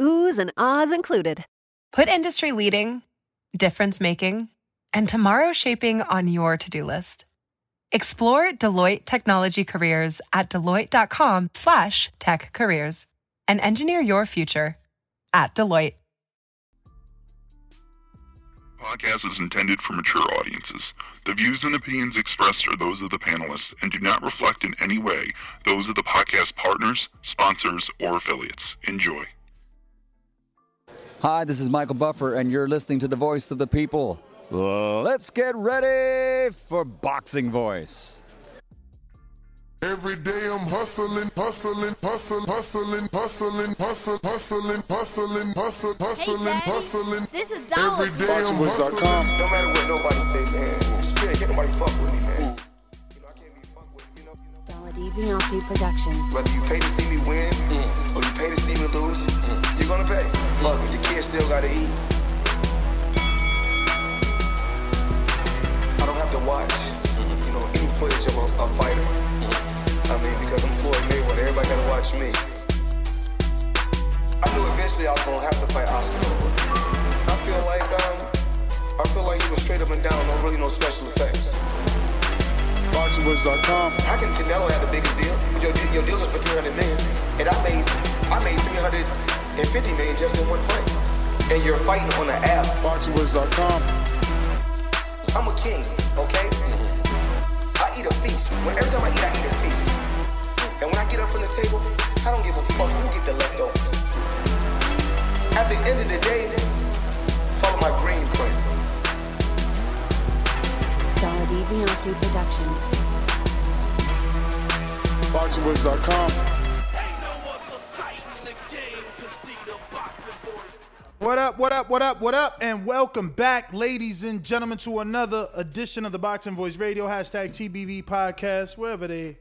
Oohs and ahs included. Put industry leading, difference making, and tomorrow shaping on your to do list. Explore Deloitte Technology Careers at deloitte.com slash tech careers and engineer your future at Deloitte. Podcast is intended for mature audiences. The views and opinions expressed are those of the panelists and do not reflect in any way those of the podcast partners, sponsors, or affiliates. Enjoy. Hi, this is Michael Buffer, and you're listening to the voice of the people. Let's get ready for Boxing Voice. Every day I'm hustling, hustling, hustling, hustling, hustling, hustling, hustling, hustling, hustling, hustling, hustling. This is Dollar. Every day I'm hustling. No matter what nobody say, man. Spirit, can't nobody fuck with me, man. You know, I can't be fucked with, you know. Dollar D Beyonce Productions. Whether you pay to see me win or you pay to see me lose, you're gonna pay. It, your kids still gotta eat. I don't have to watch, you know, any footage of a, a fighter. I mean, because I'm Floyd Mayweather, everybody gotta watch me. I knew eventually I was gonna have to fight Oscar. I feel like, um, I feel like he was straight up and down, no really no special effects. BoxingVoice.com. How can Canelo have the biggest deal? Your, your deal is for 300 million, and I made I made 350 million just in one fight. And you're fighting on the app. BoxingVoice.com. I'm a king, okay? I eat a feast. When every time I eat, I eat a feast. And when I get up from the table, I don't give a fuck who get the leftovers. At the end of the day, follow my green print. Dollar D Beyonce Productions. BoxingVoice.com. What up, what up, what up, what up, and welcome back, ladies and gentlemen, to another edition of the Boxing Voice Radio, hashtag TBV podcast, wherever they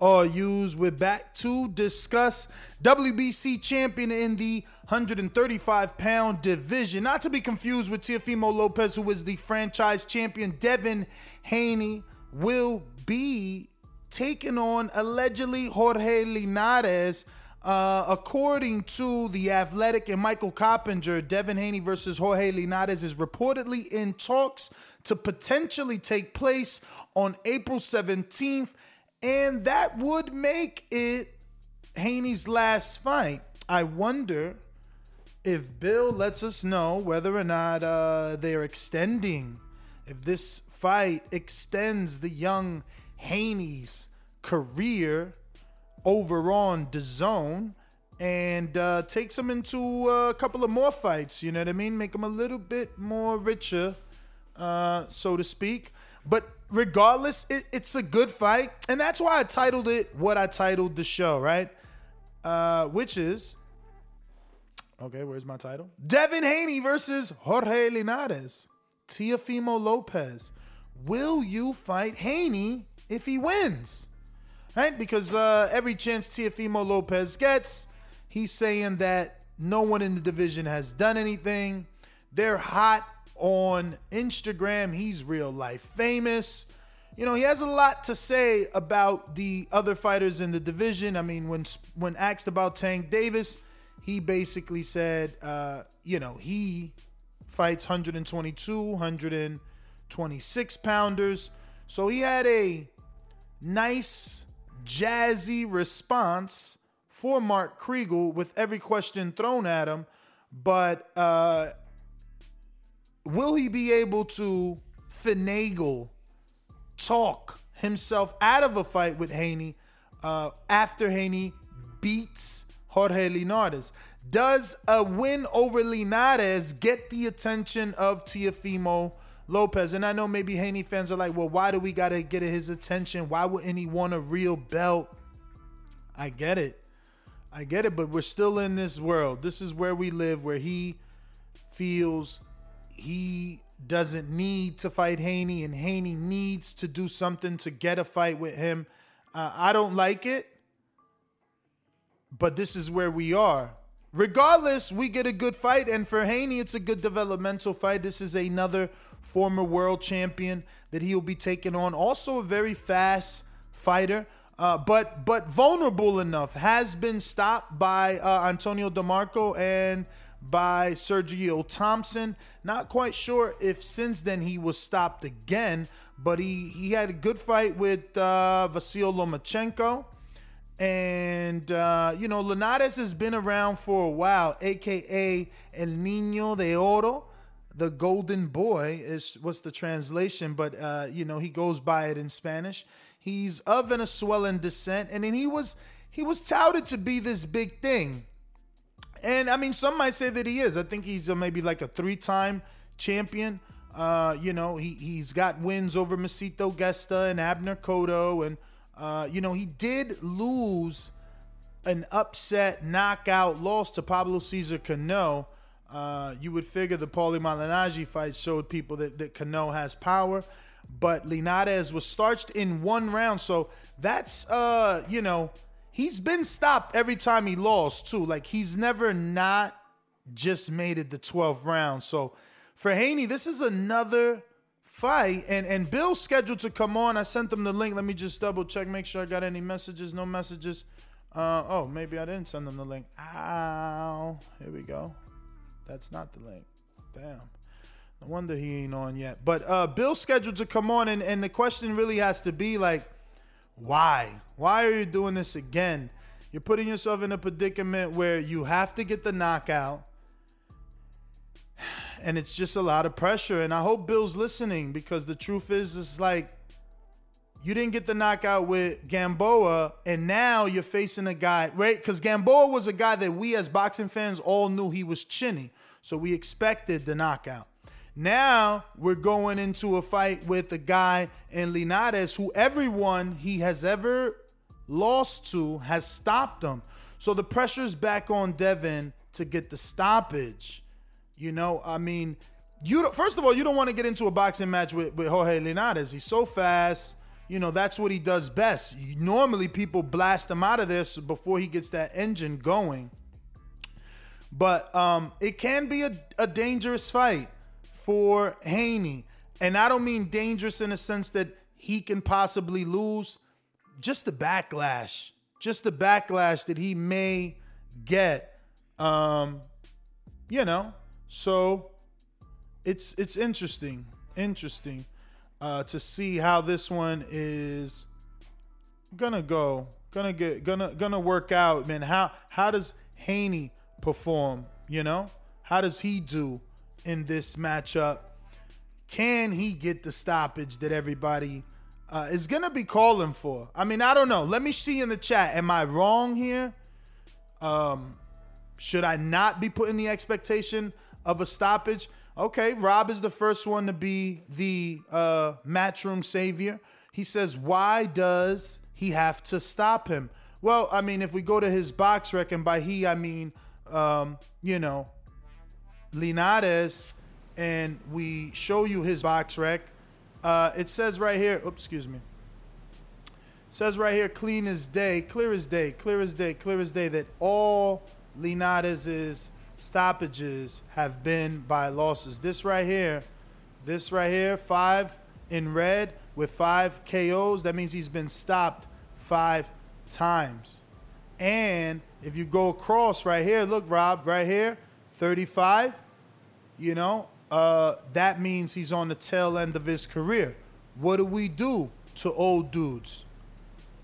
are used. We're back to discuss WBC champion in the 135 pound division. Not to be confused with Teofimo Lopez, who is the franchise champion. Devin Haney will be taking on allegedly Jorge Linares. Uh, according to The Athletic and Michael Coppinger, Devin Haney versus Jorge Linares is reportedly in talks to potentially take place on April 17th, and that would make it Haney's last fight. I wonder if Bill lets us know whether or not uh, they're extending, if this fight extends the young Haney's career over on the zone and uh, takes him into uh, a couple of more fights. You know what I mean? Make him a little bit more richer, uh, so to speak. But regardless, it, it's a good fight, and that's why I titled it what I titled the show, right? Uh, which is okay. Where's my title? Devin Haney versus Jorge Linares. Teofimo Lopez. Will you fight Haney if he wins? Right? Because uh, every chance Teofimo Lopez gets, he's saying that no one in the division has done anything. They're hot on Instagram. He's real life famous. You know, he has a lot to say about the other fighters in the division. I mean, when when asked about Tank Davis, he basically said, uh, you know, he fights 122, 126 pounders. So he had a nice jazzy response for Mark Kriegel with every question thrown at him. But uh, will he be able to finagle, talk himself out of a fight with Haney uh, after Haney beats Jorge Linares? Does a win over Linares get the attention of Teofimo Lopez. And I know maybe Haney fans are like, well, why do we got to get his attention? Why wouldn't he want a real belt? I get it. I get it, but we're still in this world. This is where we live, where he feels he doesn't need to fight Haney, and Haney needs to do something to get a fight with him. Uh, I don't like it, but this is where we are. Regardless, we get a good fight, and for Haney, it's a good developmental fight. This is another former world champion that he'll be taking on. Also, a very fast fighter, uh, but but vulnerable enough. Has been stopped by uh, Antonio DeMarco and by Sergio Thompson. Not quite sure if since then he was stopped again, but he he had a good fight with uh, Vasil Lomachenko. And, uh, you know, Linares has been around for a while, aka El Niño de Oro, the golden boy, is what's the translation, but, uh, you know, he goes by it in Spanish. He's of Venezuelan descent, and then he was he was touted to be this big thing. And I mean, some might say that he is. I think he's a, maybe like a three-time champion. Uh, you know, he he's got wins over Mercito Gesta and Abner Cotto, and uh, you know, he did lose an upset knockout loss to Pablo Cesar Cano. Uh, you would figure the Paulie Malignaggi fight showed people that, that Cano has power, but Linares was starched in one round. So that's, uh, you know, he's been stopped every time he lost, too. Like, he's never not just made it the 12th round. So for Haney, this is another fight. And and Bill's scheduled to come on. I sent him the link. Let me just double check, make sure I got any messages. No messages. Uh, oh, maybe I didn't send them the link. Ow. Here we go. That's not the link. Damn. No wonder he ain't on yet. But uh, Bill's scheduled to come on, and, and the question really has to be like, why? Why are you doing this again? You're putting yourself in a predicament where you have to get the knockout and it's just a lot of pressure. And I hope Bill's listening because the truth is, it's like you didn't get the knockout with Gamboa, and now you're facing a guy, right? Because Gamboa was a guy that we as boxing fans all knew he was chinny, so we expected the knockout. Now we're going into a fight with a guy in Linares who everyone he has ever lost to has stopped him. So the pressure's back on Devin to get the stoppage. You know, I mean, you first of all, you don't want to get into a boxing match with, with Jorge Linares. He's so fast. You know, that's what he does best. Normally, people blast him out of this before he gets that engine going. But um, it can be a, a dangerous fight for Haney. And I don't mean dangerous in the sense that he can possibly lose, just the backlash, just the backlash that he may get. Um, you know, so it's it's interesting, interesting uh, to see how this one is gonna go, gonna get, gonna gonna work out. Man, how how does Haney perform? You know, how does he do in this matchup? Can he get the stoppage that everybody uh, is gonna be calling for? I mean, I don't know. Let me see in the chat. Am I wrong here? Um, should I not be putting the expectation of a stoppage. Okay, Rob is the first one to be the uh, matchroom savior. He says, why does he have to stop him? Well, I mean, if we go to his box rec, and by he, I mean, um, you know, Linares, and we show you his box rec, uh, it says right here, oops, excuse me. Says right here, clean as day, clear as day, clear as day, clear as day, that all Linares' stoppages have been by losses. This right here, this right here, five in red with five KOs. That means he's been stopped five times. And if you go across right here, look, Rob, right here, 35, you know, uh, that means he's on the tail end of his career. What do we do to old dudes?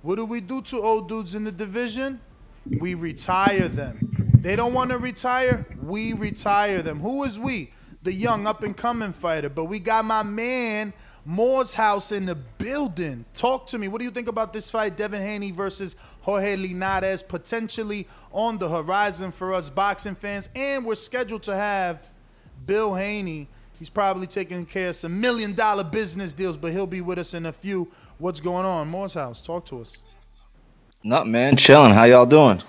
What do we do to old dudes in the division? We retire them. They don't want to retire. We retire them. Who is we? The young up and coming fighter. But we got my man Moore's house in the building. Talk to me. What do you think about this fight, Devin Haney versus Jorge Linares, potentially on the horizon for us boxing fans? And we're scheduled to have Bill Haney. He's probably taking care of some million dollar business deals, but he'll be with us in a few. What's going on? Moore's house. Talk to us. Not man, chilling. How y'all doing?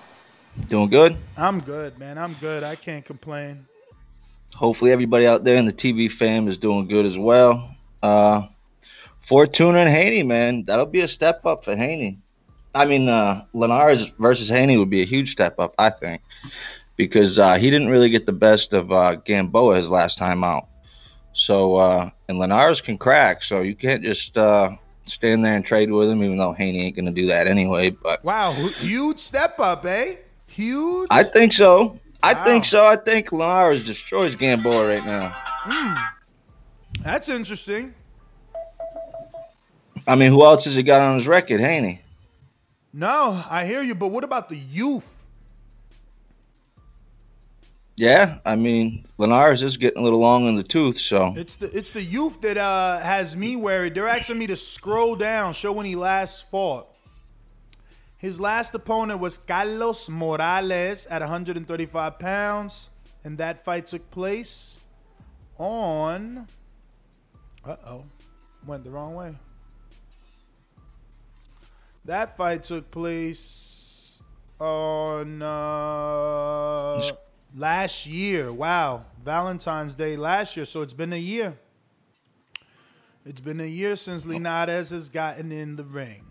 Doing good? I'm good, man. I'm good. I can't complain. hopefully everybody out there in the TV fam is doing good as well. Uh, Fortuna and Haney, man, that'll be a step up for Haney. I mean, uh, Linares versus Haney would be a huge step up, I think, because uh, he didn't really get the best of uh, Gamboa his last time out. So, uh, and Linares can crack, so you can't just uh, stand there and trade with him, even though Haney ain't going to do that anyway. But Wow, huge step up, eh? Huge. I think so. I Wow. think so. I think Linares destroys Gamboa right now. That's interesting. I mean, who else has he got on his record? Haney. No, I hear you, but what about the youth? Yeah, I mean, Linares is getting a little long in the tooth, so It's the it's the youth that uh, has me worried. They're asking me to scroll down, show when he last fought. His last opponent was Carlos Morales at 135 pounds, and that fight took place on. Uh oh, went the wrong way. That fight took place on uh, last year. Wow, Valentine's Day last year. So it's been a year. It's been a year since Linares has gotten in the ring.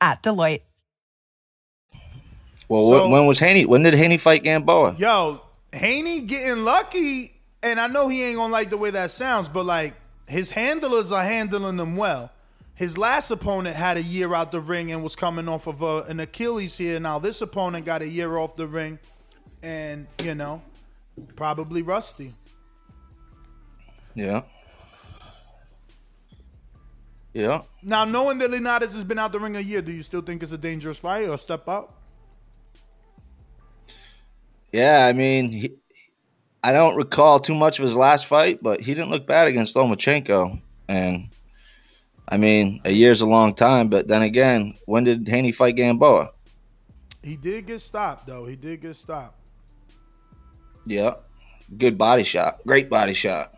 At Deloitte. Well, So- when was Haney? When did Haney fight Gamboa? Yo, Haney getting lucky, and I know he ain't gonna like the way that sounds, but like his handlers are handling them well. His last opponent had a year out the ring and was coming off of a, an Achilles here. Now this opponent got a year off the ring, and you know, probably rusty. Yeah. Yeah. Now knowing that Linares has been out the ring a year, do you still think it's a dangerous fight or step up? Yeah, I mean, he, I don't recall too much of his last fight, but he didn't look bad against Lomachenko. And I mean, a year's a long time, but then again, when did Haney fight Gamboa? He did get stopped though. He did get stopped. Yeah. Good body shot. Great body shot.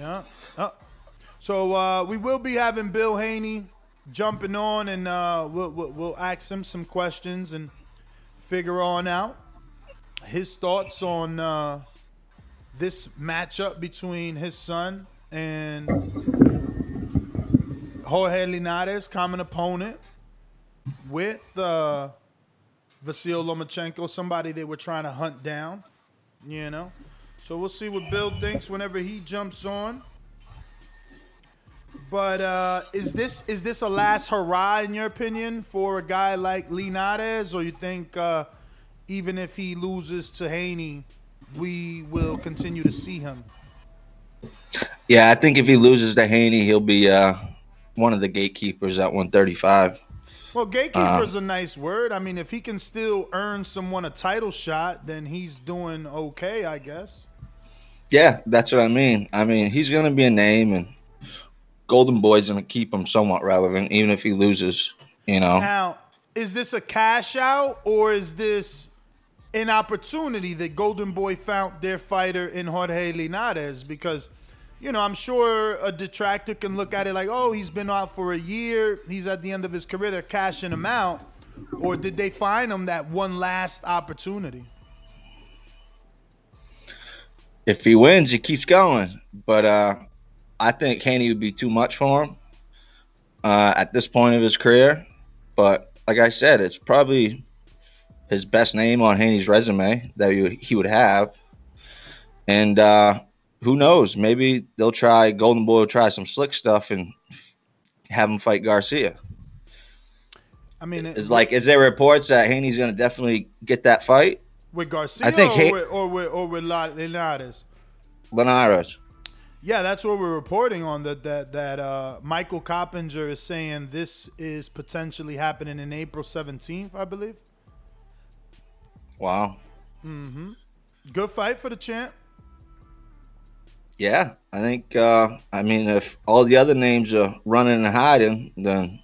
Yeah. Uh, so uh, we will be having Bill Haney jumping on, and uh, we'll, we'll we'll ask him some questions and figure on out his thoughts on uh, this matchup between his son and Jorge Linares, common opponent, with uh, Vasil Lomachenko, somebody they were trying to hunt down. You know. So we'll see what Bill thinks whenever he jumps on. But uh, is this is this a last hurrah in your opinion for a guy like Linares, or you think uh, even if he loses to Haney, we will continue to see him? Yeah, I think if he loses to Haney, he'll be uh, one of the gatekeepers at 135. Well, gatekeeper is a nice word. I mean, if he can still earn someone a title shot, then he's doing okay, I guess. Yeah, that's what I mean. I mean, he's going to be a name, and Golden Boy's going to keep him somewhat relevant, even if he loses. You know, Now, is this a cash out or is this an opportunity that Golden Boy found their fighter in Jorge Linares? Because, you know, I'm sure a detractor can look at it like, oh, he's been out for a year, he's at the end of his career, they're cashing him out. Or did they find him that one last opportunity? if he wins, he keeps going. But uh, I think Haney would be too much for him uh, at this point of his career. But like I said, it's probably his best name on Haney's resume that he would, he would have. and uh, who knows? Maybe they'll try Golden Boy will try some slick stuff and have him fight Garcia. I mean, It's like, is there reports that Haney's going to definitely get that fight? with Garcia I think or, Ha- with, or with or with Linares. Linares. Yeah, that's what we're reporting on that that that uh, Michael Coppinger is saying this is potentially happening in April 17th, I believe. Wow. Mhm. Good fight for the champ. Yeah, I think. Uh, I mean, if all the other names are running and hiding, then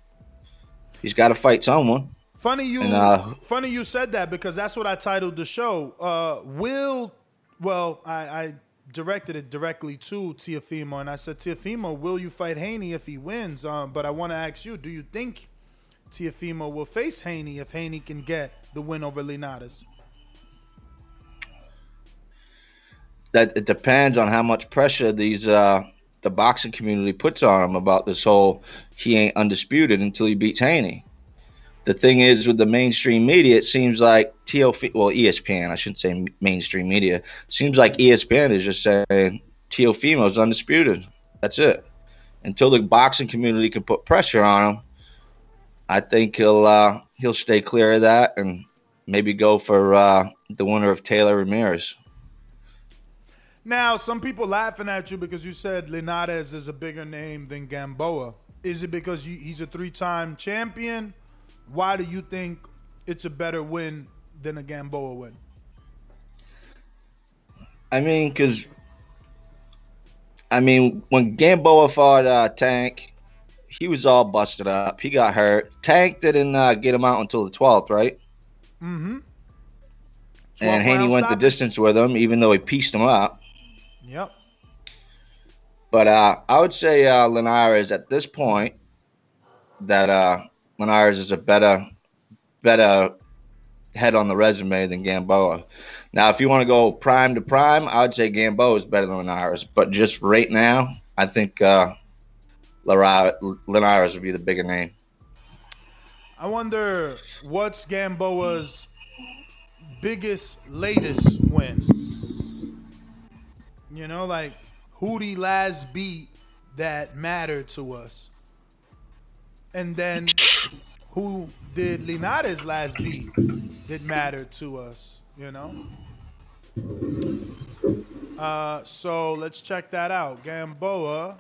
he's got to fight someone. Funny you, And, uh, funny you said that because that's what I titled the show. Uh, will, well, I, I directed it directly to Teofimo, and I said, Teofimo, will you fight Haney if he wins? Um, but I want to ask you, do you think Teofimo will face Haney if Haney can get the win over Linares? That it depends on how much pressure these uh, the boxing community puts on him about this whole he ain't undisputed until he beats Haney. The thing is, with the mainstream media, it seems like TOF, well, ESPN, I shouldn't say mainstream media, seems like ESPN is just saying Teofimo's undisputed. That's it. Until the boxing community can put pressure on him, I think he'll uh, he'll stay clear of that and maybe go for uh, the winner of Taylor Ramirez. Now, some people laughing at you because you said Linares is a bigger name than Gamboa. Is it because he's a three-time champion? Why do you think it's a better win than a Gamboa win? I mean, because I mean, when Gamboa fought uh, Tank, he was all busted up. He got hurt. Tank didn't uh, get him out until the twelfth, right? Mm-hmm. And Haney went the distance with him, even though he pieced him up. Yep. But uh, I would say uh, Linares at this point that Linares is a better, better head on the resume than Gamboa. Now, if you want to go prime to prime, I would say Gamboa is better than Linares. But just right now, I think uh, Linares would be the bigger name. I wonder what's Gamboa's biggest, latest win? You know, like who the last beat that mattered to us? And then who did Linares last beat that mattered to us? You know? Uh, so let's check that out. Gamboa.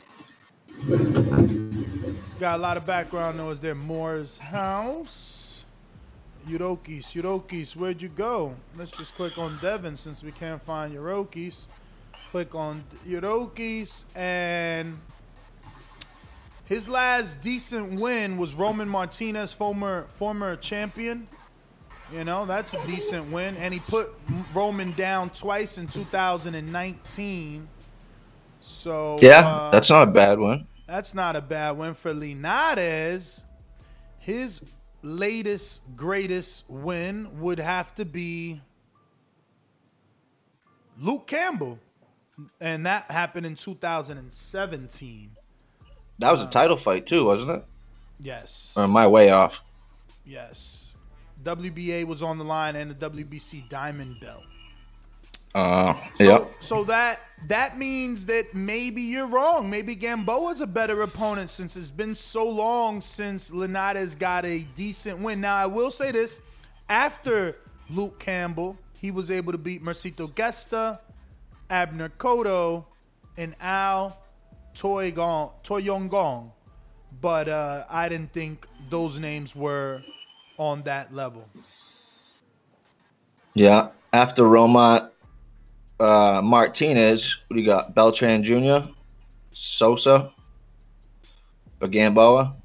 Got a lot of background noise there. Moore's house. Yuriorkis, Yuriorkis, where'd you go? Let's just click on Devin since we can't find Yuriorkis. Click on Yuriorkis and his last decent win was Roman Martinez, former former champion. You know, that's a decent win. And he put Roman down twice in 2019. So Yeah, uh, that's not a bad one. that's not a bad win for Linares. His latest, greatest win would have to be Luke Campbell. And that happened in 2017. That was a title fight too, wasn't it? Yes. Or am I way off? Yes. WBA was on the line and the WBC Diamond Belt. Uh, So, yeah. so that that means that maybe you're wrong. Maybe Gamboa's a better opponent since it's been so long since Linares got a decent win. Now I will say this: after Luke Campbell, he was able to beat Mercito Gesta, Abner Cotto, and Al Toyogon, But uh, I didn't think those names were on that level. Yeah. After Roma uh, Martinez, what do you got? Beltran Jr., Sosa, or Gamboa?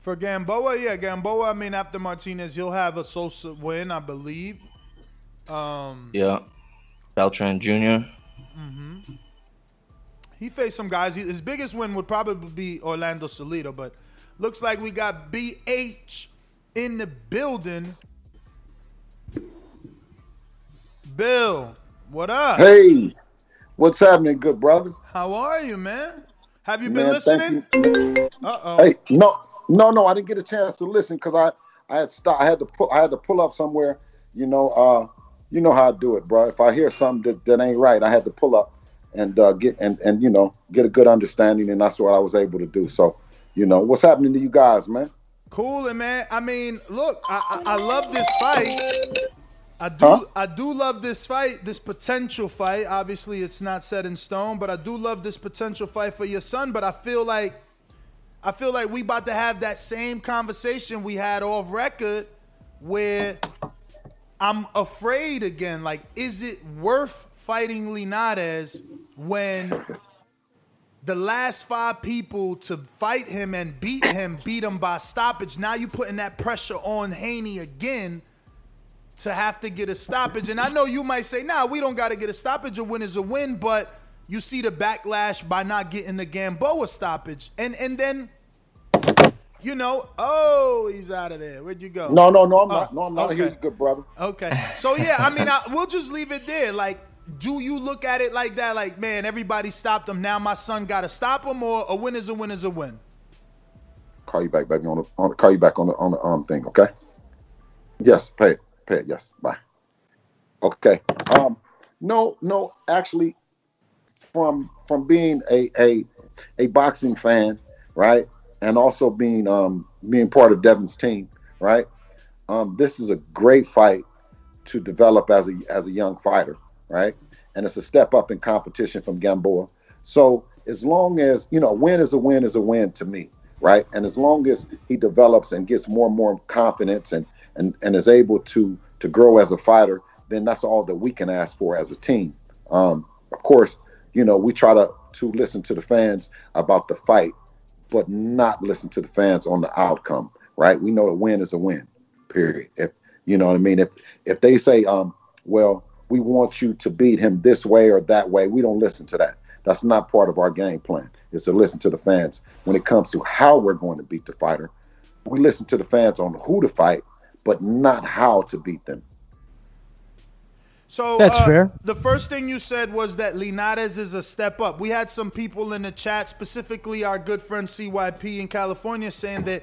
For Gamboa, yeah, Gamboa. I mean, after Martinez, he'll have a Sosa win, I believe. Um, Yeah. Beltran Jr. he faced some guys. His biggest win would probably be Orlando Salido, but looks like we got BH in the building. Bill, what up? Hey, what's happening, good brother? How are you, man? Have you been listening? Uh oh. Hey, no, no, no, I didn't get a chance to listen because I, I had stop, I had to pull, I had to pull up somewhere, you know, uh, you know how I do it, bro. If I hear something that, that ain't right, I had to pull up and uh, get and and you know get a good understanding, and that's what I was able to do. So, you know, what's happening to you guys, man? Cool, and man. I mean, look, I, I, I love this fight. I do Huh? I do love this fight, this potential fight. Obviously, it's not set in stone, but I do love this potential fight for your son. But I feel like I feel like we about to have that same conversation we had off record where I'm afraid again. Like, is it worth fighting Linares when the last five people to fight him and beat him beat him by stoppage? Now you're putting that pressure on Haney again to have to get a stoppage. And I know you might say, nah, we don't got to get a stoppage. A win is a win, but you see the backlash by not getting the Gamboa stoppage. And and then, you know, oh, he's out of there. Where'd you go? No, no, no, I'm Oh, not. No, I'm not. Okay. you, good brother. Okay. So yeah, I mean, I, we'll just leave it there. Like, do you look at it like that? Like, man, everybody stopped him. Now my son got to stop him, or a win is a win is a win. Call you back, baby. On the, on the call you back on the on the um thing. Okay. Yes, pay it, pay it. Yes, bye. Okay. Um, no, no. Actually, from from being a a a boxing fan, right, and also being um being part of Devin's team, right. Um, this is a great fight to develop as a as a young fighter, right, and it's a step up in competition from Gamboa. So as long as you know, a win is a win is a win to me, right, and as long as he develops and gets more and more confidence and and and is able to to grow as a fighter, then that's all that we can ask for as a team. Um, of course, you know we try to to listen to the fans about the fight, but not listen to the fans on the outcome. Right? We know a win is a win. Period. If you know what I mean. If if they say, um, well, we want you to beat him this way or that way, we don't listen to that. That's not part of our game plan. Is to listen to the fans when it comes to how we're going to beat the fighter. We listen to the fans on who to fight, but not how to beat them. So That's uh, fair. The first thing you said was that Linares is a step up. We had some people in the chat, specifically our good friend CYP in California, saying that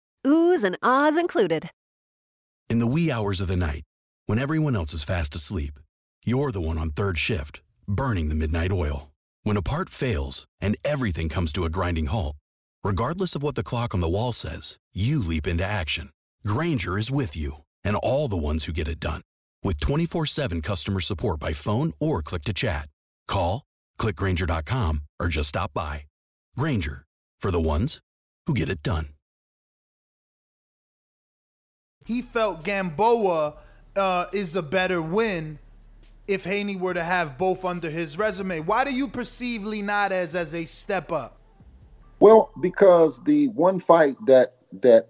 Oohs and ahs included. In the wee hours of the night, when everyone else is fast asleep, you're the one on third shift, burning the midnight oil. When a part fails and everything comes to a grinding halt, regardless of what the clock on the wall says, you leap into action. Grainger is with you and all the ones who get it done. With 24 7 customer support by phone or click to chat, call, clickgrainger.com, or just stop by. Grainger, for the ones who get it done. He felt Gamboa uh, is a better win if Haney were to have both under his resume. Why do you perceive Linares as a step up? Well, because the one fight that that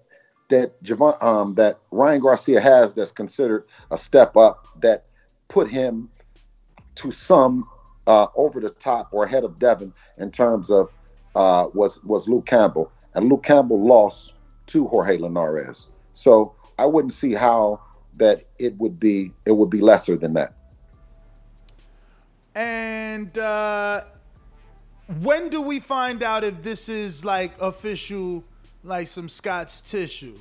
that Javon, um, that Ryan Garcia has that's considered a step up that put him to some uh, over the top or ahead of Devin in terms of uh, was was Luke Campbell, and Luke Campbell lost to Jorge Linares. So I wouldn't see how that it would be it would be lesser than that. And uh, when do we find out if this is like official, like some Scott's tissue?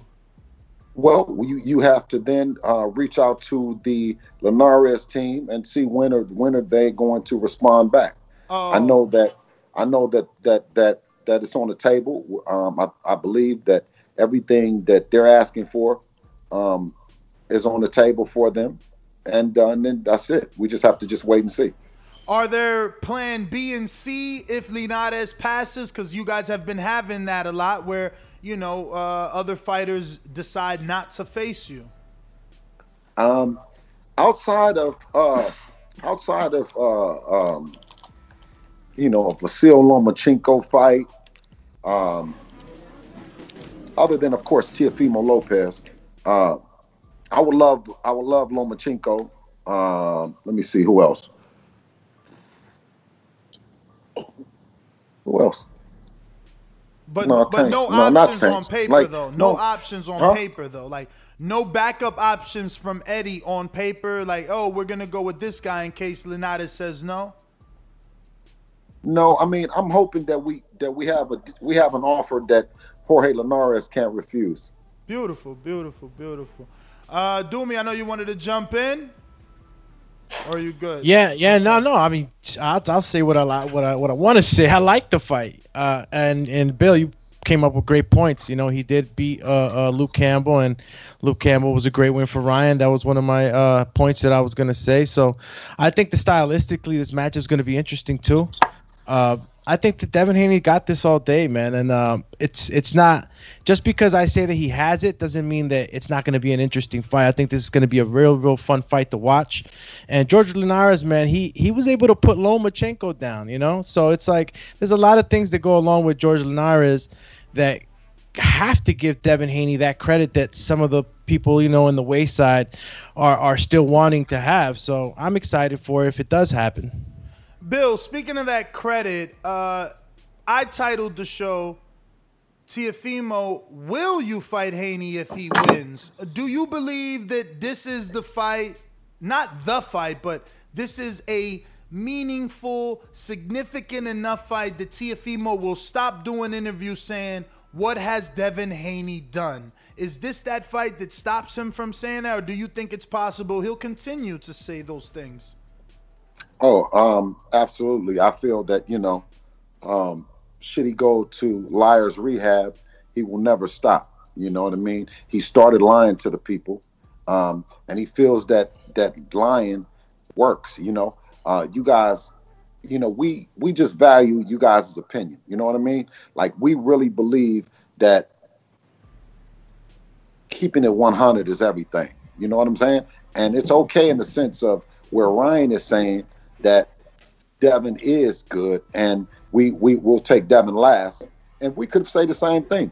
Well, you, you have to then uh, reach out to the Linares team and see when are when are they going to respond back. Oh. I know that I know that that that that it's on the table. Um, I, I believe that everything that they're asking for um, is on the table for them, and, uh, and then that's it. We just have to just wait and see. Are there plan B and C if Linares passes? Because you guys have been having that a lot where, you know, uh, other fighters decide not to face you. Um, outside of uh, outside of uh, um, you know, a Vasil Lomachenko fight, um, other than of course Teofimo Lopez, uh, I would love I would love Lomachenko. Uh, let me see who else. Who else? But no, but no, no options on paper like, though. No, no, options on huh? paper though. Like no backup options from Eddie on paper. Like oh, we're gonna go with this guy in case Linares says no. No, I mean I'm hoping that we that we have a we have an offer that Jorge Linares can't refuse. Beautiful, beautiful, beautiful. Uh, Doomy, I know you wanted to jump in. Or are you good? Yeah, yeah, no, no. I mean, I'll, I'll say what I like, what I what I want to say. I like the fight, uh, and and Bill, you came up with great points. You know, he did beat uh, uh, Luke Campbell, and Luke Campbell was a great win for Ryan. That was one of my uh, points that I was gonna say. So, I think the stylistically, this match is gonna be interesting too. I think that Devin Haney got this all day, man, and um, it's it's not just because I say that he has it doesn't mean that it's not going to be an interesting fight. I think this is going to be a real, real fun fight to watch. And George Linares, man, he he was able to put Lomachenko down, you know. So it's like there's a lot of things that go along with George Linares that have to give Devin Haney that credit that some of the people, you know, in the wayside are are still wanting to have. So I'm excited for it if it does happen. Bill, speaking of that credit, uh, I titled the show Teofimo, Will You Fight Haney if he wins? Do you believe that this is the fight, not the fight, but this is a meaningful, significant enough fight that Teofimo will stop doing interviews saying, What has Devin Haney done? Is this that fight that stops him from saying that, or do you think it's possible he'll continue to say those things? Oh, um, absolutely. I feel that you know, um, should he go to liars rehab, he will never stop. You know what I mean? He started lying to the people, um, and he feels that that lying works. You know, uh, you guys, you know, we we just value you guys' opinion. You know what I mean? Like we really believe that keeping it 100 is everything. You know what I'm saying? And it's okay in the sense of where Ryan is saying that Devin is good, and we we will take Devin last, and we could say the same thing.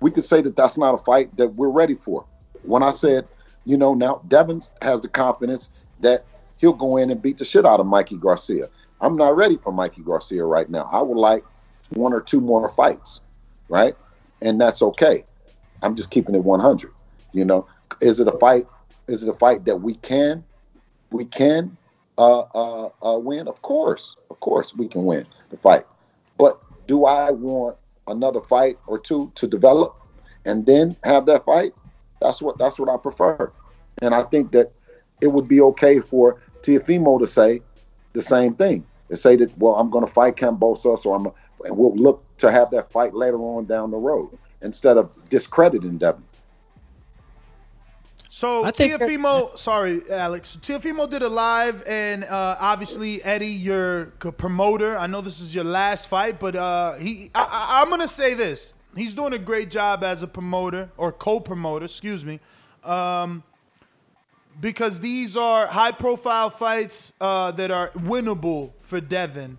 We could say that that's not a fight that we're ready for. When I said, you know, now Devin has the confidence that he'll go in and beat the shit out of Mikey Garcia. I'm not ready for Mikey Garcia right now. I would like one or two more fights, right? And that's okay. I'm just keeping it 100. You know, is it a fight? Is it a fight that we can, we can uh, uh, uh, win? Of course, of course, we can win the fight. But do I want another fight or two to develop and then have that fight? That's what that's what I prefer. And I think that it would be okay for Teofimo to say the same thing. To say that, well, I'm going to fight Kambosos, or I'm, and we'll look to have that fight later on down the road instead of discrediting Devin. So I think that- Teofimo, sorry, Alex. Teofimo did a live, and uh, obviously Eddie, your promoter. I know this is your last fight, but uh, he, I, I, I'm gonna say this: he's doing a great job as a promoter or co-promoter, excuse me, um, because these are high-profile fights uh, that are winnable for Devin,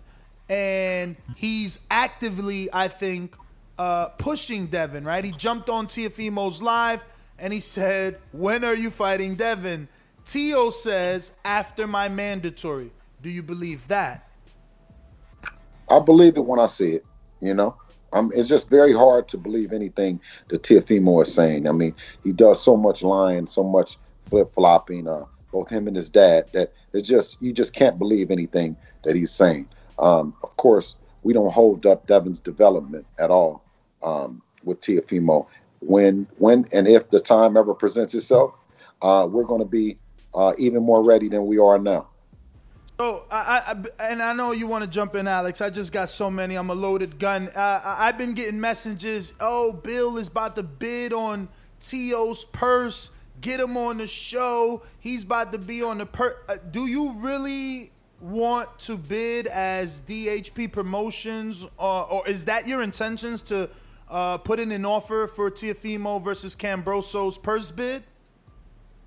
and he's actively, I think, uh, pushing Devin. Right? He jumped on Teofimo's live and he said, When are you fighting Devin? Tio says, After my mandatory. Do you believe that? I believe it when I see it. You know, it's just very hard to believe anything that Teofimo is saying. I mean, he does so much lying, so much flip flopping. Uh, both him and his dad that it's just you just can't believe anything that he's saying. Um, of course, we don't hold up Devin's development at all um, with Teofimo. When when and if the time ever presents itself, uh, we're going to be uh, even more ready than we are now. So, I, I, and I know you want to jump in, Alex. I just got so many. I'm a loaded gun. Uh, I've been getting messages. Oh, Bill is about to bid on Tio's purse. Get him on the show. He's about to be on the per. Uh, do you really want to bid as DHP Promotions, uh, or is that your intentions to uh, put in an offer for Teofimo versus Kambosos purse bid?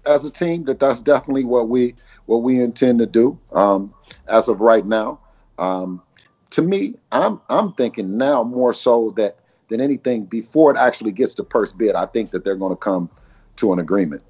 as a team that that's definitely what we what we intend to do um, as of right now. Um, to me, I'm I'm thinking now more so that than anything before it actually gets to purse bid. I think that they're going to come to an agreement.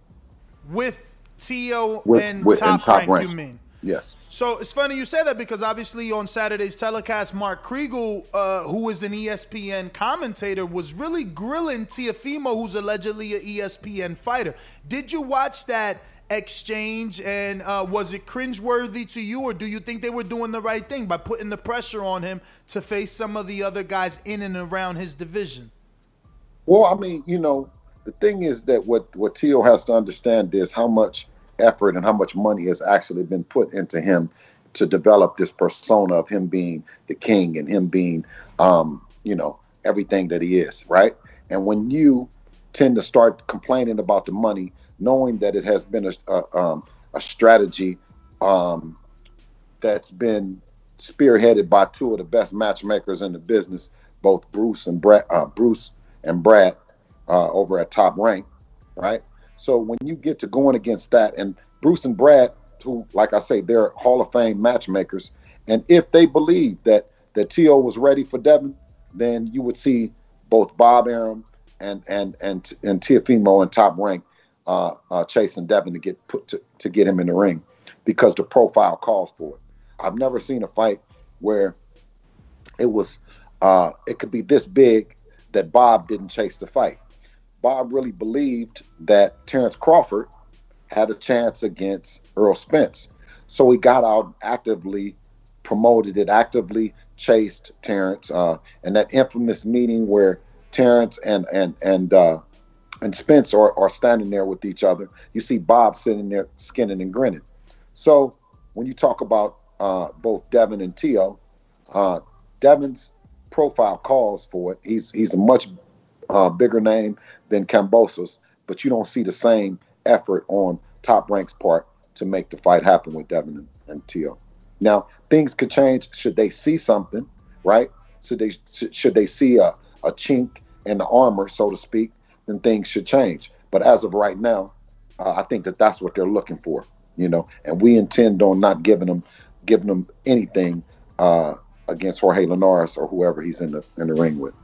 with Tio With- and with- top, and Top rank, Rank. You mean? Yes. So it's funny you say that because obviously on Saturday's telecast, Mark Kriegel, uh, who is an ESPN commentator, was really grilling Teofimo, who's allegedly an ESPN fighter. Did you watch that exchange and uh, was it cringeworthy to you, or do you think they were doing the right thing by putting the pressure on him to face some of the other guys in and around his division? Well, I mean, you know, the thing is that what what Teal has to understand is how much effort and how much money has actually been put into him to develop this persona of him being the king and him being, um, you know, everything that he is, right? And when you tend to start complaining about the money, knowing that it has been a a, um, a strategy um, that's been spearheaded by two of the best matchmakers in the business, both Bruce and Brad, uh, Bruce and Brad uh, over at Top Rank, right? So when you get to going against that, and Bruce and Brad, who, like I say, they're Hall of Fame matchmakers, and if they believe that that T.O. was ready for Devin, then you would see both Bob Arum and and and and Teofimo and Top Rank uh, uh, chasing Devin to get put to, to get him in the ring because the profile calls for it. I've never seen a fight where it was uh, it could be this big that Bob didn't chase the fight. Bob really believed that Terence Crawford had a chance against Errol Spence. So he got out actively, promoted it, actively chased Terence. Uh, and that infamous meeting where Terence and and and uh, and Spence are, are standing there with each other. You see Bob sitting there skinning and grinning. So when you talk about uh, both Devin and Teo, uh, Devin's profile calls for it. He's he's a much uh, bigger name than Kambosos, but you don't see the same effort on Top Rank's part to make the fight happen with Devin and, and. Now things could change should they see something, right? Should they should they see a, a chink in the armor, so to speak, then things should change. But as of right now, uh, I think that that's what they're looking for, you know. And we intend on not giving them giving them anything uh, against Jorge Linares or whoever he's in the in the ring with.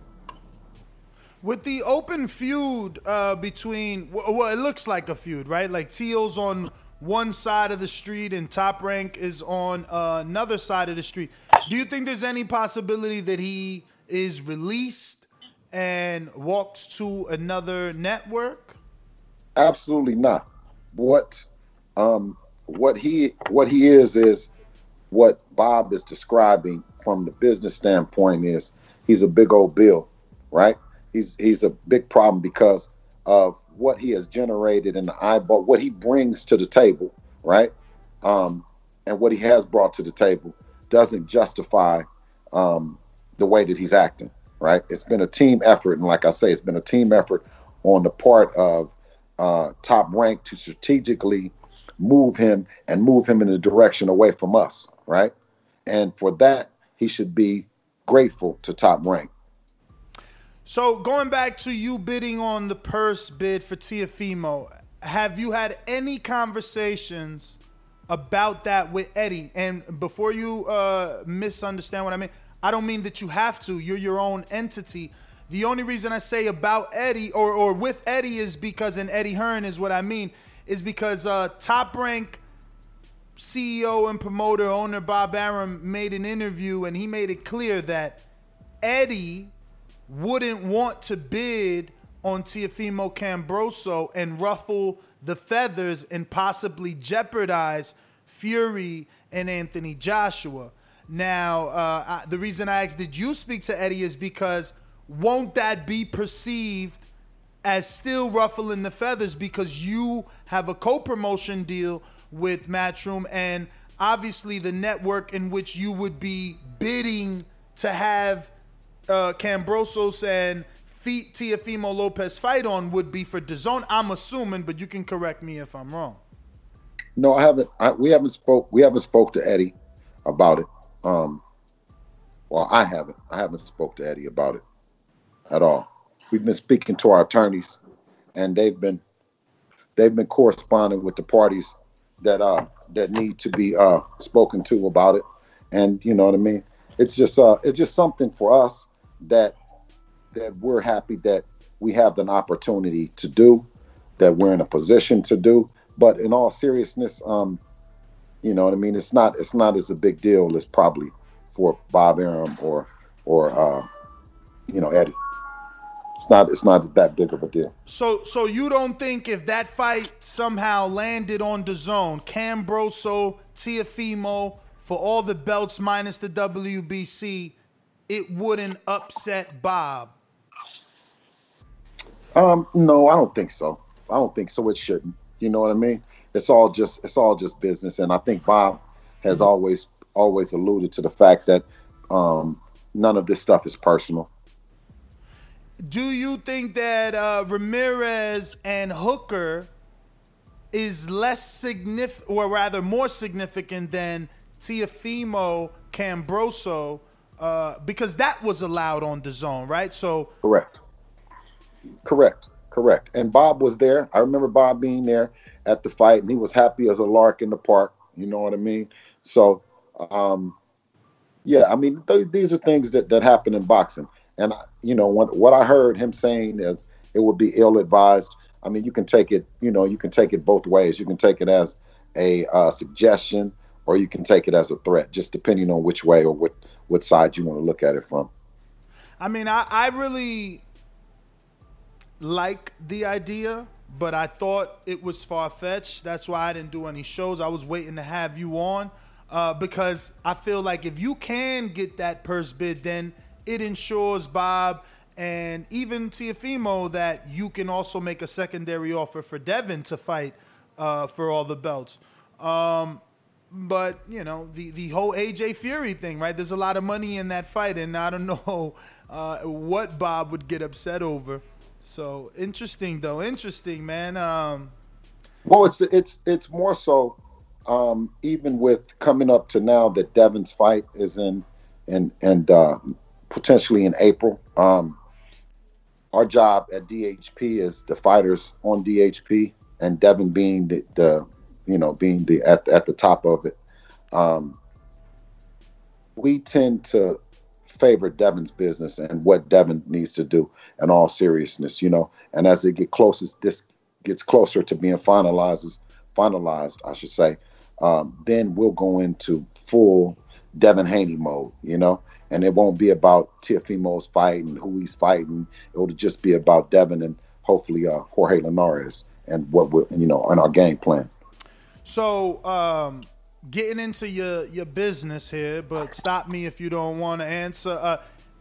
With the open feud uh, between, well, it looks like a feud, right? Like Teal's on one side of the street and Top Rank is on uh, another side of the street. Do you think there's any possibility that he is released and walks to another network? Absolutely not. What um what he what he is is what Bob is describing from the business standpoint is he's a big old bill, right? He's he's a big problem because of what he has generated in the eyeball, what he brings to the table, right? Um, and what he has brought to the table doesn't justify um, the way that he's acting, right? It's been a team effort, and like I say, it's been a team effort on the part of uh, top rank to strategically move him and move him in a direction away from us, right? And for that, he should be grateful to top rank. So going back to you bidding on the purse bid for Teofimo, have you had any conversations about that with Eddie? And before you uh, misunderstand what I mean, I don't mean that you have to. You're your own entity. The only reason I say about Eddie or, or with Eddie is because, and Eddie Hearn is what I mean, is because uh, Top Rank CEO and promoter owner Bob Arum made an interview and he made it clear that Eddie wouldn't want to bid on Teofimo Cambroso and ruffle the feathers and possibly jeopardize Fury and Anthony Joshua. Now, uh, I, the reason I asked, did you speak to Eddie, is because won't that be perceived as still ruffling the feathers because you have a co promotion deal with Matchroom and obviously the network in which you would be bidding to have uh, Kambosos and Teofimo Lopez fight on would be for DAZN. I'm assuming, but you can correct me if I'm wrong. No, I haven't. I, we haven't spoke. We haven't spoke to Eddie about it. Um, well, I haven't. I haven't spoke to Eddie about it at all. We've been speaking to our attorneys, and they've been they've been corresponding with the parties that uh that need to be uh spoken to about it. And you know what I mean. It's just uh it's just something for us that that we're happy that we have an opportunity to do, that we're in a position to do. But in all seriousness, um, You know what I mean? It's not it's not as a big deal as probably for Bob Arum or or uh, you know Eddie. It's not it's not that big of a deal. So, so you don't think if that fight somehow landed on DAZN, Cambroso, Teofimo, for all the belts minus the WBC, it wouldn't upset Bob? Um, no, I don't think so. I don't think so. It shouldn't. You know what I mean? It's all just it's all just business, and I think Bob has always always alluded to the fact that um, none of this stuff is personal. Do you think that uh, Ramirez and Hooker is less significant, or rather more significant than Teofimo Cambroso? Uh, because that was allowed on DAZN, right? So Correct. Correct. Correct. And Bob was there. I remember Bob being there at the fight, and he was happy as a lark in the park. You know what I mean? So, um, yeah, I mean, th- these are things that, that happen in boxing. And, you know, what, what I heard him saying is it would be ill advised. I mean, you can take it, you know, you can take it both ways. You can take it as a uh, suggestion or you can take it as a threat, just depending on which way or what, what side you want to look at it from. I mean, I, I really like the idea, but I thought it was far fetched. That's why I didn't do any shows. I was waiting to have you on uh, because I feel like if you can get that purse bid, then it ensures Bob and even Teofimo that you can also make a secondary offer for Devin to fight uh, for all the belts. Um, but you know the the whole AJ Fury thing, right? There's a lot of money in that fight, and I don't know uh, what Bob would get upset over. So interesting, though. Interesting, man. Um, Well, it's it's it's more so, um, even with coming up to now that Devin's fight is in, and and uh, potentially in April. Um, our job at DHP is the fighters on DHP, and Devin being the, the you know being the at at the top of it. Um, we tend to favor Devin's business and what Devin needs to do in all seriousness, you know. And as it get closer, this gets closer to being finalized, finalized, I should say, um, then we'll go into full Devin Haney mode, you know. And it won't be about Teofimo's fight and who he's fighting. It'll just be about Devin and hopefully uh, Jorge Linares and what we you know, and our game plan. So, um, getting into your your business here, but stop me if you don't want to answer. Uh,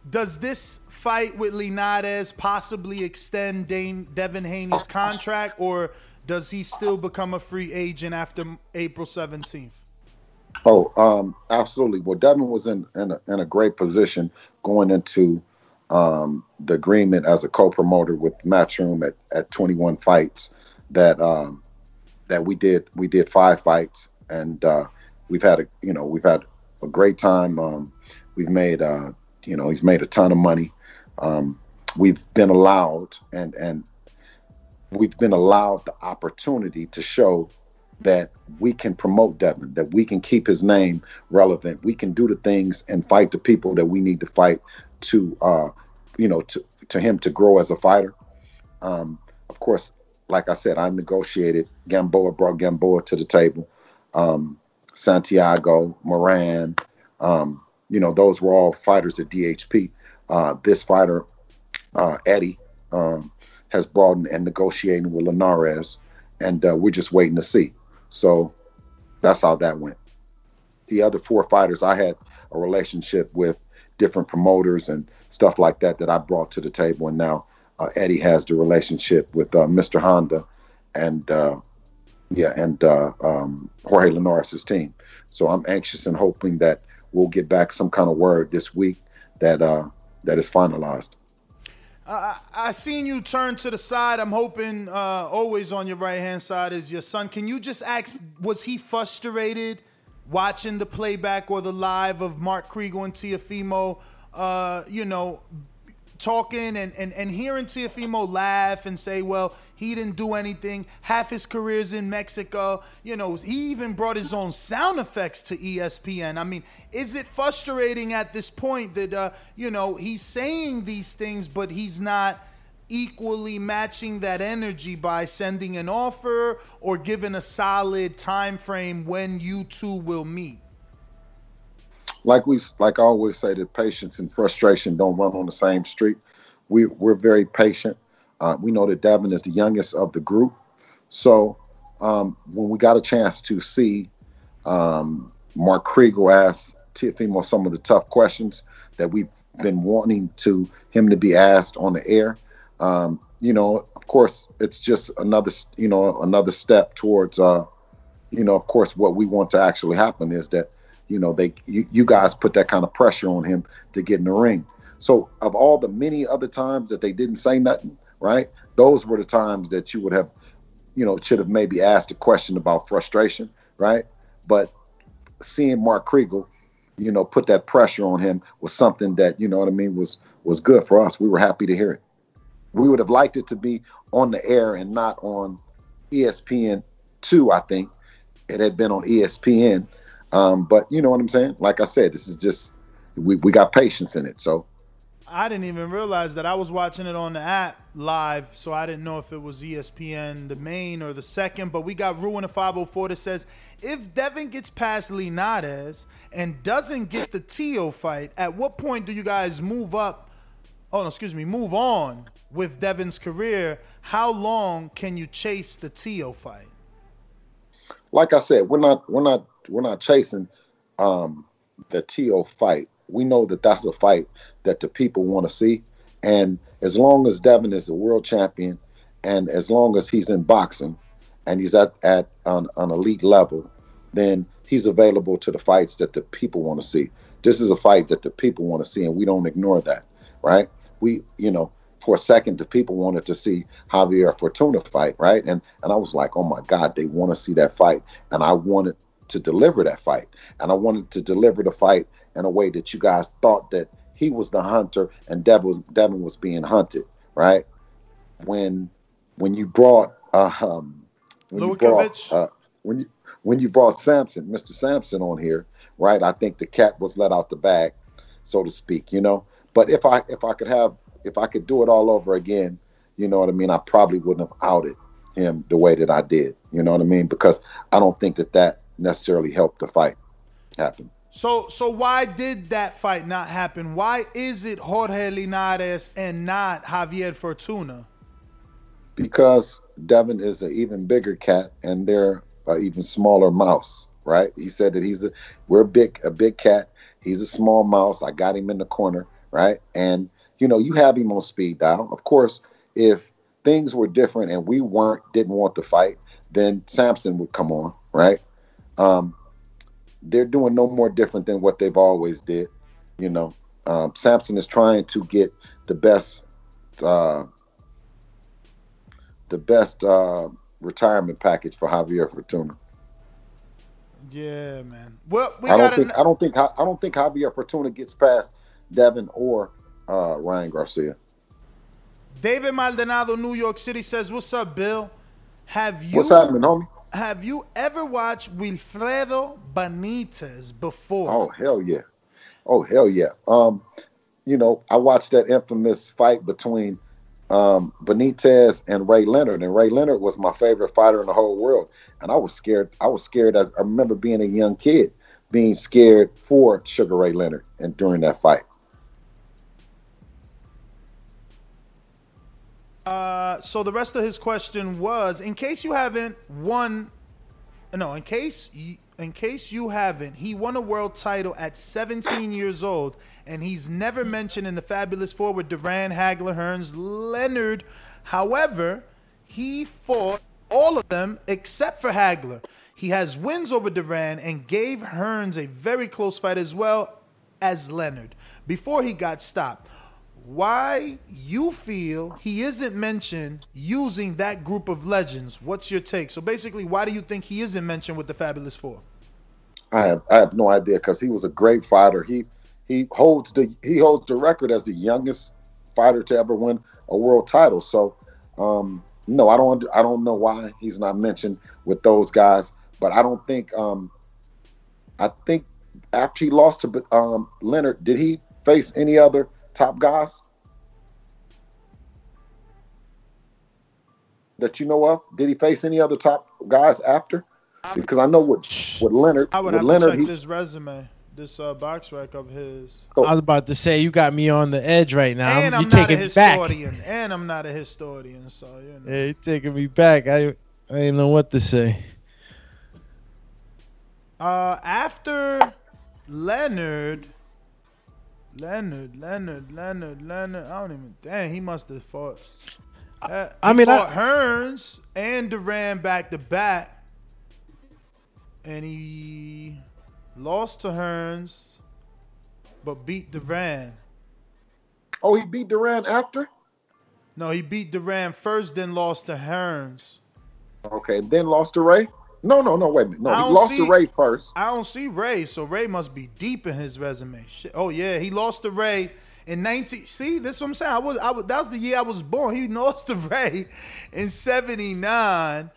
does this fight with Linares possibly extend Dane, Devin Haney's contract, or does he still become a free agent after April seventeenth? Oh, um, absolutely. Well, Devin was in in a, in a great position going into um, the agreement as a co-promoter with Matchroom at, at 21 fights. That um, that we did we did five fights, and uh, we've had a you know we've had a great time. Um, we've made uh, you know he's made a ton of money. Um, we've been allowed and and we've been allowed the opportunity to show that we can promote Devin, that we can keep his name relevant. We can do the things and fight the people that we need to fight to, uh, you know, to to him to grow as a fighter. Um, of course, like I said, I negotiated. Gamboa brought Gamboa to the table. Um, Santiago, Moran, um, you know, those were all fighters at DHP. Uh, this fighter, uh, Eddie, um, has brought in and negotiating with Linares, and uh, we're just waiting to see. So that's how that went. The other four fighters, I had a relationship with different promoters and stuff like that that I brought to the table, and now Eddie has the relationship with uh, Mr. Honda and uh, yeah, and uh, um, Jorge Linares' team. So I'm anxious and hoping that we'll get back some kind of word this week that uh, that is finalized. I, I seen you turn to the side. I'm hoping uh, always on your right hand side is your son. Can you just ask, was he frustrated watching the playback or the live of Mark Kriegel and Teofimo, uh, you know, talking and, and, and hearing Teofimo laugh and say, well, he didn't do anything. Half his career's in Mexico. You know, he even brought his own sound effects to ESPN. I mean, is it frustrating at this point that, uh, you know, he's saying these things, but he's not equally matching that energy by sending an offer or giving a solid time frame when you two will meet? Like we like I always say that patience and frustration don't run on the same street. We we're very patient. Uh, we know that Devin is the youngest of the group, so um, when we got a chance to see um, Mark Kriegel ask Teofimo some of the tough questions that we've been wanting to him to be asked on the air, um, you know, of course, it's just another you know another step towards uh, you know, of course, what we want to actually happen is that you know they you, you guys put that kind of pressure on him to get in the ring. So of all the many other times that they didn't say nothing right those were the times that you would have you know should have maybe asked a question about frustration right? But seeing mark kriegel you know put that pressure on him was something that you know what i mean was was good for us. We were happy to hear it. We would have liked it to be on the air and not on espn 2 i think. It had been on espn um, but you know what I'm saying? Like I said, this is just we, we got patience in it. So I didn't even realize that I was watching it on the app live, so I didn't know if it was ESPN the main or the second. But we got Ruin a 504 that says if Devin gets past Linares and doesn't get the Teo fight, at what point do you guys move up? Oh no, excuse me, move on with Devin's career. How long can you chase the Teo fight? Like I said, we're not we're not we're not chasing um, the TO fight. We know that that's a fight that the people want to see, and as long as Devin is a world champion, and as long as he's in boxing, and he's at at an, an elite level, then he's available to the fights that the people want to see. This is a fight that the people want to see, and we don't ignore that, right? We, you know, for a second, the people wanted to see Javier Fortuna fight, right? And and I was like, oh my God, they want to see that fight, and I wanted to deliver that fight. And I wanted to deliver the fight in a way that you guys thought that he was the hunter and Devin was Devin was being hunted, right? When when you brought uh, um when you brought, uh, when you when you brought Sampson, Mr. Sampson on here, right? I think the cat was let out the bag, so to speak, you know. But if I if I could have if I could do it all over again, you know what I mean, I probably wouldn't have outed him the way that I did. You know what I mean? Because I don't think that that necessarily help the fight happen. So, so why did that fight not happen? Why is it Jorge Linares and not Javier Fortuna? Because Devin is an even bigger cat, and they're an even smaller mouse. Right? He said that he's a we're big a big cat. He's a small mouse. I got him in the corner. Right? And you know, you have him on speed dial. Of course, if things were different and we weren't didn't want to fight, then Sampson would come on. Right? Um, they're doing no more different than what they've always did. You know, um, Sampson is trying to get the best, uh, the best uh, retirement package for Javier Fortuna. Yeah, man. Well, we I don't got. think I don't think I don't think Javier Fortuna gets past Devin or uh, Ryan Garcia. David Maldonado, New York City says, "What's up, Bill? Have you? What's happening, homie? Have you ever watched Wilfredo Benitez before? Oh hell yeah! Oh hell yeah! Um, you know, I watched that infamous fight between um, Benitez and Ray Leonard, and Ray Leonard was my favorite fighter in the whole world, and I was scared. I was scared. As, I remember being a young kid, being scared for Sugar Ray Leonard, and during that fight. Uh, so the rest of his question was, in case you haven't won, no, in case you, in case you haven't, he won a world title at 17 years old, and he's never mentioned in the Fabulous Four with Duran, Hagler, Hearns, Leonard. However, he fought all of them except for Hagler. He has wins over Duran and gave Hearns a very close fight as well as Leonard before he got stopped why you feel he isn't mentioned using that group of legends. What's your take? So basically, why do you think he isn't mentioned with the Fabulous Four? I have I have no idea because he was a great fighter. He he holds the he holds the record as the youngest fighter to ever win a world title. So um, no, I don't I don't know why he's not mentioned with those guys. But I don't think um, I think after he lost to um, Leonard, did he face any other top guys? that you know of? Did he face any other top guys after? Because I know what with Leonard, I would with have Leonard, to check he, this resume, this uh, BoxRec of his. I was about to say you got me on the edge right now. and you I'm not a taking me back. historian. And I'm not a historian, so you know. Yeah, you taking me back. I I didn't know what to say. Uh, after Leonard, Leonard, Leonard, Leonard, Leonard. I don't even. Dang, he must have fought. Uh, I he mean, I- fought Hearns and Duran back to back, and he lost to Hearns, but beat Duran. oh, he beat Duran after. No, he beat Duran first, then lost to Hearns. Okay, then lost to Ray. No, no, no. Wait a minute. No, he lost see- to Ray first. I don't see Ray, so Ray must be deep in his resume. Shit. Oh yeah, he lost to Ray in 19. See, that's what I'm saying. I was, I was. That was the year I was born. He lost to Ray in '79,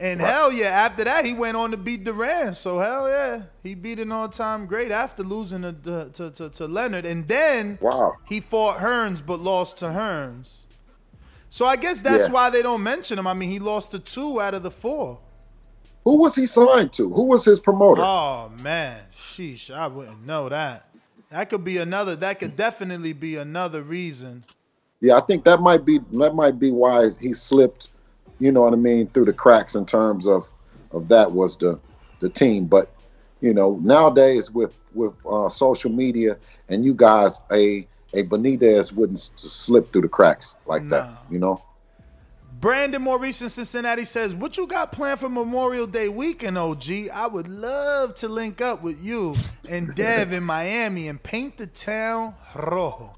and hell yeah, after that he went on to beat Duran. So hell yeah, he beat an all-time great after losing to to, to, to, to Leonard, and then Wow. he fought Hearns but lost to Hearns. So I guess that's Yeah. why they don't mention him. I mean, he lost to two out of the four. Who was he signed to? Who was his promoter? Oh man, sheesh, I wouldn't know that. That could be another. That could definitely be another reason. Yeah, I think that might be that might be why he slipped. You know what I mean through the cracks in terms of of that was the the team. But you know nowadays with with uh, social media and you guys, a a Benitez wouldn't s- slip through the cracks like that. You know. Brandon Maurice in Cincinnati says, "What you got planned for Memorial Day weekend, OG? I would love to link up with you and Dev in Miami and paint the town rojo."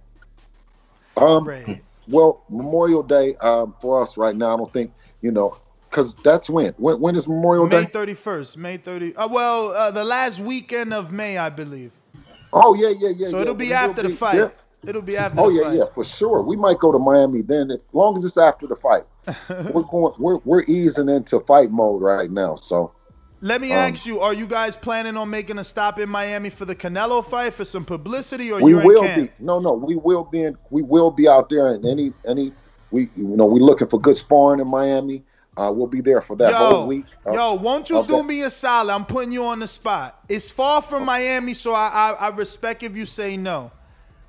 Um, Red. well, Memorial Day um, for us right now. I don't think you know because that's when. when when is Memorial Day? May thirty first, May thirty. Uh, well, uh, the last weekend of May, I believe. Oh yeah, yeah, yeah. So yeah. it'll be We'll after the fight. yeah. It'll be after Oh the yeah, fight. yeah, for sure. We might go to Miami then, as long as it's after the fight. we're going. We're we're easing into fight mode right now. So Let me Um, ask you: Are you guys planning on making a stop in Miami for the Canelo fight for some publicity, or we you're will be. No, no, we will be in. We will be out there in any any. We you know we're looking for good sparring in Miami. Uh, we'll be there for that yo, whole week. Uh, yo, won't you do me a solid? I'm putting you on the spot. It's far from Miami, so I, I I respect if you say no.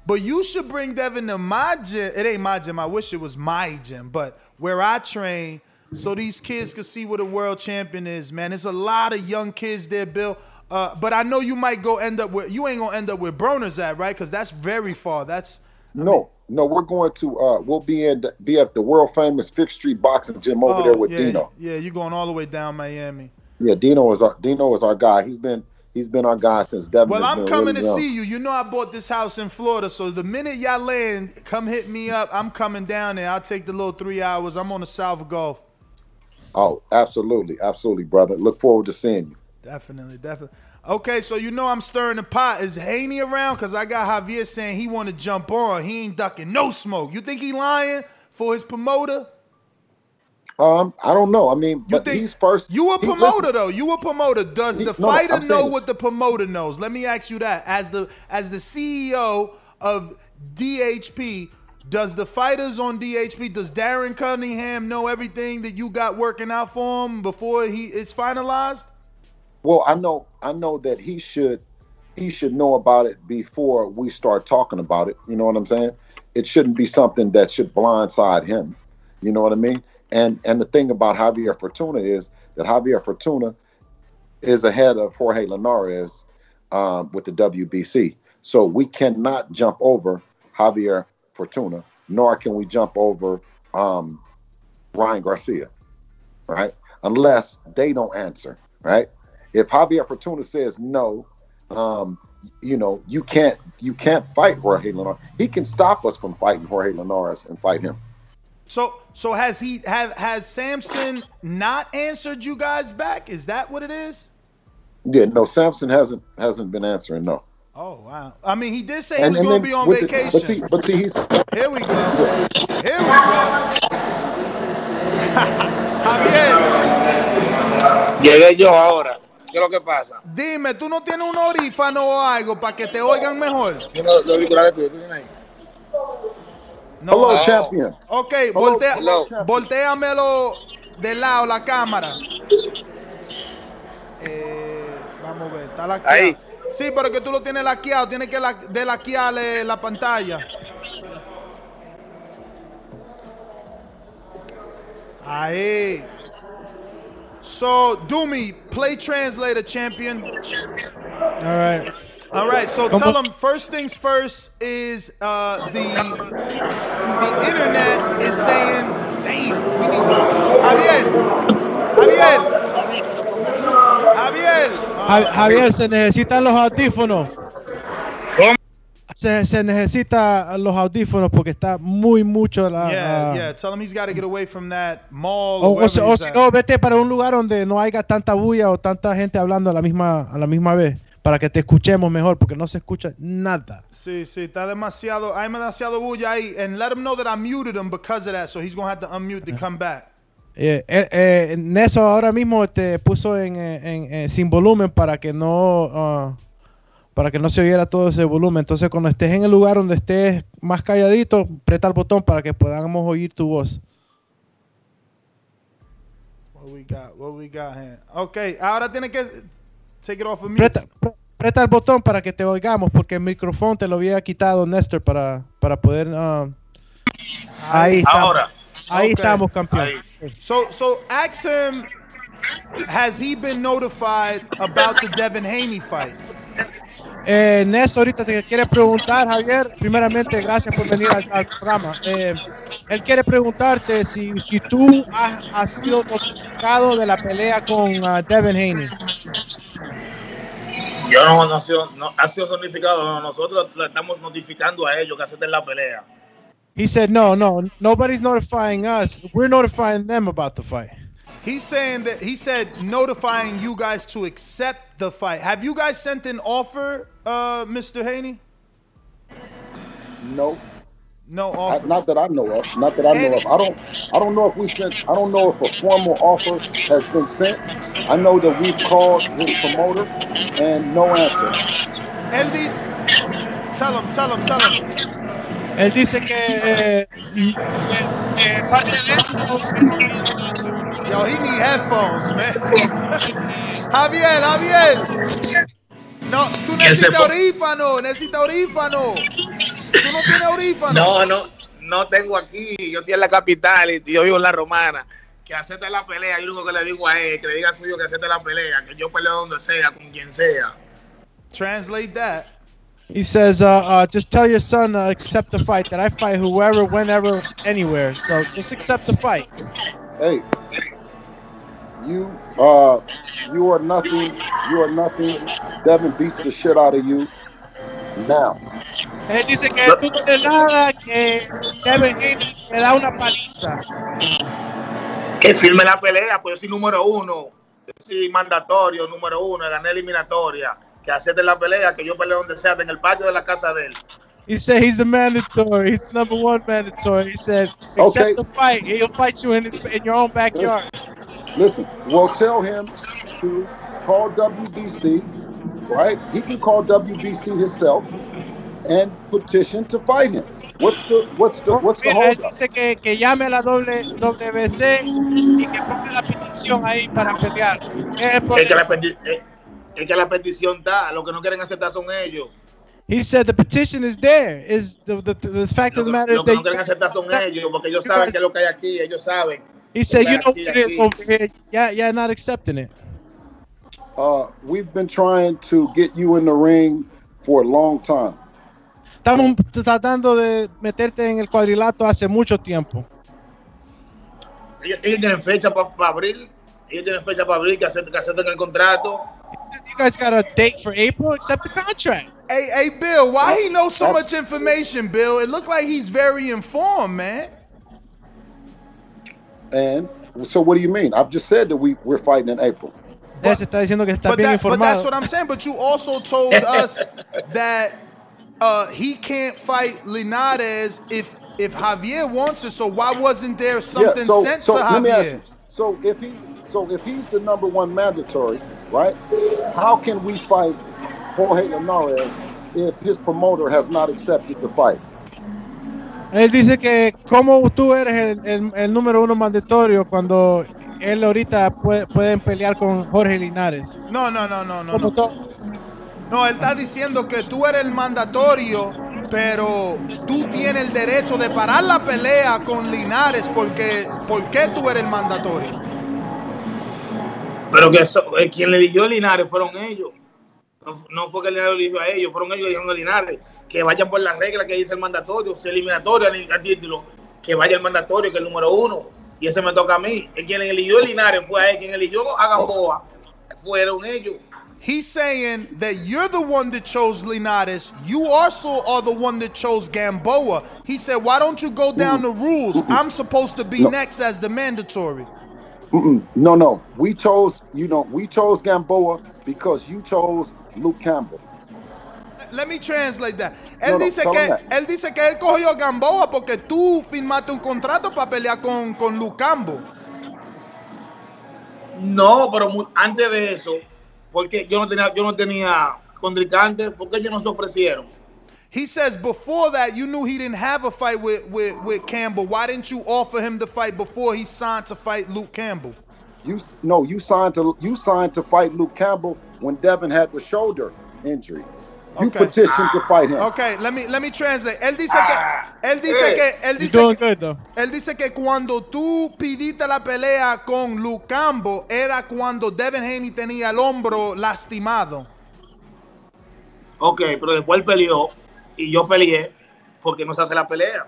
But you should bring Devin to my gym. It ain't my gym. I wish it was my gym, but where I train, so these kids can see what a world champion is. Man, there's a lot of young kids there, Bill. Uh, but I know you might go end up with. You ain't gonna end up with Broners at right, because that's very far. That's No, no, we're going to. Uh, we'll be in. Be at the world famous Fifth Street Boxing Gym over there with Oh, yeah, Dino. Yeah, you're going all the way down Miami. Yeah, Dino is our Dino is our guy. He's been he's been our guy since Devin. Well, I'm coming really to young. see you. You know I bought this house in Florida, so the minute y'all land, come hit me up. I'm coming down there. I'll take the little three hours. I'm on the South Gulf. Oh, absolutely, absolutely, brother. Look forward to seeing you. Definitely, definitely. Okay, so you know I'm stirring the pot. Is Haney around? Cause I got Javier saying he want to jump on. He ain't ducking no smoke. You think he lying for his promoter? Um, I don't know. I mean, but he's first. You a promoter though. You a promoter. Does He- the no, no, fighter know what the promoter knows? Let me ask you that. As the as the CEO of DHP, does the fighters on DHP, does Darren Cunningham know everything that you got working out for him before he it's finalized? Well, I know, I know that he should, he should know about it before we start talking about it. You know what I'm saying? It shouldn't be something that should blindside him. You know what I mean? And and the thing about Javier Fortuna is that Javier Fortuna is ahead of Jorge Linares um, with the WBC. So we cannot jump over Javier Fortuna, nor can we jump over um, Ryan Garcia, right? Unless they don't answer, right? If Javier Fortuna says no, um, you know, you can't you can't fight Jorge Linares. He can stop us from fighting Jorge Linares and fight him. So so has he have has Sampson not answered you guys back? Is that what it is? Yeah, no, Sampson hasn't hasn't been answering no. Oh wow! I mean, he did say he was going to be on with the- vacation. but see, but see, he's Here we go. Here we go. Javier, Llegué yo ahora. ¿Qué es lo que pasa? dime, ¿tú no tienes un orífano o algo para que te oigan mejor? Tiene los auriculares tuyos, ¿tú tienes ahí? No. hello No. champion. Ok, Hello, voltea, hello, volteamelo de lado la cámara. Eh, vamos a ver, está laqueado. Ahí. Sí, pero que tú lo tienes laqueado, tienes que la, delaquearle la pantalla. Ahí. So, Doomy, play translator champion. All right. All right, so tell them first things first is uh, the the internet is saying, damn, we need some Javier, Javier, Javier. Ja- Javier, se necesitan los audífonos. Se, se necesita los audífonos porque está muy mucho la. Yeah, ah, yeah. Tell him he's got to get away from that mall. O, o o si no, vete para un lugar donde no haya tanta bulla o tanta gente hablando a la misma, a la misma vez para que te escuchemos mejor porque no se escucha nada. Sí, sí, está demasiado, hay demasiado bulla ahí. And let him know that I muted him because of that, so he's to have to unmute to come back. Eh, eh, eh, Neso ahora mismo te puso en, eh, en- en- sin volumen para que no ah, para que no se oyera todo ese volumen. Entonces cuando estés en el lugar donde estés más calladito, aprieta el botón para que podamos oír tu voz. What we got? What we got here? Okay, ahora tiene que take it off of mute. Aprieta, pre- aprieta el botón para que te oigamos porque el micrófono te lo había quitado Néstor para, para poder... ah, ahí está. Ahora. Ahí Okay. estamos, campeón. So, so ask him, has he been notified about the Devin Haney fight? Eh, Néstor ahorita te quiere preguntar, Javier, primeramente gracias por venir al, al programa. Eh, él quiere preguntarte si, si tú has, has sido notificado de la pelea con ah, Devin Haney. Yo no, no, ha sido- no ha sido significado, no, nosotros le estamos notificando a ellos que acepten la pelea. He said, no, no, nobody's notifying us. We're notifying them about the fight. He's saying that he said notifying you guys to accept the fight. Have you guys sent an offer, uh, Mr. Haney? No. No I- offer. not that I know of. Not that I know of. I don't. I don't know if we sent. I don't know if a formal offer has been sent. I know that we've called his promoter and no answer. Él dice, tell him, tell him, tell him. Él dice que eh, eh, parte de Yo, he need headphones, man. Javier, Javier. No, tú necesitas audífano, necesitas audífano. Tú no tienes audífano. No, no, no tengo aquí. Yo estoy en la capital y yo vivo en la romana. Que acepte la pelea. Yo lo único que le digo a él, que le diga a su hijo que acepte la pelea. Que yo peleo donde sea, con quien sea. Translate that. He says, uh, uh, just tell your son uh, accept the fight. That I fight whoever, whenever, anywhere. So just accept the fight. Hey, you uh, you are nothing. You are nothing. Devin beats the shit out of you. Now, Él dice que tú no eres nada, que Devin Haney le da una paliza. Que firme la pelea, pues yo soy número uno. Yo soy mandatorio, número uno, gané eliminatoria. Que acepte la pelea, que yo peleo donde sea, en el patio de la casa de él. He said he's the mandatory. He's the number one mandatory. He said, accept Okay. the fight. He'll fight you in, in your own backyard. listen. We'll tell him to call WBC. Right? He can call WBC himself and petition to fight him. What's the what's the what's the Mira, él hold dice que, que llame a la doble, WBC y que ponga la petición ahí para pelear. Eh, es el Es que, la problema. peti- eh, es- es que la petición está, lo que no quieren aceptar son ellos. He said the petition is there. Is the, the, the fact of the matter is que no that quieren aceptar son ellos, porque ellos saben es lo que hay aquí, ellos saben. he said you know what it is over here. Yeah, yeah, not accepting it. Uh, we've been trying to get you in the ring for a long time. Estamos tratando de meterte en el cuadrilátero hace mucho tiempo. Ellos, ellos tienen fecha para abrir, ellos tienen fecha para abrir, que acepten, que acepten el contrato. You guys got a date for April? Accept the contract. Hey, hey, Bill, why he know so much information, Bill? It looked like he's very informed, man. And so, what do you mean? I've just said that we we're fighting in April. Ya se está diciendo que está But, bien that, but that's what I'm saying. But you also told us that uh, he can't fight Linares if if Javier wants it. So why wasn't there something so, sent so to let me Javier? you. So if he so if he's the number one mandatory, right? How can we fight Jorge Linares if his promoter has not accepted the fight? Él dice que como tú eres el, el- el número uno mandatorio cuando él ahorita puede, pueden pelear con Jorge Linares. No, no, no, no, no. No, él está diciendo que tú eres el mandatorio, pero tú tienes el derecho de parar la pelea con Linares porque ¿por qué tú eres el mandatorio? Pero que eso, eh, quien le a Linares fueron ellos. No, no fue que Linares lo eligió a ellos, fueron ellos eligiendo a Linares. Que vayan por las reglas que dice el mandatorio, si eliminatorio a título, que vaya el mandatorio, que es el número uno. Y ese me toca a mí. El quien eligió a Linares fue a él, quien eligió a Gamboa fueron ellos. He's saying that you're the one that chose Linares. You also are the one that chose Gamboa. He said, why don't you go down the rules? I'm supposed to be No. next as the mandatory. Mm-mm. No, no. We chose, you know, we chose Gamboa because you chose Luke Campbell. Let me translate that. Él No, no, dice que that. él dice que él cogió a Gamboa porque tú firmaste un contrato para pelear con, con Lucambo. No, pero antes de eso, porque yo no tenía, yo no tenía contrincante, porque ellos no se ofrecieron. He says before that you knew he didn't have a fight with, with, with Campbell. Why didn't you offer him the fight before he signed to fight Luke Campbell? You no, you signed to you signed to fight Luke Campbell when Devin had the shoulder injury. You Okay. petitioned to fight him. Okay, let me let me translate. Él dice que él dice que él You're dice doing que, good though. él dice que cuando tú pidiste la pelea con Lucambo era cuando Devin Haney tenía el hombro lastimado. Ok, pero después él peleó y yo peleé porque no se hace la pelea.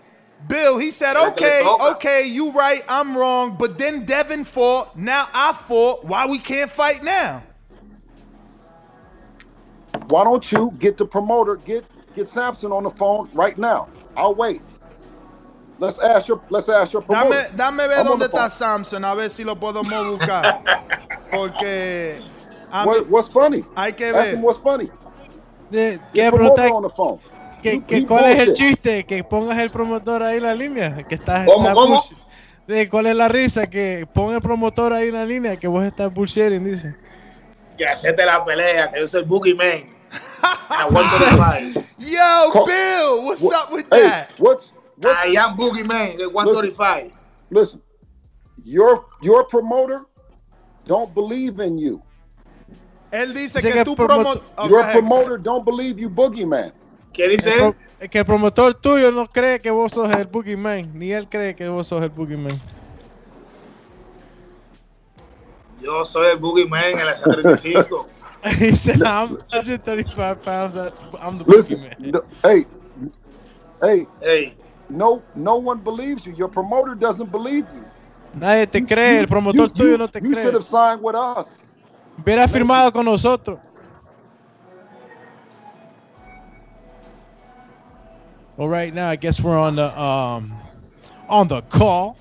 Bill, he said, Era que le okay, okay, you right, I'm wrong, but then Devin fought, now I fought, why we can't fight now? Why don't you get the promoter, get get Sampson on the phone right now? I'll wait. Let's ask your let's ask your promoter. Dame, dame ver I'm on dónde está phone. Sampson, a ver si lo podemos buscar. Porque What- what's funny? hay que Ask him ver. what's funny. De- Get the promoter on the phone. ¿Qué, qué- ¿Cuál es el chiste? Que pongas el promotor ahí en la línea. Que estás, ¿Cómo, estás cómo? De, ¿Cuál es la risa? Que ponga el promotor ahí en la línea. Que vos estás bullshitting, dice. Que hacerte la pelea, que yo soy Boogie Man. I want to fight. Yo, Bill, what's What- up with hey, that? What's what's I am Boogie Man, the 135. listen? Your your promoter don't believe in you. Él dice Dice que que tú promotor- promo... Oh, Your ahead. promoter don't believe you, boogeyman. ¿Qué dice El él? pro- que el promotor tuyo no cree que vos sos el Boogeyman. Ni él cree que vos sos el Boogeyman. Yo soy el Boogie Man en el 35. He said, I'm 135 pounds. I'm the Listen, Boogeyman. th- hey, hey, Hey, no no one believes you. Your promoter doesn't believe you. Nadie te You- cree. you- El promotor you- tuyo you- no te You cree. should have signed with us. Hubiera firmado con nosotros. Well, right now, I guess we're on the um on the call.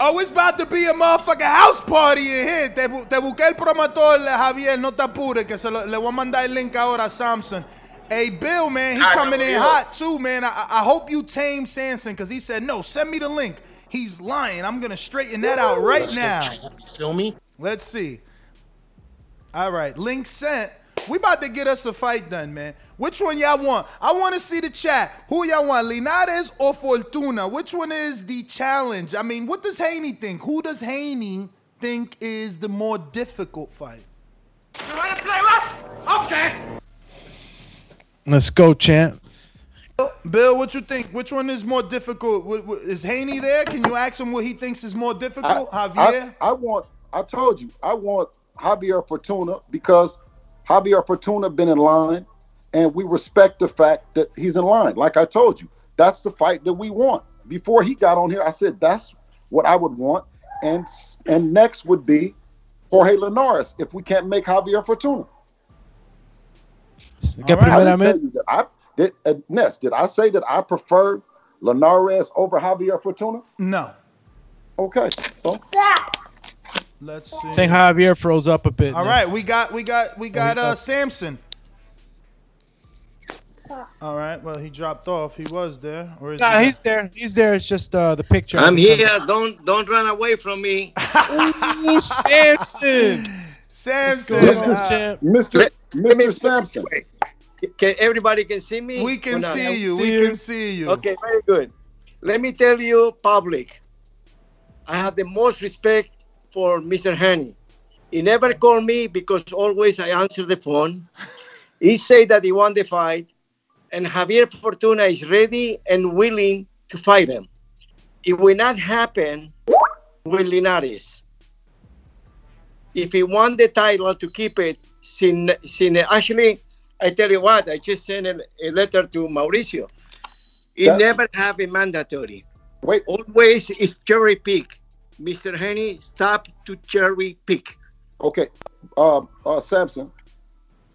Oh, it's about to be a motherfucking house party in here. Te, bu- te busqué el promotor, Javier, no te apures, que se lo, le voy a mandar el link ahora a Sampson. Hey, Bill, man, he coming in hot too, man. I, I hope you tame Sampson, because he said, no, send me the link. He's lying. I'm going to straighten that out right now. Feel me? Let's see. All right, link sent. We about to get us a fight done, man. Which one y'all want? I want to see the chat. Who y'all want, Linares or Fortuna? Which one is the challenge? I mean, what does Haney think? Who does Haney think is the more difficult fight? You wanna play rough? Okay. Let's go, champ. Bill, what you think? Which one is more difficult? Wh- wh- Is Haney there? Can you ask him what he thinks is more difficult? I, Javier? I want. I told you. I want Javier Fortuna because Javier Fortuna been in line, and we respect the fact that he's in line. Like I told you, that's the fight that we want. Before he got on here, I said that's what I would want, and and next would be Jorge Linares if we can't make Javier Fortuna. Que I didn't tell primeramente, you that. I did. Uh, Ness, did I say that I preferred Linares over Javier Fortuna? no. Okay. So, Let's see. I think Javier froze up a bit. All man. right, we got we got we got we uh Sampson. All right, well he dropped off. He was there, or is Nah, he? he's there. He's there. It's just uh, the picture. I'm here. Don't don't run away from me. Ooh, Sampson. Sampson. What's going uh. Mr. Mr. Sampson. Can everybody can see me? we can or not? see you. see We you. can see you. Okay, very good. Let me tell you, public. I have the most respect for Mr. Haney. He never called me because always I answer the phone. He said that he won the fight, and Javier Fortuna is ready and willing to fight him. It will not happen with Linares. If he won the title to keep it, sin, sin, actually, I tell you what, I just sent a, a letter to Mauricio. It That- never have a mandatory. Wait. Always is cherry pick. Mr. Henny, stop to cherry pick. Okay, uh, uh, Sampson,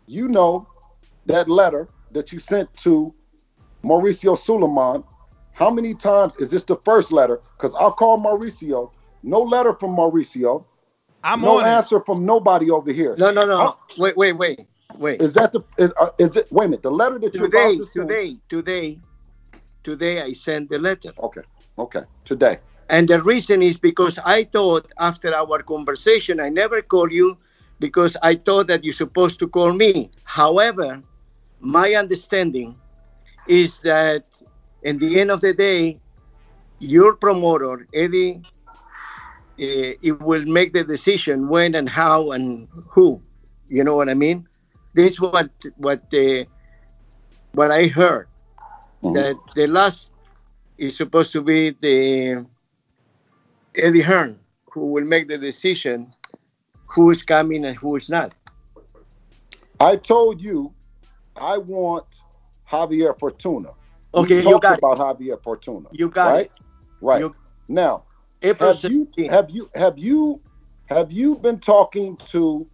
you know that letter that you sent to Mauricio Sulaiman. How many times is this the first letter? Because I'll call Mauricio. No letter from Mauricio. I'm no on it. answer from nobody over here. No, no, no. Wait, wait, wait, wait. Is that the? Is, uh, is it? Wait a minute. The letter that you're Today, about to today, today, today, I sent the letter. Okay, okay. Today. And the reason is because I thought after our conversation, I never call you because I thought that you're supposed to call me. However, my understanding is that in the end of the day, your promoter, Eddie, uh, it will make the decision when and how and who. You know what I mean? This is what what uh, what I heard. That the last is supposed to be the Eddie Hearn, who will make the decision who is coming and who is not. I told you I want Javier Fortuna. Okay, we you got it. about Javier Fortuna. You got right? it. Right. You- now, April have you have you have you have you been talking to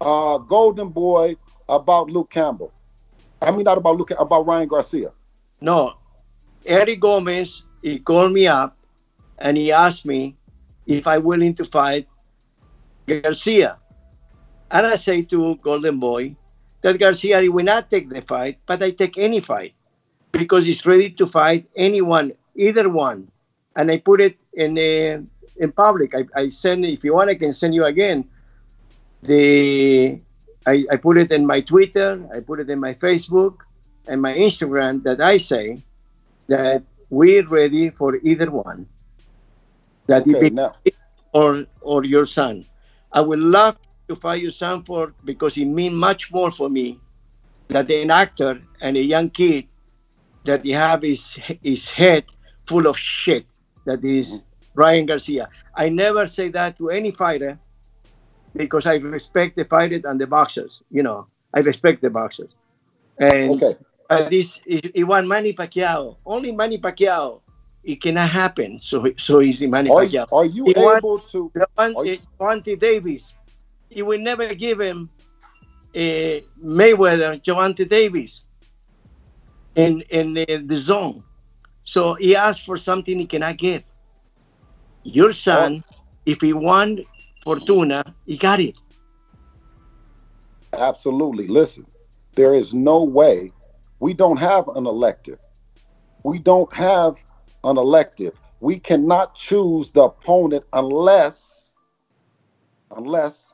uh, Golden Boy about Luke Campbell? I mean, not about Luke, about Ryan Garcia. No, Eddie Gomez, he called me up and he asked me if I willing to fight Garcia. And I say to Golden Boy that Garcia he will not take the fight, but I take any fight because he's ready to fight anyone, either one. And I put it in uh, in public. I, I send if you want, I can send you again. The I, I put it in my Twitter, I put it in my Facebook and my Instagram that I say that we're ready for either one. That Okay, be or or your son. I would love to fight your son for because it means much more for me that an actor and a young kid that he have his his head full of shit. That is Ryan Garcia. I never say that to any fighter because I respect the fighters and the boxers. You know, I respect the boxers. And Okay. uh, this is he want Manny Pacquiao. Only Manny Pacquiao. It cannot happen. So so easy Manny Are, Pacquiao. are you He want- able to? Javante, Javante Davis. He will never give him uh, Mayweather, Javante Davis in in uh, the zone. So he asked for something he cannot get. Your son, if he won Fortuna, he got it. Absolutely. Listen, there is no way we don't have an elective. We don't have an elective. We cannot choose the opponent unless unless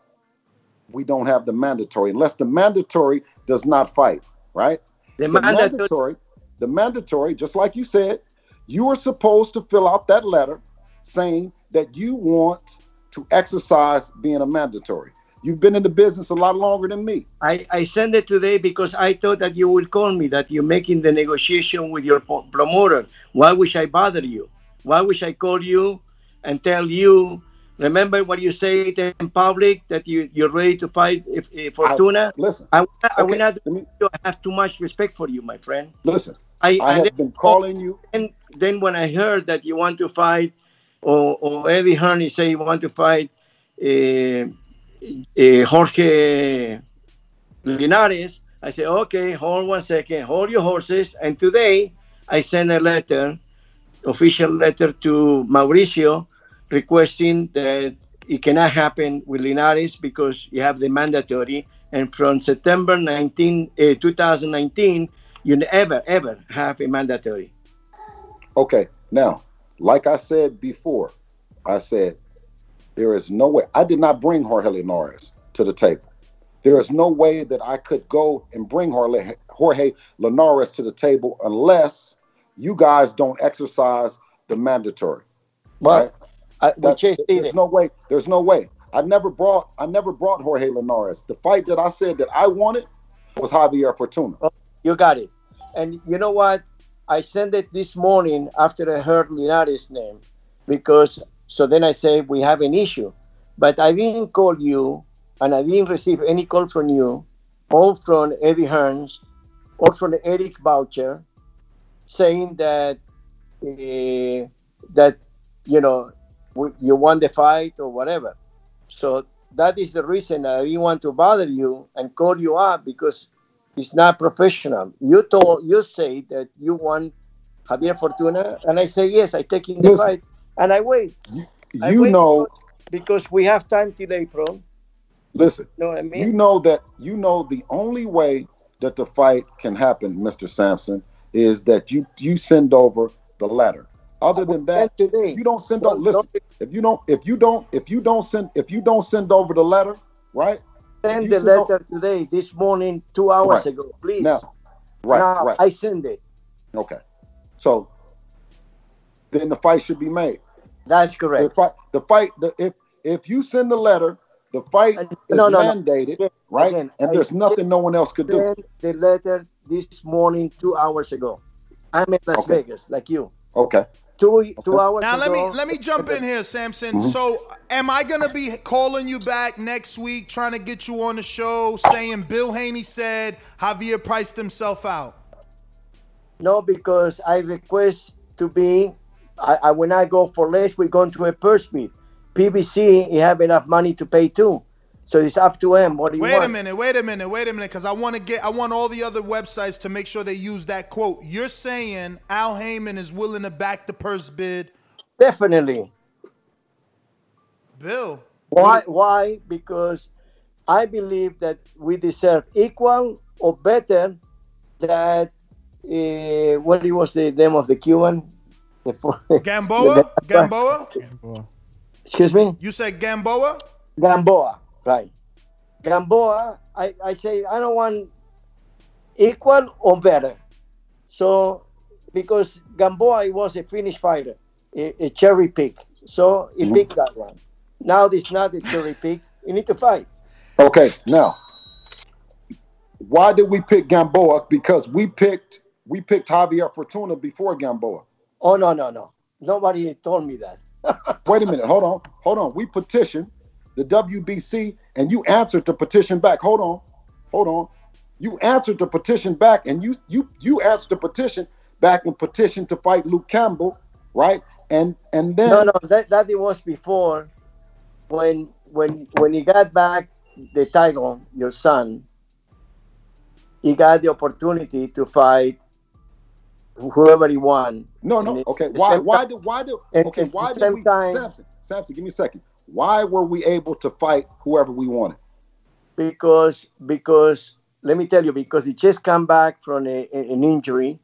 we don't have the mandatory. Unless the mandatory does not fight, right? The mandatory- mandatory, the mandatory, just like you said, you are supposed to fill out that letter saying that you want to exercise being a mandatory. You've been in the business a lot longer than me. I, I sent it today because I thought that you will call me, that you're making the negotiation with your promoter. Why wish I bother you? Why wish I call you and tell you? Remember what you said in public that you, you're ready to fight if, if Fortuna? listen, I, I will okay, not. I have too much respect for you, my friend. Listen, I, I have been calling you. And then when I heard that you want to fight, or, or Eddie Hearn say you want to fight uh, uh, Jorge Linares, I said, okay, hold one second, hold your horses. And today I sent a letter, official letter to Mauricio requesting that it cannot happen with Linares because you have the mandatory. And from September 19, uh, 2019, you never, ever have a mandatory. Okay, now, like I said before, I said there is no way. I did not bring Jorge Linares to the table. There is no way that I could go and bring Jorge, Jorge Linares to the table unless you guys don't exercise the mandatory. But I, we did there's it. no way. There's no way. I never brought. I never brought Jorge Linares. The fight that I said that I wanted was Javier Fortuna. Oh, you got it. And you know what? I sent it this morning after I heard Linares' name because so then I say we have an issue. But I didn't call you and I didn't receive any call from you or from Eddie Hearns or from Eric Bottjer saying that uh, that you know you won the fight or whatever. So that is the reason I didn't want to bother you and call you up because it's not professional. You told you say that you want Javier Fortuna, and I say yes. I take in the Listen. fight, and I wait. I You wait know. because we have time till April. Listen. You know what I mean? You know that you know the only way that the fight can happen, Mr. Sampson, is that you you send over the letter. Other than that, if you don't send over listen, if you don't if you don't if you don't send if you don't send over the letter, right? Send the send letter today, this morning, two hours Right. ago, please. Now, right, Now, right. I send it. Okay. So then the fight should be made. That's correct. The fight, the fight, the, if if you send a letter, the fight is no, no, no. mandated, right? Again, and I there's nothing no one else could do. The letter this morning, two hours ago. I'm in Las Okay. Vegas, like you. Okay. Two two hours Now ago. let me let me jump in here, Sampson. Mhm. So, am I gonna be calling you back next week, trying to get you on the show, saying Bill Haney said Javier priced himself out? No, because I request to be. I, I when I go for less, we're going to a purse bid. PBC, you have enough money to pay too, so it's up to him. What do you Wait want? a minute, wait a minute, wait a minute, because I want to get I want all the other websites to make sure they use that quote. You're saying Al Haymon is willing to back the purse bid. Definitely. Bill. Why? Why? Because I believe that we deserve equal or better that uh, what was the name of the Cuban? The fo- Gamboa? Gamboa? Excuse me. You said Gamboa? Gamboa, right? Gamboa. I, I say I don't want equal or better. So because Gamboa he was a Finnish fighter, a, a cherry pick. So he Mhm. picked that one. Now it's not a cherry pick. You need to fight. Okay, now, why did we pick Gamboa? Because we picked we picked Javier Fortuna before Gamboa. Oh no no no! Nobody told me that. Wait a minute, hold on, hold on. We petitioned the WBC, and you answered the petition back. Hold on, hold on. You answered the petition back, and you you you answered the petition back and petitioned to fight Luke Campbell, right? And and then No no that that it was before when when when he got back the title, your son, he got the opportunity to fight whoever he won. No, no. Okay. Why? Why did? Why did? Okay. Why did same we? time- Sampson, Sampson, give me a second. Why were we able to fight whoever we wanted? because because let me tell you because he just come back from a, a- an injury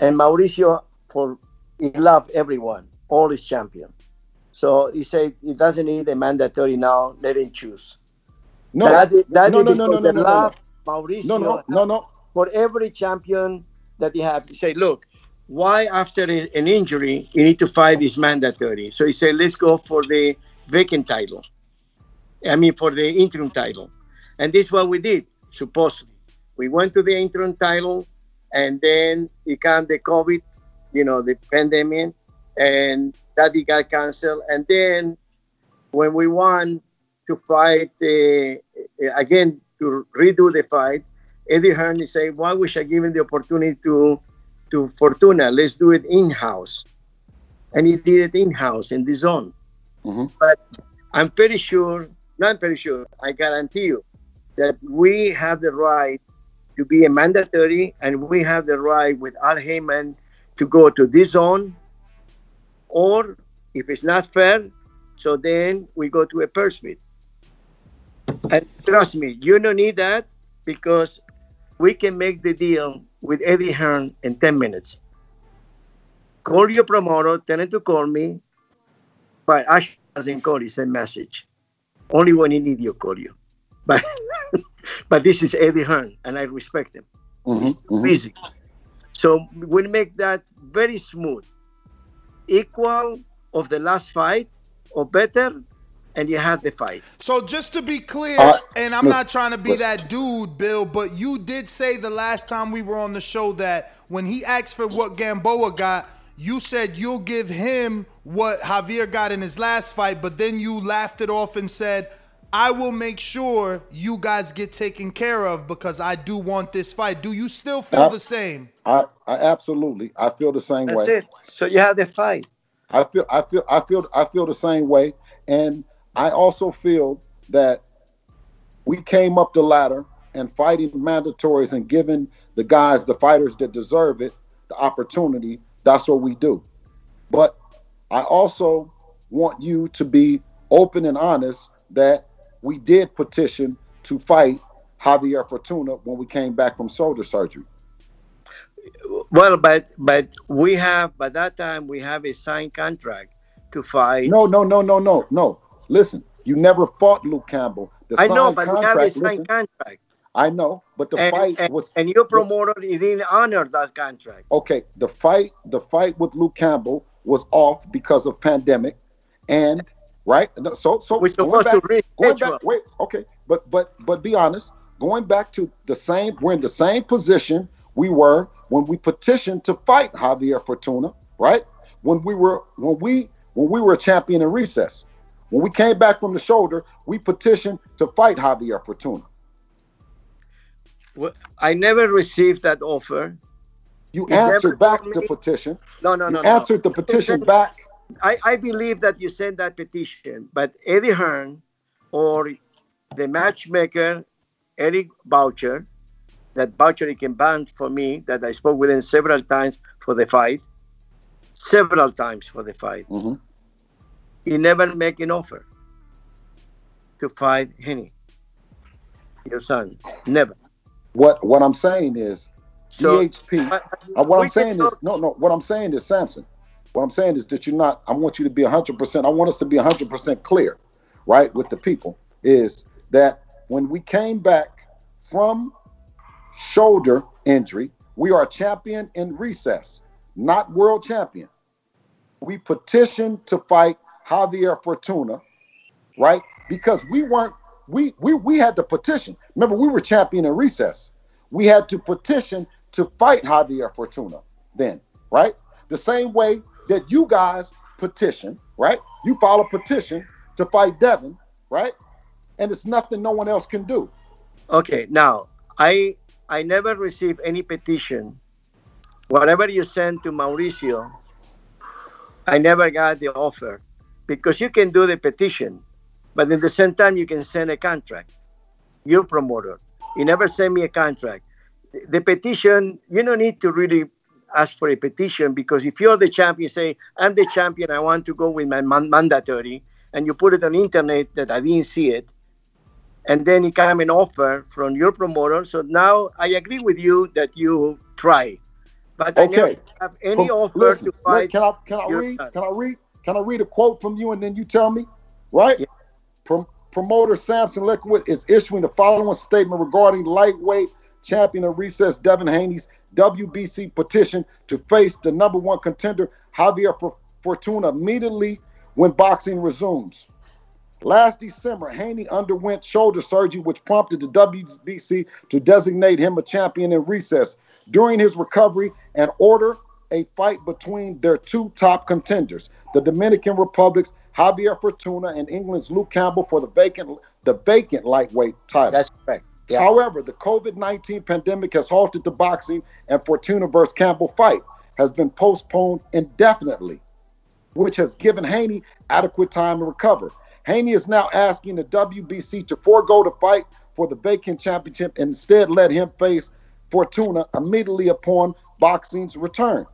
and mauricio for he loved everyone all his champion so he said he doesn't need a mandatory now let him choose No, that that no, no, no, no, no, no, no, no. mauricio No, no, no, no. for every champion that he have he say look why after an injury you need to fight this mandatory so he said let's go for the vacant title i mean for the interim title and this is what we did, supposedly. We went to the interim title, and then it came the COVID, you know, the pandemic, and that it got canceled. And then when we won to fight uh, again, to redo the fight, Eddie Hearn said, why we should give him the opportunity to, to Fortuna? Let's do it in-house. And he did it in-house in the zone. Mm-hmm. But I'm pretty sure, not pretty sure, I guarantee you that we have the right to be a mandatory and we have the right with Al Haymon to go to this zone or if it's not fair, so then we go to a purse bid. And trust me, you don't need that because we can make the deal with Eddie Hearn in 10 minutes. Call your promoter, tell him to call me, but Ash doesn't call, he send message. Only when he need you, call you. But but this is Eddie Hearn, and I respect him. Mhm, mhm. Busy. So we'll make that very smooth. Equal of the last fight, or better, and you have the fight. So just to be clear, Uh, and I'm look, not trying to be look. that dude, Bill, but you did say the last time we were on the show that when he asked for what Gamboa got, you said you'll give him what Javier got in his last fight, but then you laughed it off and said, I will make sure you guys get taken care of because I do want this fight. Do you still feel Uh, the same? I, I absolutely I feel the same That's way. it. So you have the fight. I feel I feel I feel I feel the same way. And I also feel that we came up the ladder and fighting mandatories and giving the guys, the fighters that deserve it, the opportunity. That's what we do. But I also want you to be open and honest that we did petition to fight Javier Fortuna when we came back from shoulder surgery. Well, but but we have by that time we have a signed contract to fight. No, no, no, no, no, no. Listen, you never fought Luke Campbell. The I know, but we have a signed listen, contract. I know, but the and, fight and, was and your promoter he didn't honor that contract. okay. The fight, the fight with Luke Campbell was off because of pandemic, and right. So, so We're supposed to back- going back. Wait, okay, but but but be honest. Going back to the same, we're in the same position we were when we petitioned to fight Javier Fortuna, right? When we were when we when we were a champion in recess. When we came back from the shoulder, we petitioned to fight Javier Fortuna. Well, I never received that offer. You never answered back the petition. No, no, You no. no. answered the petition back. I, I believe that you sent that petition, but Eddie Hearn or the matchmaker, Eric Bottjer, that Bottjer he can ban for me, that I spoke with him several times for the fight, several times for the fight. Mm-hmm. He never make an offer to fight Henny, your son. Never. What what I'm saying is So- GHP. but- uh, what I'm saying is no, no. What I'm saying is Sampson. What I'm saying is that you're not. I want you to be 100. percent I want us to be 100 percent clear, right, with the people. Is that when we came back from shoulder injury, we are champion in recess, not world champion. We petitioned to fight Javier Fortuna, right? Because we weren't. We we we had to petition. Remember, we were champion in recess. We had to petition to fight Javier Fortuna then, right? The same way that you guys petition, right? You file a petition to fight Devin, right? And it's nothing no one else can do. Okay, now I I never received any petition. Whatever you sent to Mauricio, I never got the offer because you can do the petition, but at the same time you can send a contract. Your promoter, you never send me a contract. The petition, you don't need to really ask for a petition because if you're the champion, say I'm the champion, I want to go with my man- mandatory, and you put it on internet that I didn't see it, and then it came an offer from your promoter. So now I agree with you that you try, but I never Okay. have any From- offer listen, to fight. Can I can I read? son. Can I read? Can I read a quote from you and then you tell me? Right? Prom- promoter Sampson Liquid is issuing the following statement regarding lightweight champion of recess Devin Haney's WBC petition to face the number one contender Javier For- Fortuna immediately when boxing resumes. Last December, Haney underwent shoulder surgery, which prompted the WBC to designate him a champion in recess. During his recovery, and order a fight between their two top contenders, the Dominican Republic's Javier Fortuna and England's Luke Campbell for the vacant the vacant lightweight title. That's correct. Yeah. However, the COVID 19 pandemic has halted the boxing, and Fortuna versus Campbell fight has been postponed indefinitely, which has given Haney adequate time to recover. Haney is now asking the WBC to forego the fight for the vacant championship and instead let him face Fortuna immediately upon boxing's return.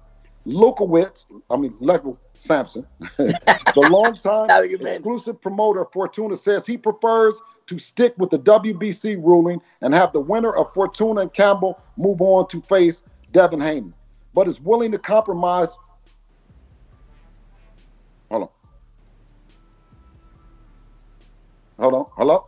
Lewkowicz, I mean, Level Sampson, the longtime exclusive promoter of Fortuna says he prefers to stick with the WBC ruling and have the winner of Fortuna and Campbell move on to face Devin Haney, but is willing to compromise. Hold on. Hold on. Hello?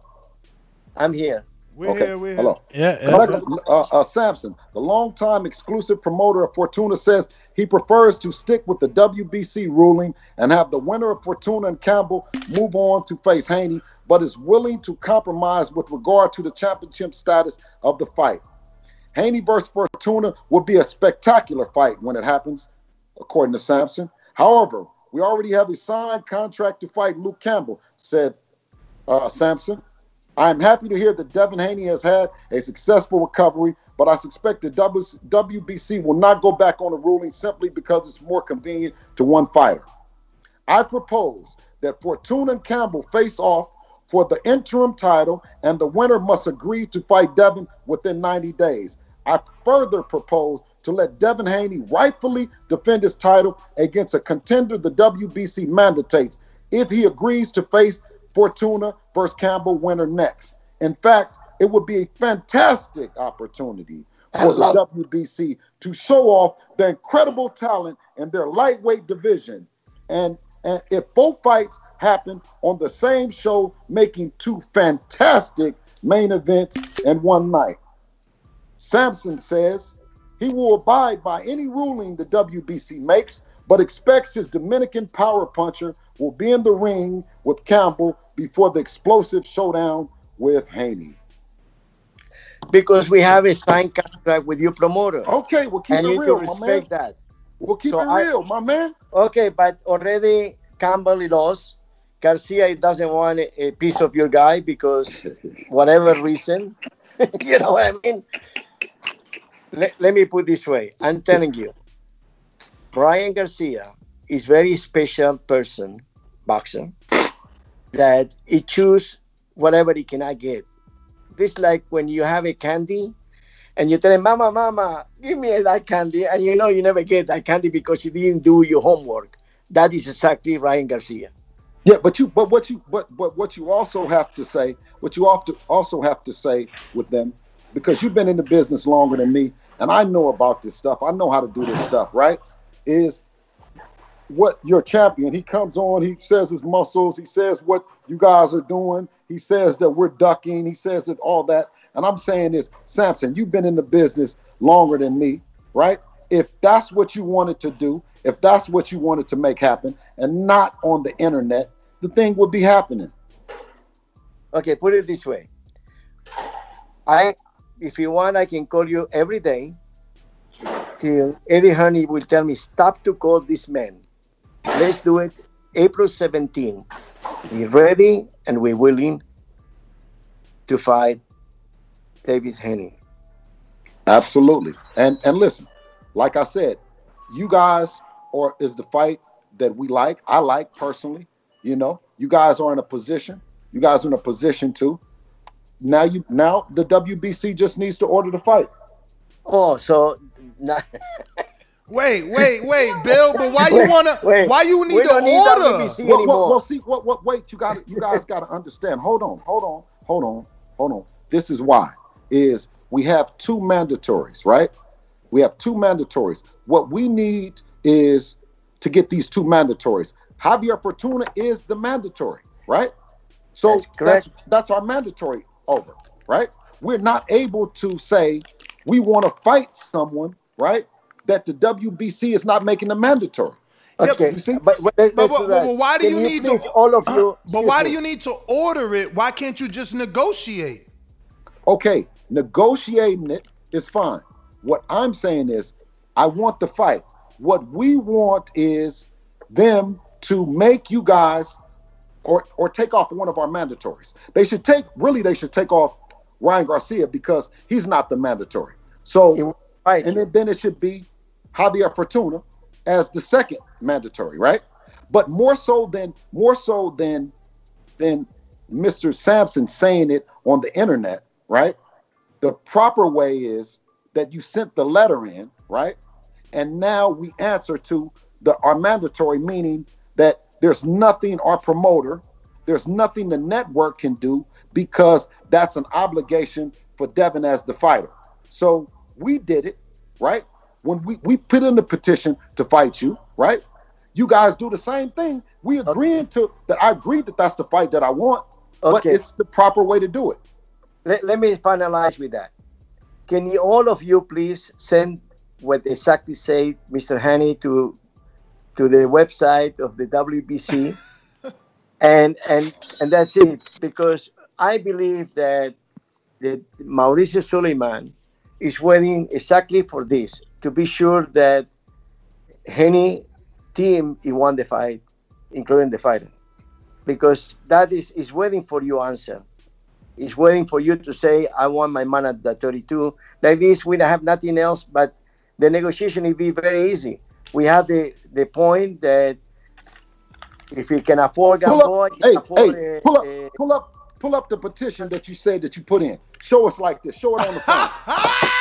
I'm here. We're okay. here, we're Hello. Yeah, yeah. Collect- uh, uh, Sampson, the longtime exclusive promoter of Fortuna, says he prefers to stick with the WBC ruling and have the winner of Fortuna and Campbell move on to face Haney, but is willing to compromise with regard to the championship status of the fight. Haney versus Fortuna would be a spectacular fight when it happens, according to Sampson. However, we already have a signed contract to fight Luke Campbell, said uh, Sampson. I am happy to hear that Devin Haney has had a successful recovery, but I suspect the WBC will not go back on the ruling simply because it's more convenient to one fighter. I propose that Fortuna and Campbell face off for the interim title, and the winner must agree to fight Devin within 90 days. I further propose to let Devin Haney rightfully defend his title against a contender the WBC mandates if he agrees to face Fortuna versus Campbell winner next. In fact, it would be a fantastic opportunity for the WBC to show off the incredible talent in their lightweight division. And, and if both fights happen on the same show, making two fantastic main events in one night. Sampson says he will abide by any ruling the WBC makes, but expects his Dominican power puncher will be in the ring with Campbell before the explosive showdown with Haney. Because we have a signed contract with your promoter. Okay, we'll keep and it you real, to my respect man. that. We'll keep So it I- real, my man. Okay, but already Campbell lost. Garcia doesn't want a, a piece of your guy because whatever reason. you know what I mean? Let, let me put this way. I'm telling you, Brian Garcia is very special person, boxer, that he choose whatever he cannot get. This like when you have a candy and you tell him, Mama, Mama, give me that candy, and you know you never get that candy because you didn't do your homework. That is exactly Ryan Garcia. Yeah, but you but what you but but what you also have to say, what you also have to say with them, because you've been in the business longer than me, and I know about this stuff. I know how to do this stuff, right? Is what your champion, he comes on, he says his muscles, he says what you guys are doing, he says that we're ducking, he says that all that. And I'm saying this, Sampson, you've been in the business longer than me, right? If that's what you wanted to do, if that's what you wanted to make happen, and not on the internet, the thing would be happening. Okay, put it this way. I, if you want, I can call you every day till Eddie Honey will tell me, stop to call this man. Let's do it April 17. We're ready and we're willing to fight David Haney. Absolutely. And and listen, like I said, you guys are is the fight that we like. I like personally. You know, you guys are in a position. You guys are in a position to. Now you now the WBC just needs to order the fight. Oh, so not, Wait, wait, wait, Bill. But why you wanna? wait. Why you need to don't need order? WBC Well, well, anymore. well, see, what, what, wait, you got, you guys got to understand. Hold on, hold on, hold on, hold on. This is why is we have two mandatories, right? We have two mandatories. What we need is to get these two mandatories. Javier Fortuna is the mandatory, right? So That's that's correct. that's, our mandatory over, right? We're not able to say we want to fight someone, right? That the WBC is not making the mandatory. okay, you see? but, but, let- But, but, but why do Can you need please, to? all of you? but why do you need to order it? Why can't you just negotiate? okay, negotiating it is fine. What I'm saying is, I want the fight. What we want is them to make you guys or or take off one of our mandatories. They should take really they should take off Ryan Garcia because he's not the mandatory. So Right. and then, then it should be Javier Fortuna as the second mandatory, right? But more so than more so than than Mr. Sampson saying it on the internet, right? The proper way is that you sent the letter in, right? And now we answer to the our mandatory, meaning that there's nothing our promoter, there's nothing the network can do because that's an obligation for Devin as the fighter. So we did it, right? When we, we put in the petition to fight you, right? You guys do the same thing. We agreeing to that. I agreed that that's the fight that I want, but it's the proper way to do it. let, let me finalize with that. Can you all of you please send what exactly said Mr. Haney to to the website of the WBC, and and and that's it. Because I believe that that Mauricio Sulaiman is waiting exactly for this to be sure that Haney team he won the fight, including the fighter, because that is is waiting for your answer. It's waiting for you to say, I want my man at the 32. Like this, we don't have nothing else, but the negotiation will be very easy. We have the, the point that if you can afford Pull up, you hey, afford, hey, pull up, uh, pull up, pull up the petition that you said that you put in. Show us like this. Show it on the phone.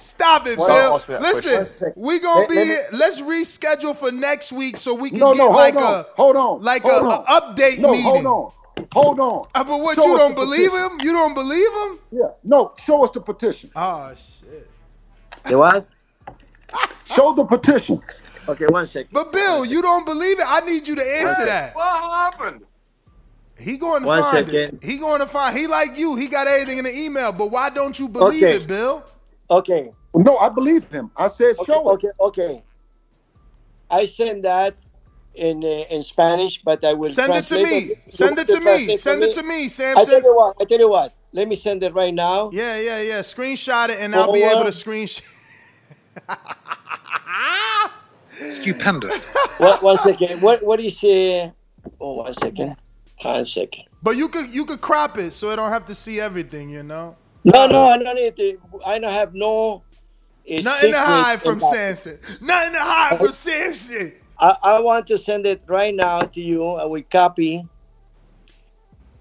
Stop it, One- Bill. Listen, we gonna be let me- here. Let's reschedule for next week so we can No, get no, like on, a hold on, like hold a, on. a update No, meeting. hold on, hold on. Uh, but what Show you don't believe petition. him? You don't believe him? Yeah, no, show us the petition. Oh shit. the was. Show the petition. Okay, one second. But Bill, you don't believe it? I need you to answer that. What happened? He going to One find second. it. He going to find. He like you. He got everything in the email. But why don't you believe Okay. it, Bill? Okay. No, I believe him. I said Okay, show it. okay, okay. I send that in uh, in Spanish, but I will Send it to translate me. Send it to me. Send it to me, I tell you what. I tell you what. Let me send it right now. Yeah, yeah, yeah. Screenshot it, and I'll be able to screenshot. Stupendous. What, one second. What what is uh? Oh, one second. One second. But you could you could crop it so I don't have to see everything. You know. No, no, I don't need to. I don't have no. uh, Nothing to hide from that. Sampson. Nothing to hide from Sampson. I, I want to send it right now to you. I will copy.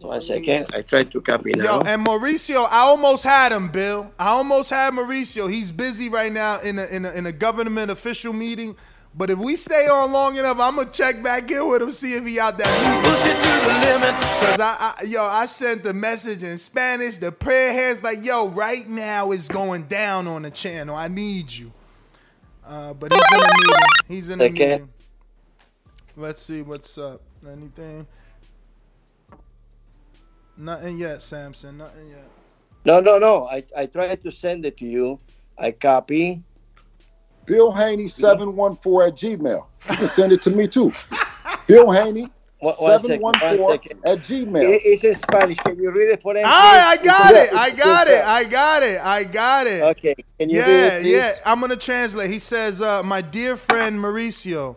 One second. I try to copy now. Yo, and Mauricio, I almost had him, Bill. I almost had Mauricio. He's busy right now in a in a, in a government official meeting. But if we stay on long enough, I'm gonna check back in with him, see if he out that meeting. Cause I, I yo, I sent the message in Spanish. The prayer hands like, yo, right now it's going down on the channel. I need you. Uh, but he's in the meeting. He's in the Okay. meeting. Let's see what's up. Anything? Nothing yet, Sampson. Nothing yet. No, no, no. I, I tried to send it to you. I copy. Bill Haney seven one four at Gmail. You can send it to me too. Bill Haney One- one seven second, one one four second. at Gmail. It- It's in Spanish. Can you read it for them? Ah, I got Yeah, it. I got it's, it. I got it. I got it. Okay. Can you read Yeah, it, yeah. I'm gonna translate. He says, uh, "My dear friend Mauricio,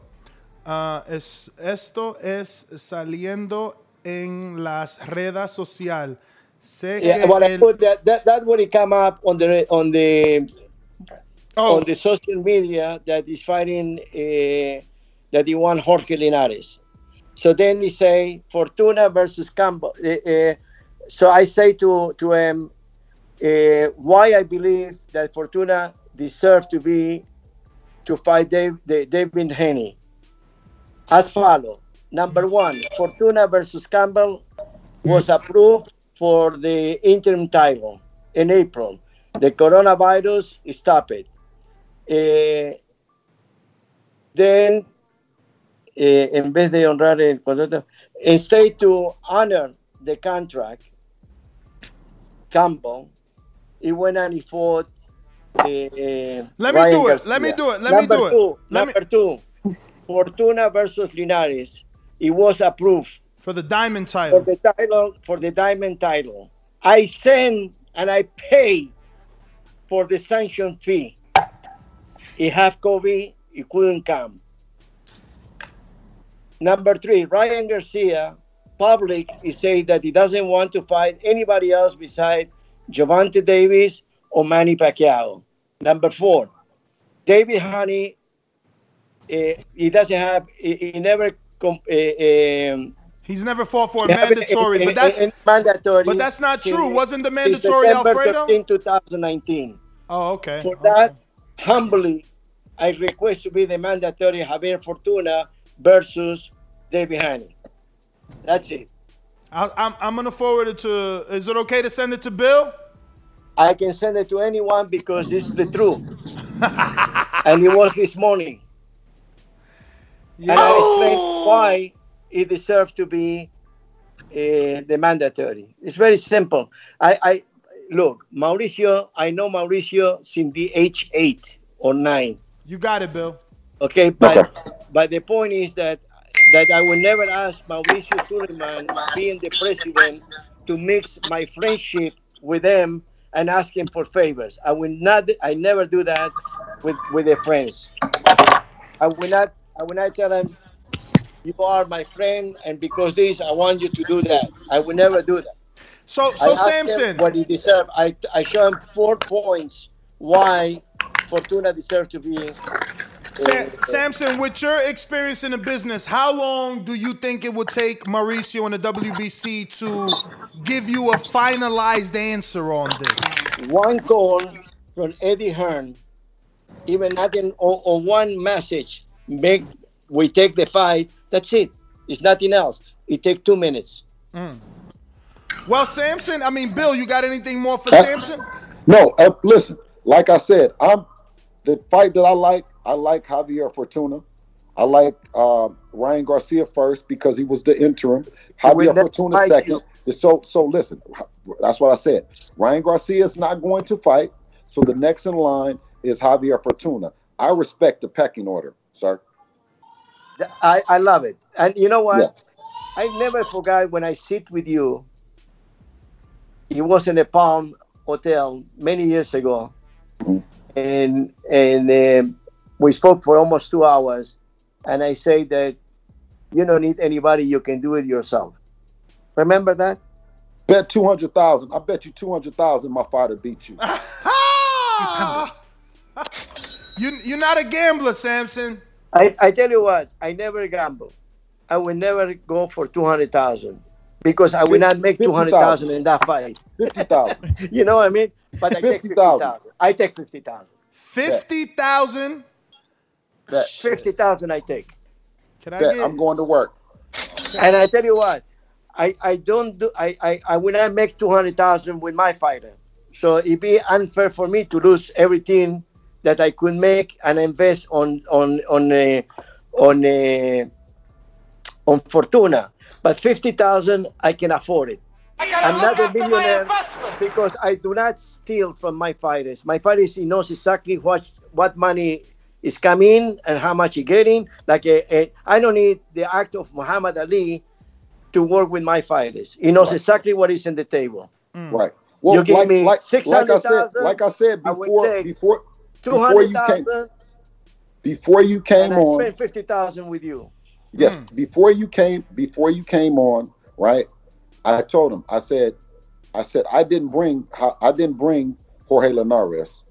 uh, es, esto es saliendo en las redes sociales." Yeah, que what I put that that that would come up on the on the Oh. on the social media that is fighting uh, that he won Jorge Linares. So then he say Fortuna versus Campbell. Uh, uh, so I say to to him uh, why I believe that Fortuna deserved to be to fight Dave, David Haney. As follow. Number one, Fortuna versus Campbell was approved for the interim title in April. The coronavirus stopped it. Eh, then, eh, en vez de honrar el contrato, instead to honor the contract, Campbell, he went and he fought. eh, Let me do it. Let me do it. Let me number do it. Two, Let me- number two, Fortuna versus Linares. It was approved for the diamond title. for the title for the diamond title. I send and I pay for the sanction fee. He have COVID, he couldn't come. Number three, Ryan Garcia, public, he said that he doesn't want to fight anybody else beside Javante Davis or Manny Pacquiao. Number four, David Honey, eh, he doesn't have, he, he never, eh, um, He's never fought for a mandatory, but that's mandatory. but that's not true. Wasn't the mandatory December Alfredo? 13, 2019. Oh, okay. For that, humbly, I request to be the mandatory Javier Fortuna versus David Haney. That's it. I, I'm I'm gonna forward it to. Is it okay to send it to Bill? I can send it to anyone because this is the truth. and it was this morning. And I explained why it deserves to be uh, the mandatory. It's very simple. I, I look, Mauricio, I know Mauricio since the age eight or nine. You got it, Bill. Okay, but but the point is that that I will never ask Mauricio Sulaiman, being the president, to mix my friendship with them and ask him for favors. I will not. I never do that with with the friends. I will not. I will not tell them you are my friend, and because this, I want you to do that. I will never do that. So, I so ask him Sampson, what he deserves. I I show him four points why Fortuna deserves to be. Sam, Sampson, with your experience in the business, how long do you think it would take Mauricio and the WBC to give you a finalized answer on this? one call from Eddie Hearn, even nothing on, on one message, make we take the fight. That's it. It's nothing else. It take two minutes. Mm. Well, Sampson, I mean, Bill, you got anything more for Huh? Sampson? No, uh, listen. Like I said, I'm the fight that I like. I like Javier Fortuna. I like uh, Ryan Garcia first because he was the interim. Javier Fortuna second. So, so listen. That's what I said. Ryan Garcia is not going to fight. So the next in line is Javier Fortuna. I respect the pecking order, sir. I, I love it. And you know what? Yeah. I never forgot when I sit with you. It was in a Palm Hotel many years ago, and and um we spoke for almost two hours. And I say that you don't need anybody; you can do it yourself. Remember that? Bet two hundred thousand. I bet you two hundred thousand. My fighter beat you. You, you're not a gambler, Sampson. I, I tell you what, I never gamble. I will never go for two hundred thousand because I will not make two hundred thousand in that fight. Fifty thousand. you know what I mean? But I take 50,000. I take fifty thousand. Fifty thousand. Fifty thousand I take. Can I Bet get? I'm going to work. And I tell you what, I, I don't do I, I, I will not make two hundred thousand with my fighter. So it'd be unfair for me to lose everything that I could make and invest on on on uh, on uh, on Fortuna. But fifty thousand I can afford it. I'm not a millionaire because I do not steal from my fighters. My fighters he knows exactly what what money is coming and how much he getting. Like a, a, I don't need the act of Muhammad Ali to work with my fighters. He knows exactly what is in the table. Mm. Right. You give me like, six like I said, like I said before, take before, two before hundred you came, before you came and I on, spend fifty thousand with you. yes, Hmm. before you came, before you came on, right? I told him, I said, I said, I didn't bring, I didn't bring Jorge Linares.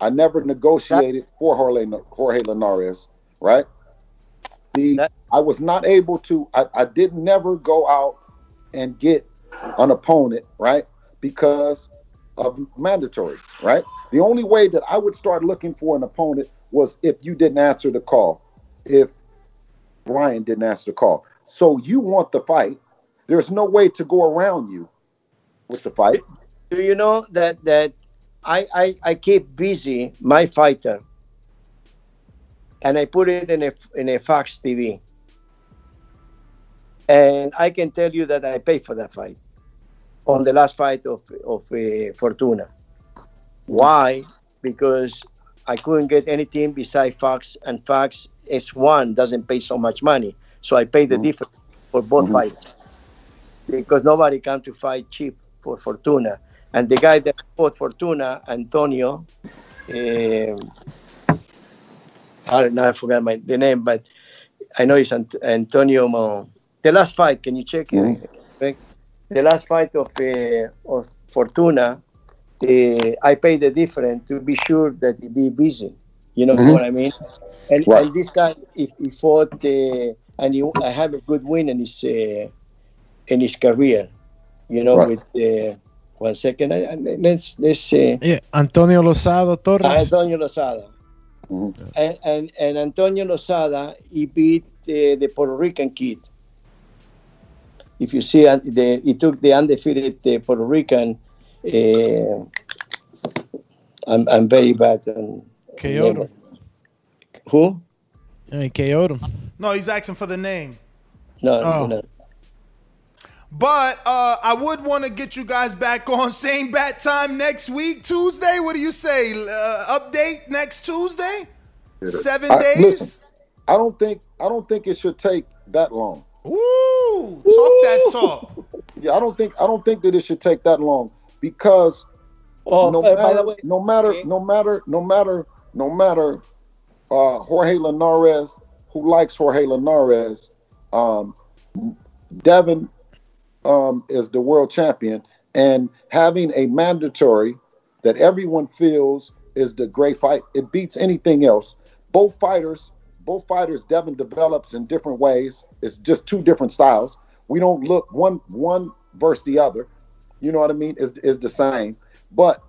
I never negotiated for Jorge, Jorge Linares, right? The I was not able to. I, I did never go out and get an opponent, right? Because of mandatories, right? The only way that I would start looking for an opponent was if you didn't answer the call, if Ryan didn't answer the call. So you want the fight. There's no way to go around you with the fight. Do you know that that I I, I keep busy my fighter, and I put it in a in a Fox TV, and I can tell you that I paid for that fight on the last fight of of uh, Fortuna. Why? Because I couldn't get anything beside Fox, and Fox S1 doesn't pay so much money, so I pay the difference for both Mhm. fights because nobody come to fight cheap for Fortuna. And the guy that fought Fortuna, Antonio, um, I don't know, I forgot my the name, but I know it's Ant- Antonio. Mo. The last fight, can you check it? Rick? The last fight of uh, of Fortuna, uh, I paid the difference to be sure that he be busy. You know Mhm. what I mean? And, Right. and this guy, if he fought, uh, and he, I have a good win and he's uh, in his career. You know, Right. with uh, one second, I, I- let's let's uh, Yeah, Antonio Lozada Torres. Antonio Lozada. And, and and Antonio Lozada, he beat uh, the Puerto Rican kid. If you see, uh, the, he took the undefeated uh, Puerto Rican. Uh, I'm, I'm very bad on KO'd. Who? Yeah, he KO'd. No, he's asking for the name. No, Oh. no. But uh, I would want to get you guys back on same bat time next week, Tuesday. What do you say? Uh, update next Tuesday? Seven I- days? listen, I don't think I don't think it should take that long. Ooh, talk that talk. Yeah, I don't think I don't think that it should take that long because Oh, no, by matter, way, no matter no matter no matter no matter uh, Jorge Linares, who likes Jorge Linares, um, Devin um, is the world champion, and having a mandatory that everyone feels is the great fight. It beats anything else. Both fighters, both fighters, Devin develops in different ways. It's just two different styles. We don't look one one versus the other. You know what I mean? Is is the same, but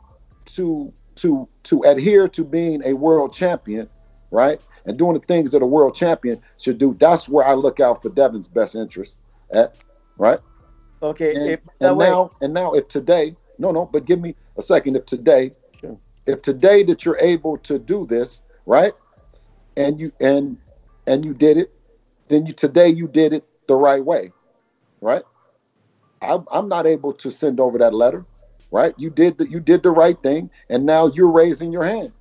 to to to adhere to being a world champion, right, and doing the things that a world champion should do. That's where I look out for Devin's best interest at, right? Okay. And, by the way, now, and now, if today, no, no, but give me a second. If today, sure. if today that you're able to do this, right, and you and and you did it, then you today you did it the right way, right? I'm, I'm not able to send over that letter, right? You did the, you did the right thing, and now you're raising your hand,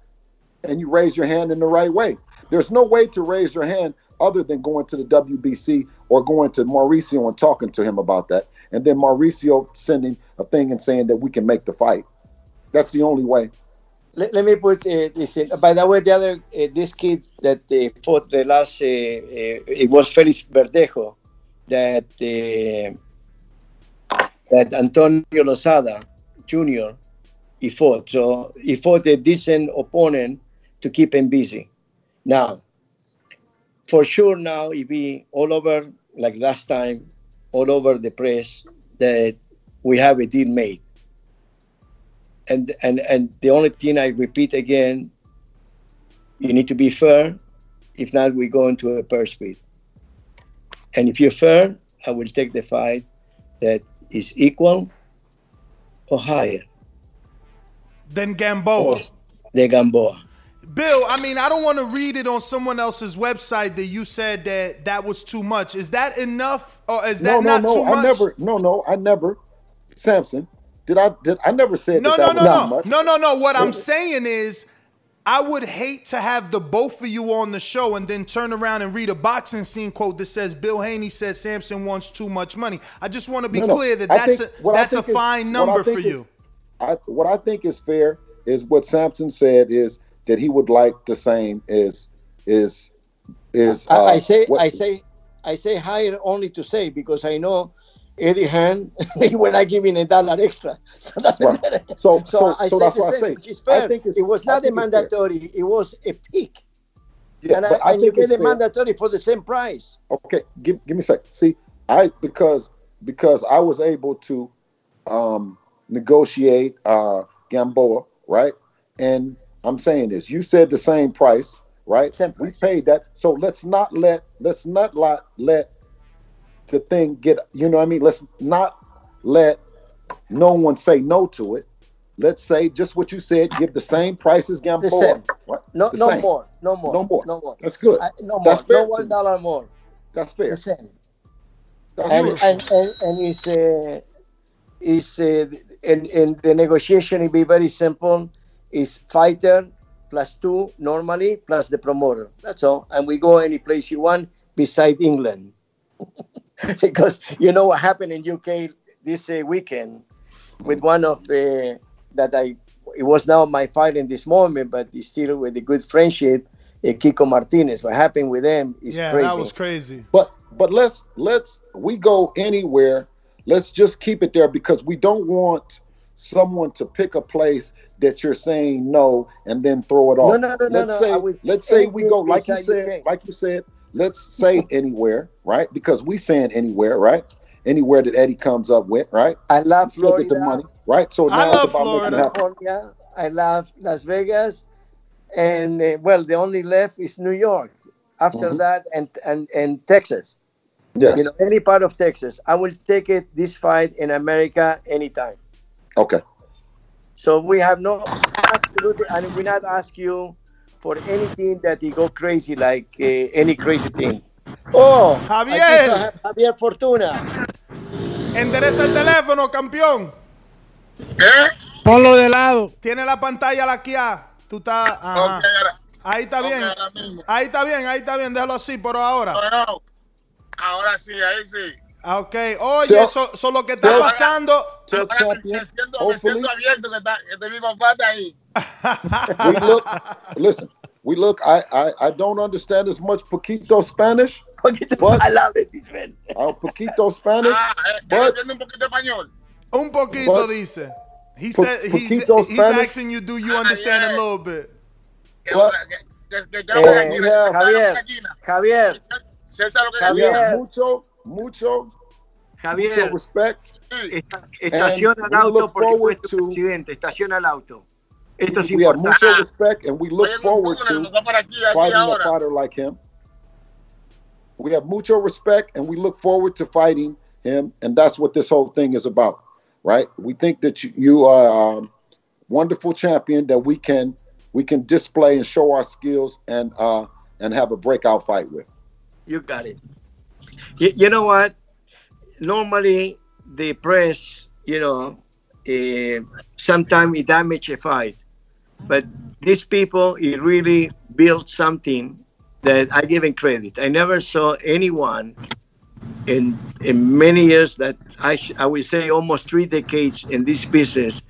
and you raise your hand in the right way. There's no way to raise your hand other than going to the WBC or going to Mauricio and talking to him about that, and then Mauricio sending a thing and saying that we can make the fight. That's the only way. let, let me put uh, this in. By the way, the other uh, this kid that uh, fought the last, uh, uh, it was Felix Verdejo, that uh, that Antonio Lozada Jr. he fought. So he fought a decent opponent to keep him busy. Now, for sure, now it be all over like last time, all over the press that we have a deal made and and and the only thing I repeat again, you need to be fair. If not, we go into a purse speed. And if you're fair, I will take the fight that is equal or higher Then Gamboa. the Gamboa. Bill, I mean, I don't want to read it on someone else's website that you said that that was too much. Is that enough, or is that no, not no, no. too I much? never. No, no. I never. Sampson, did I? Did I never said No, that no, that no, no, much? no, no, no. What I'm saying is, I would hate to have the both of you on the show and then turn around and read a boxing scene quote that says Bill Haney says Sampson wants too much money. I just want to be No, no. clear that I that's think- a, that's a think is- fine number for is- you. I, what I think is fair is what Sampson said is that he would like the same is is is. I, uh, I say what- I say I say higher only to say because I know Eddie Hearn when I give him a dollar extra. So that's Right. So- so- I so say that's what I say. which is I fair. think it was not a mandatory. It was a pick. Yeah, and I, I and you get a mandatory for the same price. Okay, give give me a second. See, I because because I was able to um negotiate uh Gamboa, right? And I'm saying this. You said the same price, right? We paid that. So let's not let let's not let let the thing get you know what I mean? Let's not let no one say no to it. Let's say just what you said, give the same price as Gamboa. same. right? No, The no same. more, no more, No more. no more. That's good. I- no more, That's fair no one more. That's fair. The same. That's and, and, and and it's uh, it's uh, and, and the negotiation will be very simple. It's fighter plus two normally plus the promoter. That's all, and we go any place you want beside England, because you know what happened in UK this uh, weekend with one of the that I it was now my fight in this moment, but it's still with a good friendship. Uh, Kiko Martinez. What happened with them is yeah, crazy. that was crazy. But but let's let's we go anywhere. Let's just keep it there because we don't want someone to pick a place that you're saying no and then throw it off. No, no, no, no, let's no, say I would- let's say we go like you said, UK. like you said. Let's say anywhere, right? Because we saying anywhere, right? Anywhere that Eddie comes up with, right? I love Let's look at the Florida. money, right? So I love it's about making it happen. California. I love Las Vegas, and uh, well, the only left is New York. After Mhm. that, and and and Texas. Yes. You know, any part of Texas, I will take it. This fight in America anytime. Okay. So we have no absolutely, and we not ask you for anything that you go crazy like uh, any crazy thing. Oh, Javier. Javier Fortuna. Endereza el teléfono, campeón. Ponlo de lado. Tiene la pantalla laqueada. Tú estás. ajá. Ahí está bien. Ahí está bien, ahí está bien. Déjalo así por ahora. Bueno, ahora sí, ahí sí. Ah, Ok. Oye, eso So- lo que está so- pasando. so Ahora me champion, siento, me hopefully. siento abierto que, está, que mi papá está ahí. we look listen we look i i, I don't understand as much poquito spanish but I love it man. uh, poquito spanish Ah, eh, but un poquito español. Un poquito But- dice. He Po- said he's, poquito he's Spanish. asking you, do you understand a little bit? Eh, que, Javier, Javier, Javier, mucho mucho Javier, mucho respect esta- estaciona And el we auto look porque forward fue tu presidente. Estaciona el auto. Esto es we have importante. mucho respect and we look forward to aquí, aquí fighting a fighter like him we have mucho respect and we look forward to fighting him and that's what this whole thing is about right we think that you, you are a wonderful champion that we can we can display and show our skills and uh and have a breakout fight with You got it. You, you know what? Normally, the press, you know, uh, sometimes it damage a fight, but these people, it really built something that I give them credit. I never saw anyone in in many years that I I would say almost three decades in this business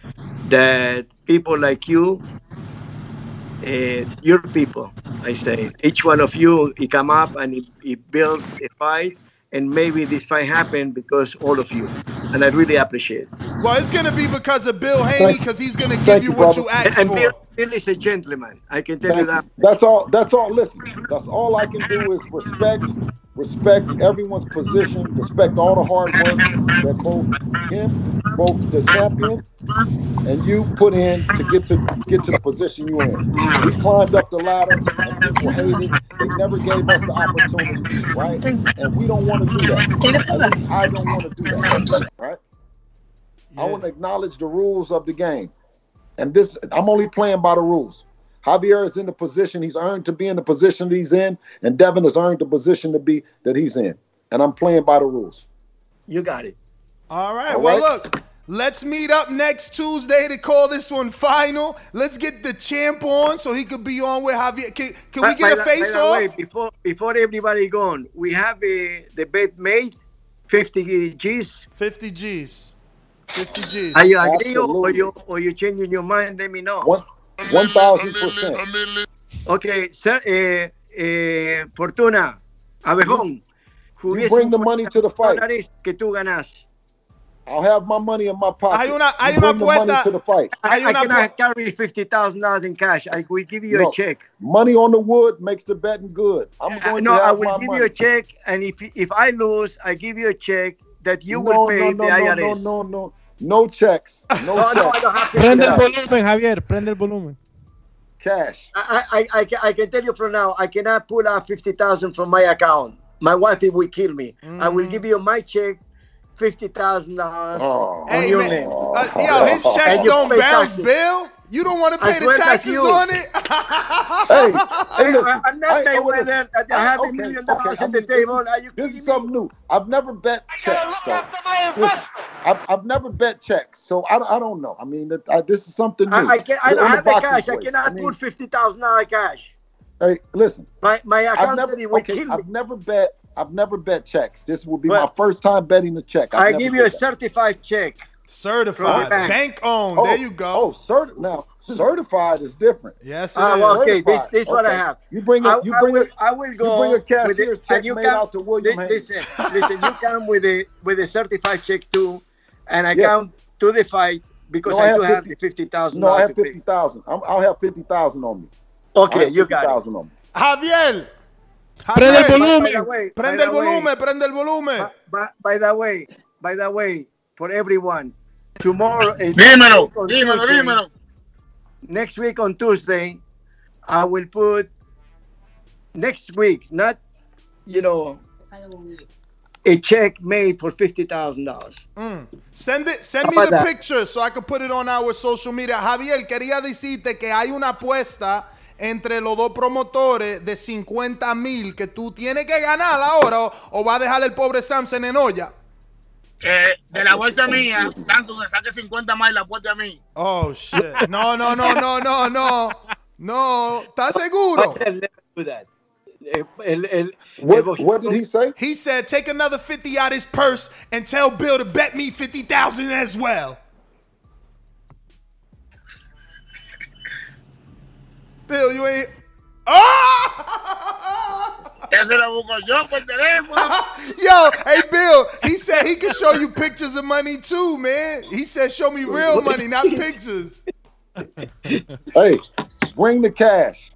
that people like you uh, your people, I say. Each one of you, he come up and he, he built a fight, and maybe this fight happened because all of you, and I really appreciate it. Well, it's gonna be because of Bill Haney, because he's gonna give thank you you, what brother. you asked And for. Bill, Bill is a gentleman. I can tell you that. you. That's all. That's all. Listen, that's all I can do is respect, respect everyone's position, respect all the hard work that both him, both the champion, and you put in to get to get to the position you're in. We climbed up the ladder, and people hated. They never gave us the opportunity, right? And we don't want to do that. At least I don't want to do that, right? I want to acknowledge the rules of the game. And this, I'm only playing by the rules. Javier is in the position he's earned to be in the position that he's in, and Devin has earned the position to be that he's in. And I'm playing by the rules. You got it. All right. All well, right? look. Let's meet up next Tuesday to call this one final. Let's get the champ on so he could be on with Javier. Can, can we get a face off? Before before everybody gone, we have uh, a debate made. Fifty G's. Fifty G's. Fifty G's. Are you agree or you or you changing your mind? Let me know. What? 1000%. Ok, eh, eh, Fortuna, Abejón, jugué bring the money to the fight. dólares que tú ganas. I'll have my money in my pocket. Hay una, hay una apuesta. Hay fight. I cannot carry fifty thousand dollars in cash. I will give you no, a check. Money on the wood makes the betting good. I'm uh, going uh, no, to have I will my give money. you a check, and if if I lose, I give you a check that you no, will pay no, no, the IRS. No, no, no, no no checks. No, No, no, I checks. don't have to. Prende el Cash. volumen, Javier. Prende el volumen. Cash. I, I, I, can, I can tell you from now, I cannot pull out 50,000 from my account. My wife it will kill me. I will give you my check, $50,000 Oh, on Hey, your man. name. Uh, yo, his checks And don't bounce, taxes. Bill. You don't want to pay the taxes on it? hey, hey, listen. I'm not I- paying oh, with listen. that. I I- have a okay, million okay, dollars I on the table. Are you This is something new. I've never bet checks, though. Listen, I've, I've never bet checks, so I, don't- I don't know. I mean, that- I, this is something new. I, I, can, I don't have the boxing cash. I voice. cannot mean, put $50,000 cash. Hey, listen. My, my I've never, will okay, kill me. I've never bet. I've never bet checks. This will be Well, my first time betting a check. I've I give you a that. certified check. Certified. From bank. Bank owned. Oh, there you go. Oh, cert- now certified is different. Yes, it Ah, is. well, okay, this Certified. this what I have. You bring it. you I bring will, a, I will go. bring a with cashier's the- check you made come- out to William li- Listen, listen. You come with a with a certified check too, and I Yes. come to the fight because No, I I, have do have 50 the fifty thousand No, I have to fifty pay. thousand. I'll have fifty thousand on me. Okay, have you got it. 50,000 on me. Javier. Prende el volumen. the way, by Prende el volumen, prende el volumen. by, by, by the way, by the way, for everyone, tomorrow. uh, Dímelo, Tuesday- dímelo. Next week on Tuesday, I will put. Next week, not, you know, a check made for fifty thousand dollars. Mm. Send it, send How me the that? picture so I can put it on our social media. Javier, quería decirte que hay una apuesta entre los dos promotores de 50 mil que tú tienes que ganar ahora o, o va a dejar el pobre Samson en olla. Eh, de la bolsa mía, Sampson le saque 50 más y la aporte a mí. Oh shit. No, no, no, no, no, no. No. ¿Estás seguro? I'll never do that. El- el- What, el what did he say? He said, take another 50 out his purse and tell Bill to bet me 50,000 as well. Bill, you ain't. Oh! Eso lo busco yo por teléfono. Yo, hey Bill, he said he can show you pictures of money too, man. He said show me real money, not pictures. Hey, bring the cash.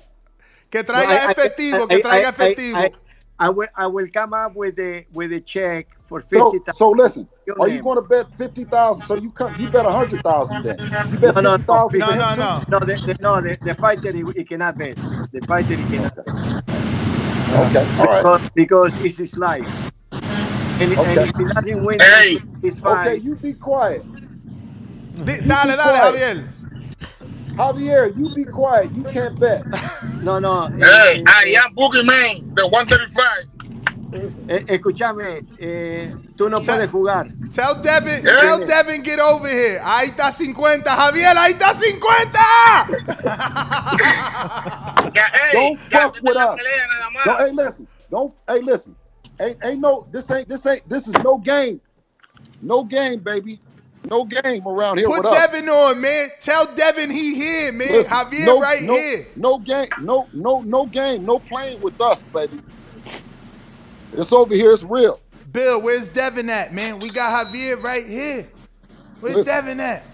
Que traiga I- I- efectivo, I- que traiga efectivo. I, I will, I will come up with a with a check for fifty thousand. so listen, Your are you going to bet fifty thousand? So you come, you bet a hundred thousand then. You bet No, no, fifty no, thousand. No, no, no. No, the, the, no, the, the fighter he, he cannot bet. The fighter he cannot bet. Okay, all right. Because, because it's his life. And, and if he doesn't win Hey. his, his fight, Okay, you be quiet. Di- Dale, dale, Javier. Javier, you be quiet. You can't bet. no, no. Hey, eh, I am Boogie Man, the 135. eh, escúchame, eh, tú no Sa- puedes jugar. Tell Devin, Yeah. tell Devin get over here. Ahí está 50, Javier, ahí está 50. Don't ya fuck se with us. pelea nada. No, hey, listen. Don't. Hey, listen. Ain't, ain't no. This ain't. This ain't. This is no game. No game, baby. No game around here Put with us. Devin on, man. Tell Devin he here, man. Listen, Javier no, right no, here. No game. No. No. No game. No playing with us, baby. It's over here. It's real. Bill, where's Devin at, man? We got Javier right here. Where's Listen. Devin at?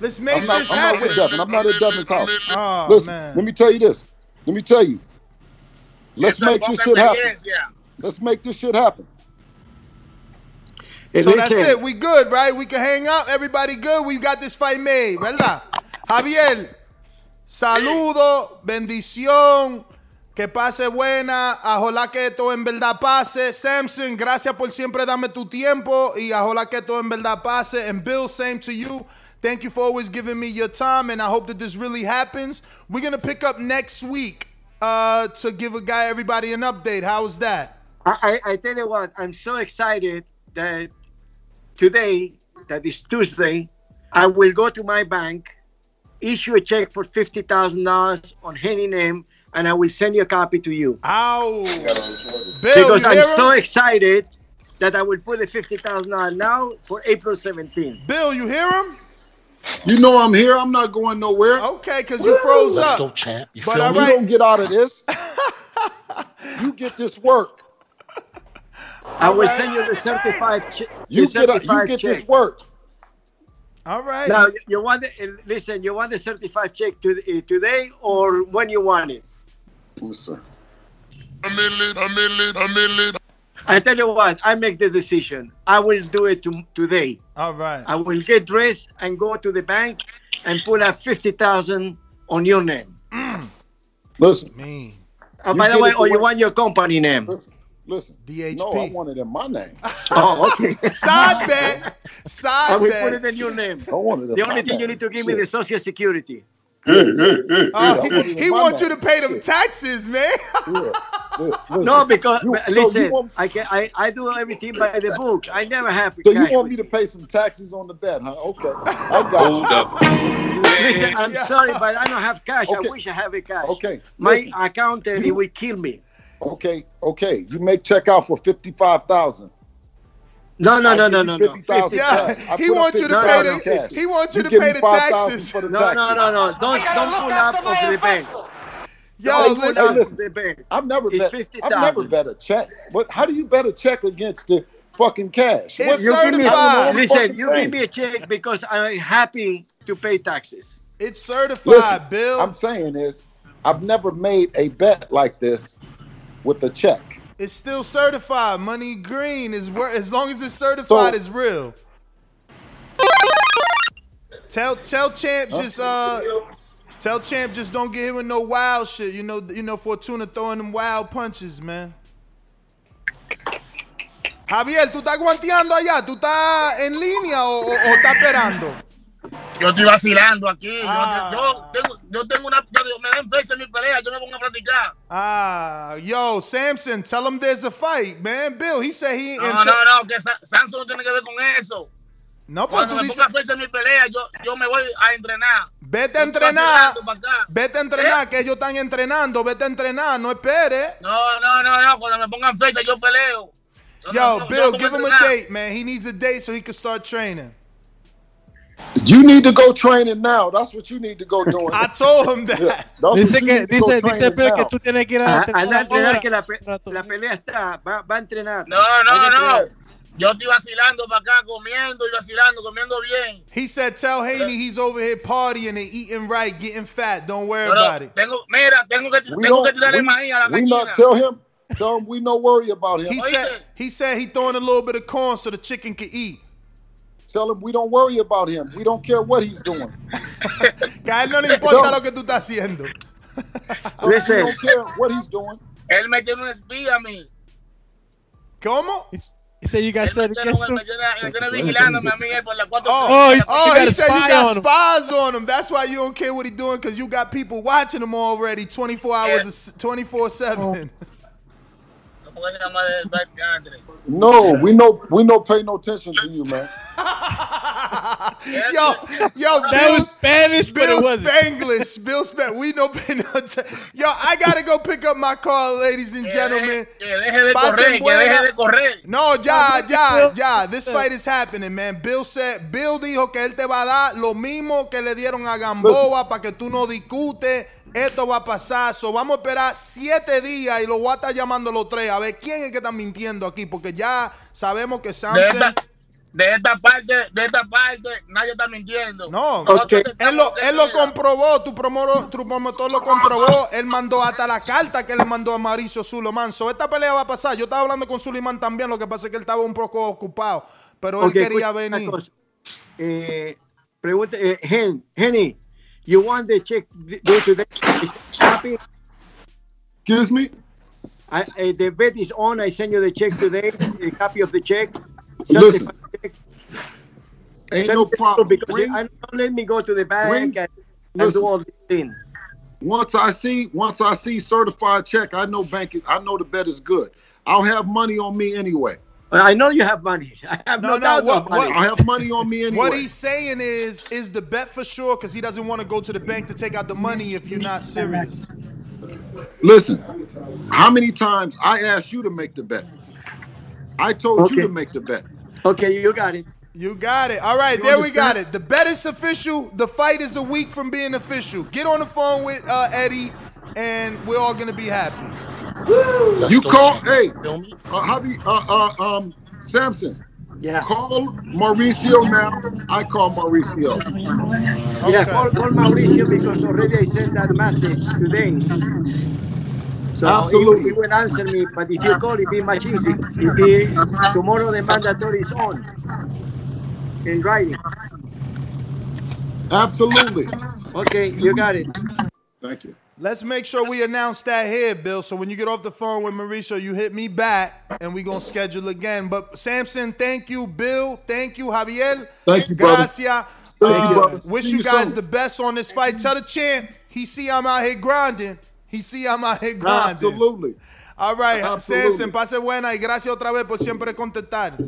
Let's make I'm not, this I'm not happen. with Devin. I'm not at Devin's house. Oh, Listen, man. let me tell you this. Let me tell you. Let's make this shit happen. Let's make this shit happen. So that's listen, it. We good, right? We can hang up. Everybody good. We got this fight made, ¿verdad? Javier, saludo, bendición. Que pase buena. Ojalá que esto en verdad pase. Sampson, gracias por siempre darme tu tiempo. Y ojalá que esto en verdad pase. And Bill, same to you. Thank you for always giving me your time. And I hope that this really happens. We're going to pick up next week uh, to give a guy, everybody an update. How's that? I, I, I tell you what, I'm so excited that today, that is Tuesday, I will go to my bank, issue a check for fifty thousand dollars on Henny name, and I will send you a copy to you. Ow. Bill, because you I'm hear him? so excited that I will put the fifty thousand dollars now for April 17th. Bill, you hear him? You know I'm here. I'm not going nowhere. Okay, because you froze Let's up. go, champ. You But feel right. You don't get out of this. you get this work. I will send you the certified check. You get a, you get this work. All right. Now you- you want the, uh, listen. You want the certified check to, uh, today or when you want it? Let me see. I tell you what, I make the decision. I will do it to, today. All right. I will get dressed and go to the bank and pull out fifty thousand on your name. Listen. Me. Uh, by the way, or the you want your company name? Listen. Listen. DHP. No, I want it in my name. Oh, okay. Side bet. Side bet. I Side will bet. put it in your name. I want it in The my only thing you need to give me the social security. Oh, I he want it in he wants you to pay them taxes, man. Yeah, yeah. No, because You- listen, you want- I can I, I do everything by the book. I never have So you want me to pay some taxes on the bet, huh? Okay. I got you. Listen, I'm Yeah. sorry, but I don't have cash. Okay. I wish I have a cash. Okay. My listen. accountant he will kill me. Okay, okay. You make check out for fifty-five thousand. No, no, I no, no, you no, no. 50,000 Yeah, he wants you to pay the he wants you, You to pay the taxes. for the No, taxes. no, no, no. Don't don't pull up of the bank. Yo, Don't listen. listen. the bank. I've never It's bet. 50,000. I've never bet a check. But how do you bet a check against the fucking cash? It's What- You give me, certified. listen, you thing. give me a check because I'm happy to pay taxes. It's certified, Listen, Bill. I'm saying is, I've never made a bet like this with a check. It's still certified. Money green is wor- as long as it's certified, So- it's real. Tell tell champ just uh tell champ just don't get hit with no wild shit. You know you know Fortuna throwing them wild punches, man. Javier, ¿tú estás guanteando allá? ¿Tú estás en línea o, o- o estás esperando? Yo estoy vacilando aquí. Yo- Ah. Yo, tengo, yo tengo una. Yo, me den fecha en mi pelea. Yo me pongo a practicar. Ah, yo, Samson, tell him there's a fight, man. Bill, he said he. No, no, no, que Sa- Samson no tiene que ver con eso. No, pues Cuando tú me dices, ponga fecha en mi pelea, yo, yo me voy a entrenar. vete a Yo entrenar, vete a entrenar, que ellos están entrenando, vete a entrenar, no esperes. No, no, no, no. Cuando me pongan fecha, yo peleo. Yo Yo, no- yo Bill, give him a date, man. He needs a date so he can start training. You need to go training now. That's what you need to go doing. I told him that. That's what Dice you que, need to go dice, dice training Bill que now. tú tienes que ir a Ah, entrenar anda a entrenar ahora. que la, pe- la pelea está, va, va a entrenar. No, Hay no, que no. entrenar. Yo estoy vacilando para acá, comiendo y vacilando, comiendo bien. He said, tell Haney he's over here partying and eating right, getting fat. Don't worry Pero about it. tengo, mira, tengo que, We tengo que don't. tirarle We, maíz a la we gallina. not tell him. Tell him we no worry about him. He said he said he throwing a little bit of corn so the chicken can eat. Tell him we don't worry about him. We don't care what he's doing. Que a él no le importa lo que tú estás haciendo. Tell him we don't care what he's doing. Él me tiene un espía a mí. ¿Cómo? He said you got Él me said tiene, against un- him. tiene, me tiene vigilándome a mí eh, por. Oh, Oh, he's- oh, you got he said you got on him. spies on him. That's why you don't care what he doing because you got people watching him already 24 hours, eh. 24 7. ¿Cómo oh. No, we know we no pay no attention to you, man. yo, yo, That Bill, was Spanish, but it Bill wasn't. Spanglish. Bill Span. We know. Yo, I gotta go pick up my car, ladies and gentlemen. Pasen buena. No, ya, ya, ya. This fight is happening, man. Bill said, Bill dijo que él te va a dar lo mismo que le dieron a Gamboa para que tú no discutes. Esto va a pasar. So vamos a esperar siete días y lo voy a estar llamando los tres. A ver quién es que está mintiendo aquí. Porque ya sabemos que De Samson. esta, de esta parte, de esta parte, nadie está mintiendo. No, él lo, él lo comprobó, tu promotor, tu promotor lo comprobó, él mandó hasta la carta que le mandó a Mauricio Suleiman. So, esta pelea va a pasar. Yo estaba hablando con Suleiman también, lo que pasa es que él estaba un poco ocupado, pero él quería venir. Eh, pregunta, eh, Hen, Henny, you want the check th- due today? Is happy? Excuse me? I, uh, the bet is on. I send you the check today, a copy of the check. Listen. check. Ain't no problem. Because I don't let me go to the bank Bring- and, and do all this thing. Once I see, once I see certified check, I know banking. I know the bet is good. I'll have money on me anyway. Well, I know you have money. I have No, no, no, doubt what- of money. what- I have money on me anyway. What he's saying is, is the bet for sure because he doesn't want to go to the bank to take out the money if you're not serious. Listen, how many times I asked you to make the bet? I told Okay. you to make the bet. Okay, you got it. You got it. All right, You there we got it. The bet is official. The fight is a week from being official. Get on the phone with uh, Eddie, and we're all gonna be happy. You call, hey, uh, Javi, uh, uh, um, Sampson. Yeah. Call Mauricio now. I call Mauricio. Yeah, call, call Mauricio because already I sent that message today. So Absolutely. He, he will answer me, but if you call, it be much easier. It be tomorrow the mandatory is on in writing. Absolutely. Okay, you got it. Thank you. Let's make sure we announce that here, Bill. So when you get off the phone with Mauricio, you hit me back, and we're gonna schedule again. But Sampson, thank you, Bill. Thank you, Javier. Thank you, brother. Gracias. Thank you, Uh, brother. wish See you you guys soon. the best on this fight. Tell the champ he see I'm out here grinding. He see I'm out here grinding. Absolutely. All right, Absolutely. Sampson, pase buena y gracias otra vez por siempre contestar.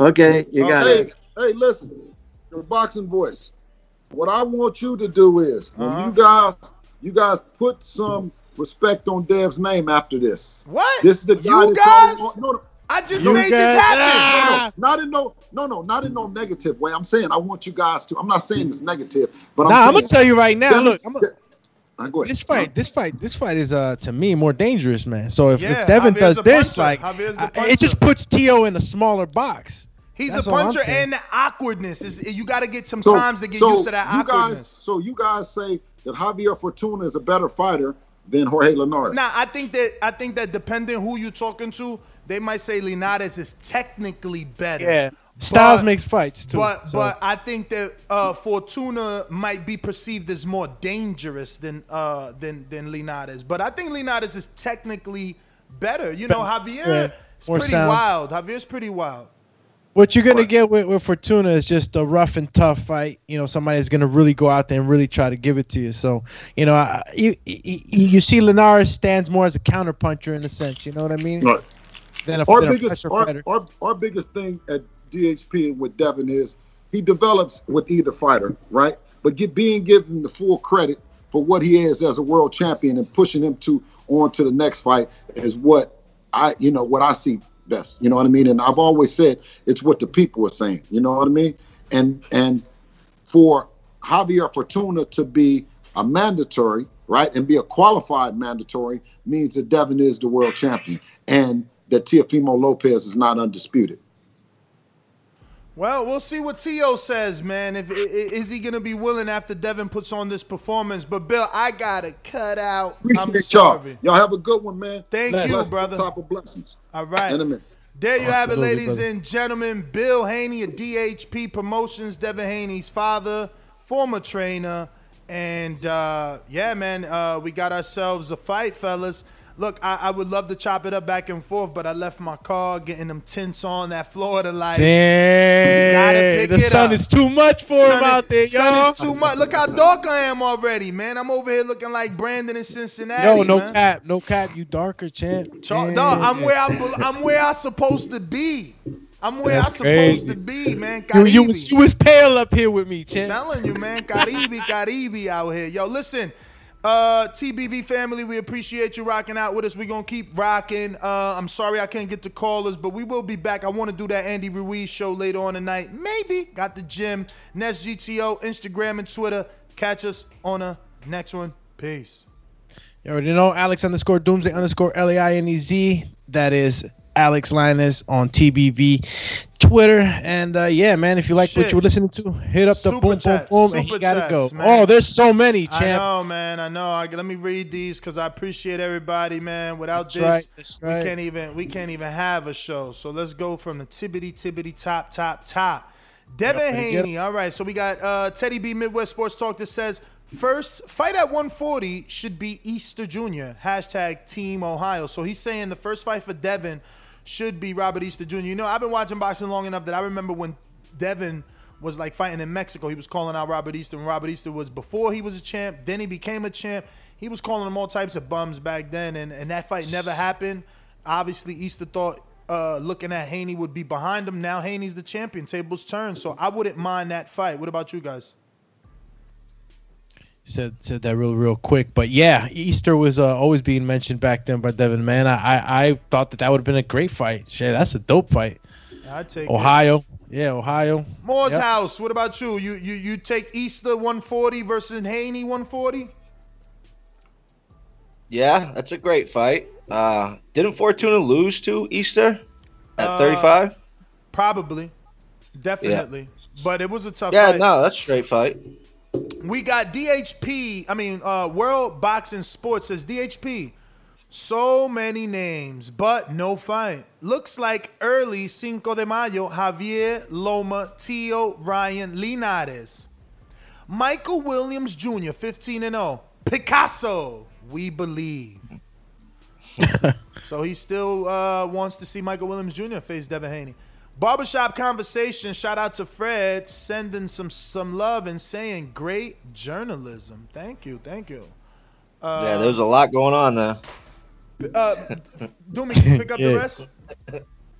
Okay, you got hey, it. hey, listen, your boxing voice. What I want you to do is when Uh-huh. you guys, you guys put some respect on Dev's name after this. What? This is the guy You guys? always- no, no, I just You made this guys- happen. no, no, not in no, no, no, not in no negative way. I'm saying I want you guys to. I'm not saying it's negative, but I'm Nah, I'm gonna tell you right now. Devin- Look, I'm a, Uh, go ahead. this fight, this fight, this fight is uh to me more dangerous, man. So if, Yeah, if Devin Javier's does this, like I- it just puts Teo in a smaller box. He's That's a puncher and the awkwardness. Is you got to get some So- times to get so used to that you awkwardness. guys, so you guys say that Javier Fortuna is a better fighter than Jorge Linares. Nah, I think that I think that depending who you're talking to, they might say Linares is technically better. Yeah, Styles But- makes fights too. But so. but I think that uh, Fortuna might be perceived as more dangerous than uh, than than Linares. But I think Linares is technically better. You know, Javier Yeah, is pretty sound. wild. Javier's pretty wild. What you're gonna get with, with Fortuna is just a rough and tough fight. You know, somebody's gonna really go out there and really try to give it to you. So, you know, I, you, you you see Linares stands more as a counterpuncher in a sense. You know what I mean? Right. Than a, our than biggest pressure our, fighter. our, our biggest thing at DHP with Devin is he develops with either fighter, right? But get being given the full credit for what he is as a world champion and pushing him to on to the next fight is what I you know what I see best. You know what I mean? And I've always said it's what the people are saying. You know what I mean? And and for Javier Fortuna to be a mandatory, right, and be a qualified mandatory means that Devin is the world champion and that Teofimo Lopez is not undisputed. Well, we'll see what Teo says, man. If i- i- is he gonna be willing after Devin puts on this performance? But Bill, I gotta cut out. I'm Appreciate y'all. Y'all have a good one, man. Thank Bless you, on brother. Top of blessings. All right. In a minute. There you have it, ladies brother. and gentlemen. Bill Haney of DHP Promotions, Devin Haney's father, former trainer. And uh, yeah, man, uh, we got ourselves a fight, fellas. Look, I, I would love to chop it up back and forth, but I left my car getting them tints on that Florida life. Dang, the sun up. is too much for Sun him is- out there, Sun yo. is too much. Look how dark I am already, man. I'm over here looking like Brandon in Cincinnati. Yo, no man. cap, no cap. You darker, champ. Char- dog, I'm where I'm, I'm where I'm supposed to be. I'm where I'm That's supposed crazy. to be, man. You, you, was, you was pale up here with me, champ. I'm telling you, man. Caribe, Caribe out here. Yo, listen. Uh, TBV family, we appreciate you rocking out with us. We're gonna keep rocking. Uh, I'm sorry I can't get to callers, but we will be back. I want to do that Andy Ruiz show later on tonight. Maybe. Got the gym. Nest GTO, Instagram and Twitter. Catch us on the next one. Peace. You already know Alex underscore Doomsday underscore L A I N E Z. That is Alex Lainez on TBV Twitter. And uh, yeah, man, if you like what you were listening to, hit up the Super boom, boom, chats, boom, and you gotta go. man. Oh, there's so many, I champ. know, man. I know. I, let me read these because I appreciate everybody, man. Without That's this, right, that's we right. can't even we can't even have a show. So let's go from the tibbity tibbity top top top. Devin Get up, get up. Haney. All right. So we got uh, Teddy B Midwest Sports Talk that says first fight at 140 should be Easter Jr. Hashtag Team Ohio. So he's saying the first fight for Devin should be Robert Easter Jr. You know, I've been watching boxing long enough that I remember when Devin was like fighting in Mexico. He was calling out Robert Easter, and Robert Easter was before he was a champ. Then he became a champ. He was calling him all types of bums back then, and, and that fight never happened. Obviously, Easter thought uh, looking at Haney would be behind him. Now Haney's the champion. Tables turned, So I wouldn't mind that fight. What about you guys? Said said that real real quick. But yeah, Easter was uh, always being mentioned back then by Devin. Man, I I, I thought that that would have been a great fight. Shit, that's a dope fight. I'd take it. Ohio, yeah, Ohio. Moore's Yep. house. What about you? You you you take Easter 140 versus Haney 140? Yeah, that's a great fight. Uh, didn't Fortuna lose to Easter at Uh, 35? Probably, definitely. But it was a tough Yeah, fight. no, that's a straight fight. We got DHP. I mean, uh, World Boxing Sports says DHP. So many names, but no fight. Looks like early Cinco de Mayo, Javier Loma, Teo Ryan Linares. Michael Williams Jr., 15 and 0. Picasso, we believe. so he still uh, wants to see Michael Williams Jr. face Devin Haney. Barbershop conversation. Shout out to Fred sending some some love and saying great journalism. Thank you, thank you. Uh, yeah, there's a lot going on there. uh, Doomy, can you pick up the Yeah. rest?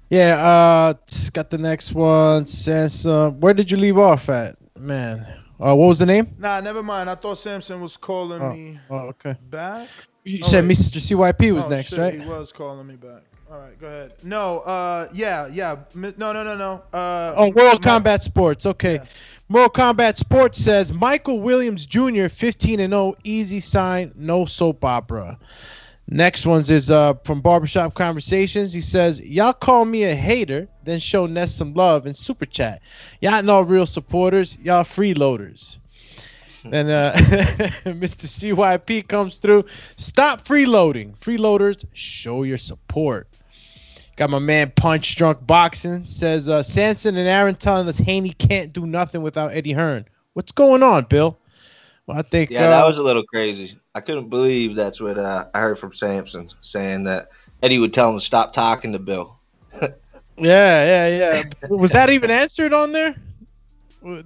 Yeah, uh, just got the next one. Sansa, where did you leave off at, man? Uh, what was the name? Nah, never mind. I thought Sampson was calling Oh, me oh, okay. back. You Oh, said wait. Mr. CYP was Oh, next, shit, right? He was calling me back. All right, go ahead. No, uh, yeah, yeah. No, no, no, no. Uh, Oh, World Combat Sports. Okay. World Combat Sports says Michael Williams Jr. 15 and 0, easy sign, no soap opera. Next one's is uh from Barbershop Conversations. He says, Y'all call me a hater, then show Ness some love in super chat. Y'all no real supporters, y'all freeloaders. Then uh, Mr. CYP comes through. Stop freeloading. Freeloaders, show your support. Got my man Punch Drunk Boxing says uh, Sampson and Aaron telling us Haney can't do nothing without Eddie Hearn. What's going on, Bill? Well, I think Yeah, uh, that was a little crazy. I couldn't believe that's what uh, I heard from Sampson saying that Eddie would tell him to stop talking to Bill. Yeah, yeah, yeah. Was that even answered on there?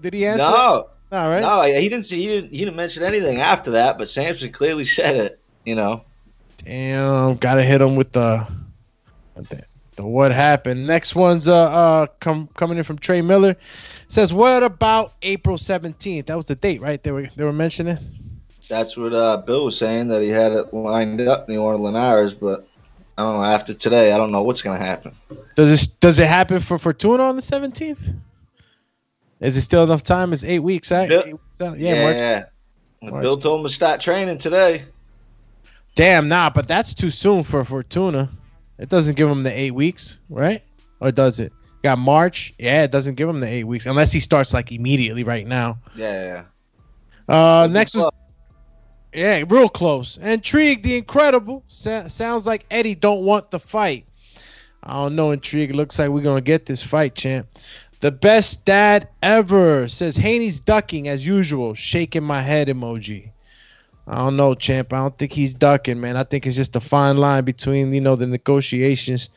Did he answer? No, No, right? no, he didn't. He didn't. He didn't mention anything after that. But Sampson clearly said it. You know. Damn, gotta hit him with the, the, the what happened. Next one's uh uh come coming in from Trey Miller. Says what about April seventeenth? That was the date, right? They were they were mentioning. That's what uh, Bill was saying that he had it lined up. He wanted Linares, but I don't know. After today, I don't know what's gonna happen. Does this does it happen for Fortuna on the seventeenth? Is it still enough time? It's eight weeks, right? Bill- Eight weeks out? Yeah, March. March. Bill told him to start training today. Damn, nah, but that's too soon for Fortuna. It doesn't give him the eight weeks, right? Or does it? Got March. Yeah, it doesn't give him the eight weeks unless he starts like immediately right now. Yeah, yeah. Uh, next was yeah, real close. Intrigue, the incredible. Sounds like Eddie don't want the fight. I don't know, Intrigue. Looks like we're gonna get this fight, champ. The best dad ever says Haney's ducking as usual, shaking my head emoji. I don't know, champ. I don't think he's ducking, man. I think it's just a fine line between you know the negotiations.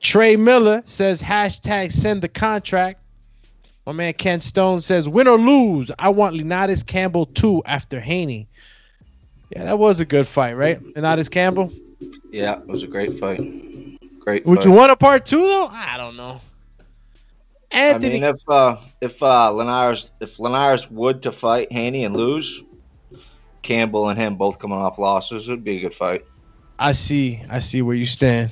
Trey Miller says hashtag send the contract. My man Ken Stone says win or lose, I want Linares Campbell too after Haney. Yeah, that was a good fight, right? Linares Campbell. Yeah, it was a great fight. Great. Would fight. you want a part two though? I don't know. Anthony, I mean, if uh, if uh, Linares if Linares would to fight Haney and lose, Campbell and him both coming off losses, it'd be a good fight. I see. I see where you stand.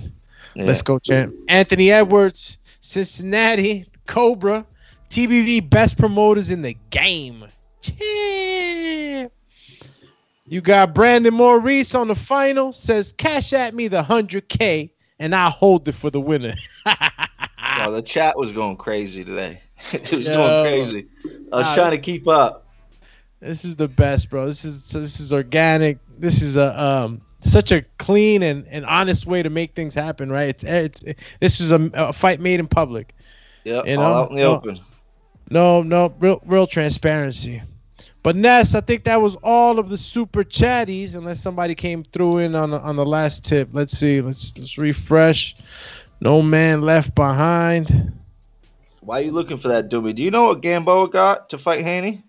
Yeah. Let's go, champ. Anthony Edwards, Cincinnati, Cobra, TBV best promoters in the game. Champ. You got Brandon Maurice on the final. Says cash at me the hundred k, and I'll hold it for the winner. Well, the chat was going crazy today. it was Yo. going crazy. I was Nah, trying to keep up. This is the best, bro. This is this is organic. This is a um such a clean and, and honest way to make things happen, right? It's it's this was a, a fight made in public. Yep, You all out in the No. open. No, no, real real transparency. But Ness, I think that was all of the super chatties, unless somebody came through in on the, on the last tip. Let's see. Let's let's refresh. No man left behind. Why are you looking for that, Doobie? Do you know what Gamboa got to fight Haney?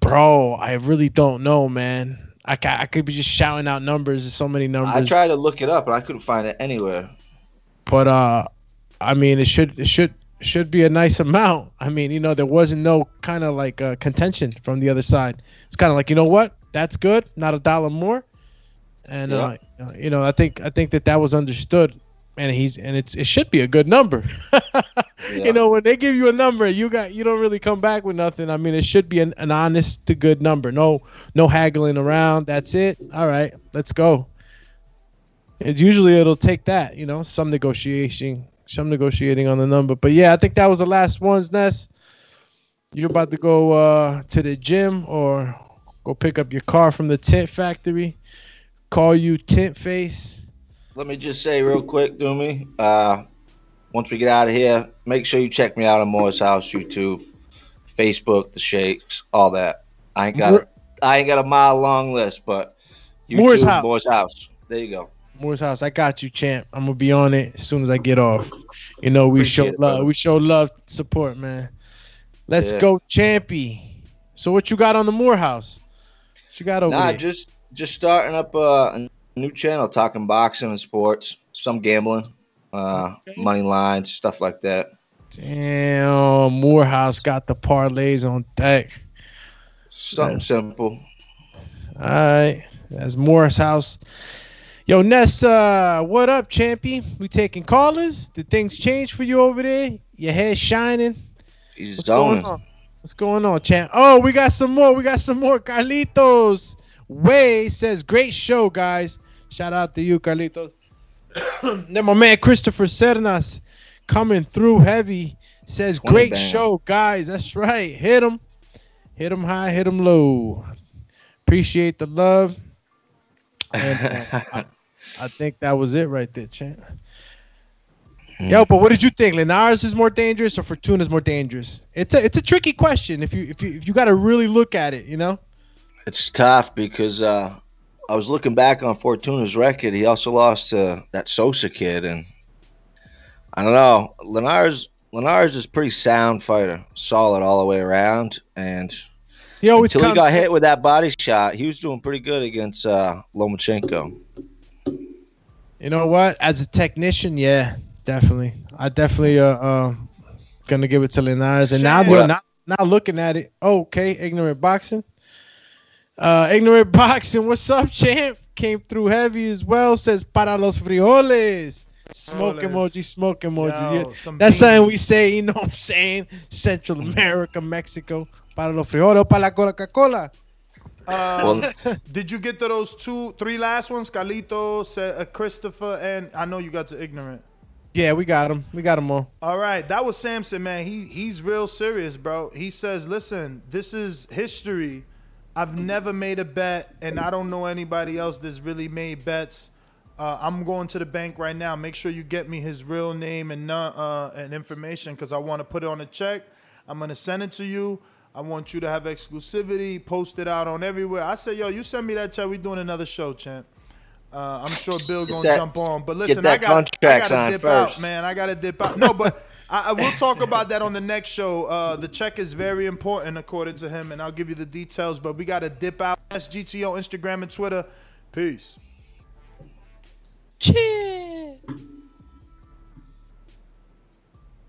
Bro, I really don't know, man. I, I could be just shouting out numbers. There's so many numbers. I tried to look it up and I couldn't find it anywhere. but uh i mean it should it should should be a nice amount i mean you know there wasn't no kind of like uh, contention from the other side it's kind of like you know what that's good not a dollar more and uh you know i think i think that that was understood and he's and it's it should be a good number you know when they give you a number you got you don't really come back with nothing i mean it should be an, an honest to good number no no haggling around that's it all right let's go it's usually it'll take that, you know, some negotiating, some negotiating on the number. But yeah, I think that was the last one's nest. You're about to go uh, to the gym or go pick up your car from the tent factory. Call you tent face. Let me just say real quick, Doomy. Uh, once we get out of here, make sure you check me out on Moore's House YouTube, Facebook, the Shakes, all that. I ain't got a, I ain't got a mile long list, but YouTube, Moore's House. Moore's House. There you go. Moore's house. I got you, champ. I'm gonna be on it as soon as I get off. You know, we show it, love. We show love, support, man. Let's Yeah. go, champy. So what you got on the Morehouse? What you got over Nah, there? just just starting up uh, a new channel talking boxing and sports, some gambling, uh, money lines, stuff like that. Damn, Morehouse got the parlays on deck. Something Yes. simple. All right, that's Morris House. Yo, Ness, uh, what up, champy? We taking callers? Did things change for you over there? Your hair shining? He's What's going on? What's going on, champ? Oh, we got some more. We got some more. Carlitos Way says, "Great show, guys." Shout out to you, Carlitos. then my man Christopher Cernas coming through heavy says, "Great bang. show, guys." That's right. Hit him, hit him high, hit him low. Appreciate the love. And, uh, I, I think that was it right there, champ. Yo, but what did you think? Linares is more dangerous or Fortuna is more dangerous? It's a it's a tricky question if you if you if you got to really look at it, you know. It's tough because uh, I was looking back on Fortuna's record. He also lost to that Sosa kid, and I don't know. Linares Linares is a pretty sound fighter, solid all the way around, and He always until he got hit with that body shot, he was doing pretty good against uh, Lomachenko. You know what? As a technician, yeah, definitely. I definitely uh, uh gonna give it to Linares. And now, Yeah. now, now looking at it, oh, okay, ignorant boxing. Uh, ignorant boxing. What's up, champ? Came through heavy as well. Says para los frijoles. Smoke emoji, smoke emoji. Yo, Yeah. some That's something we say, you know what I'm saying? Central America, Mexico. Para los frijoles, para la Coca-Cola. Um, did you get to those two, three last ones? Carlito, Se- uh, Christopher, and I know you got to ignorant. Yeah, we got him. We got him all. All right, that was Sampson, man. He he's real serious, bro. He says, "Listen, this is history. I've never made a bet, and I don't know anybody else that's really made bets. Uh, I'm going to the bank right now. Make sure you get me his real name and uh, and information because I want to put it on a check. I'm gonna send it to you. I want you to have exclusivity. Post it out on everywhere. I say, yo, you send me that check. We doing another show, champ. Uh, I'm sure Bill gonna that- jump on. But listen, I got I gotta dip first. out, man. I gotta dip out. No, but I, I will talk about that on the next show. Uh, the check is very important according to him, and I'll give you the details. But we gotta dip out. That's GTO, Instagram, and Twitter. Peace. Cheers.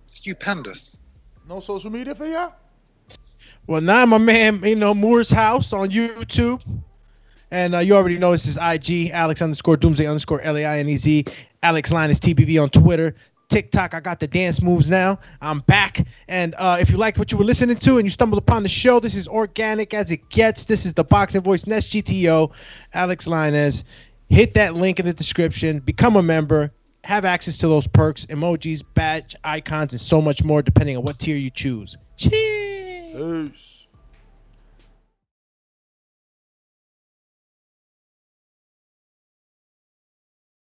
Stupendous. No social media for y'all. Well, now my man, you know, Moore's house on YouTube. And uh, you already know this is IG, Alex underscore Doomsday underscore L A I N E Z. Alex Lainez TBV on Twitter. TikTok, I got the dance moves now. I'm back. And uh, if you liked what you were listening to and you stumbled upon the show, this is organic as it gets. This is the Boxing Voice Nest GTO, Alex Lainez. Hit that link in the description. Become a member. Have access to those perks, emojis, badge, icons, and so much more, depending on what tier you choose. Cheers. Peace.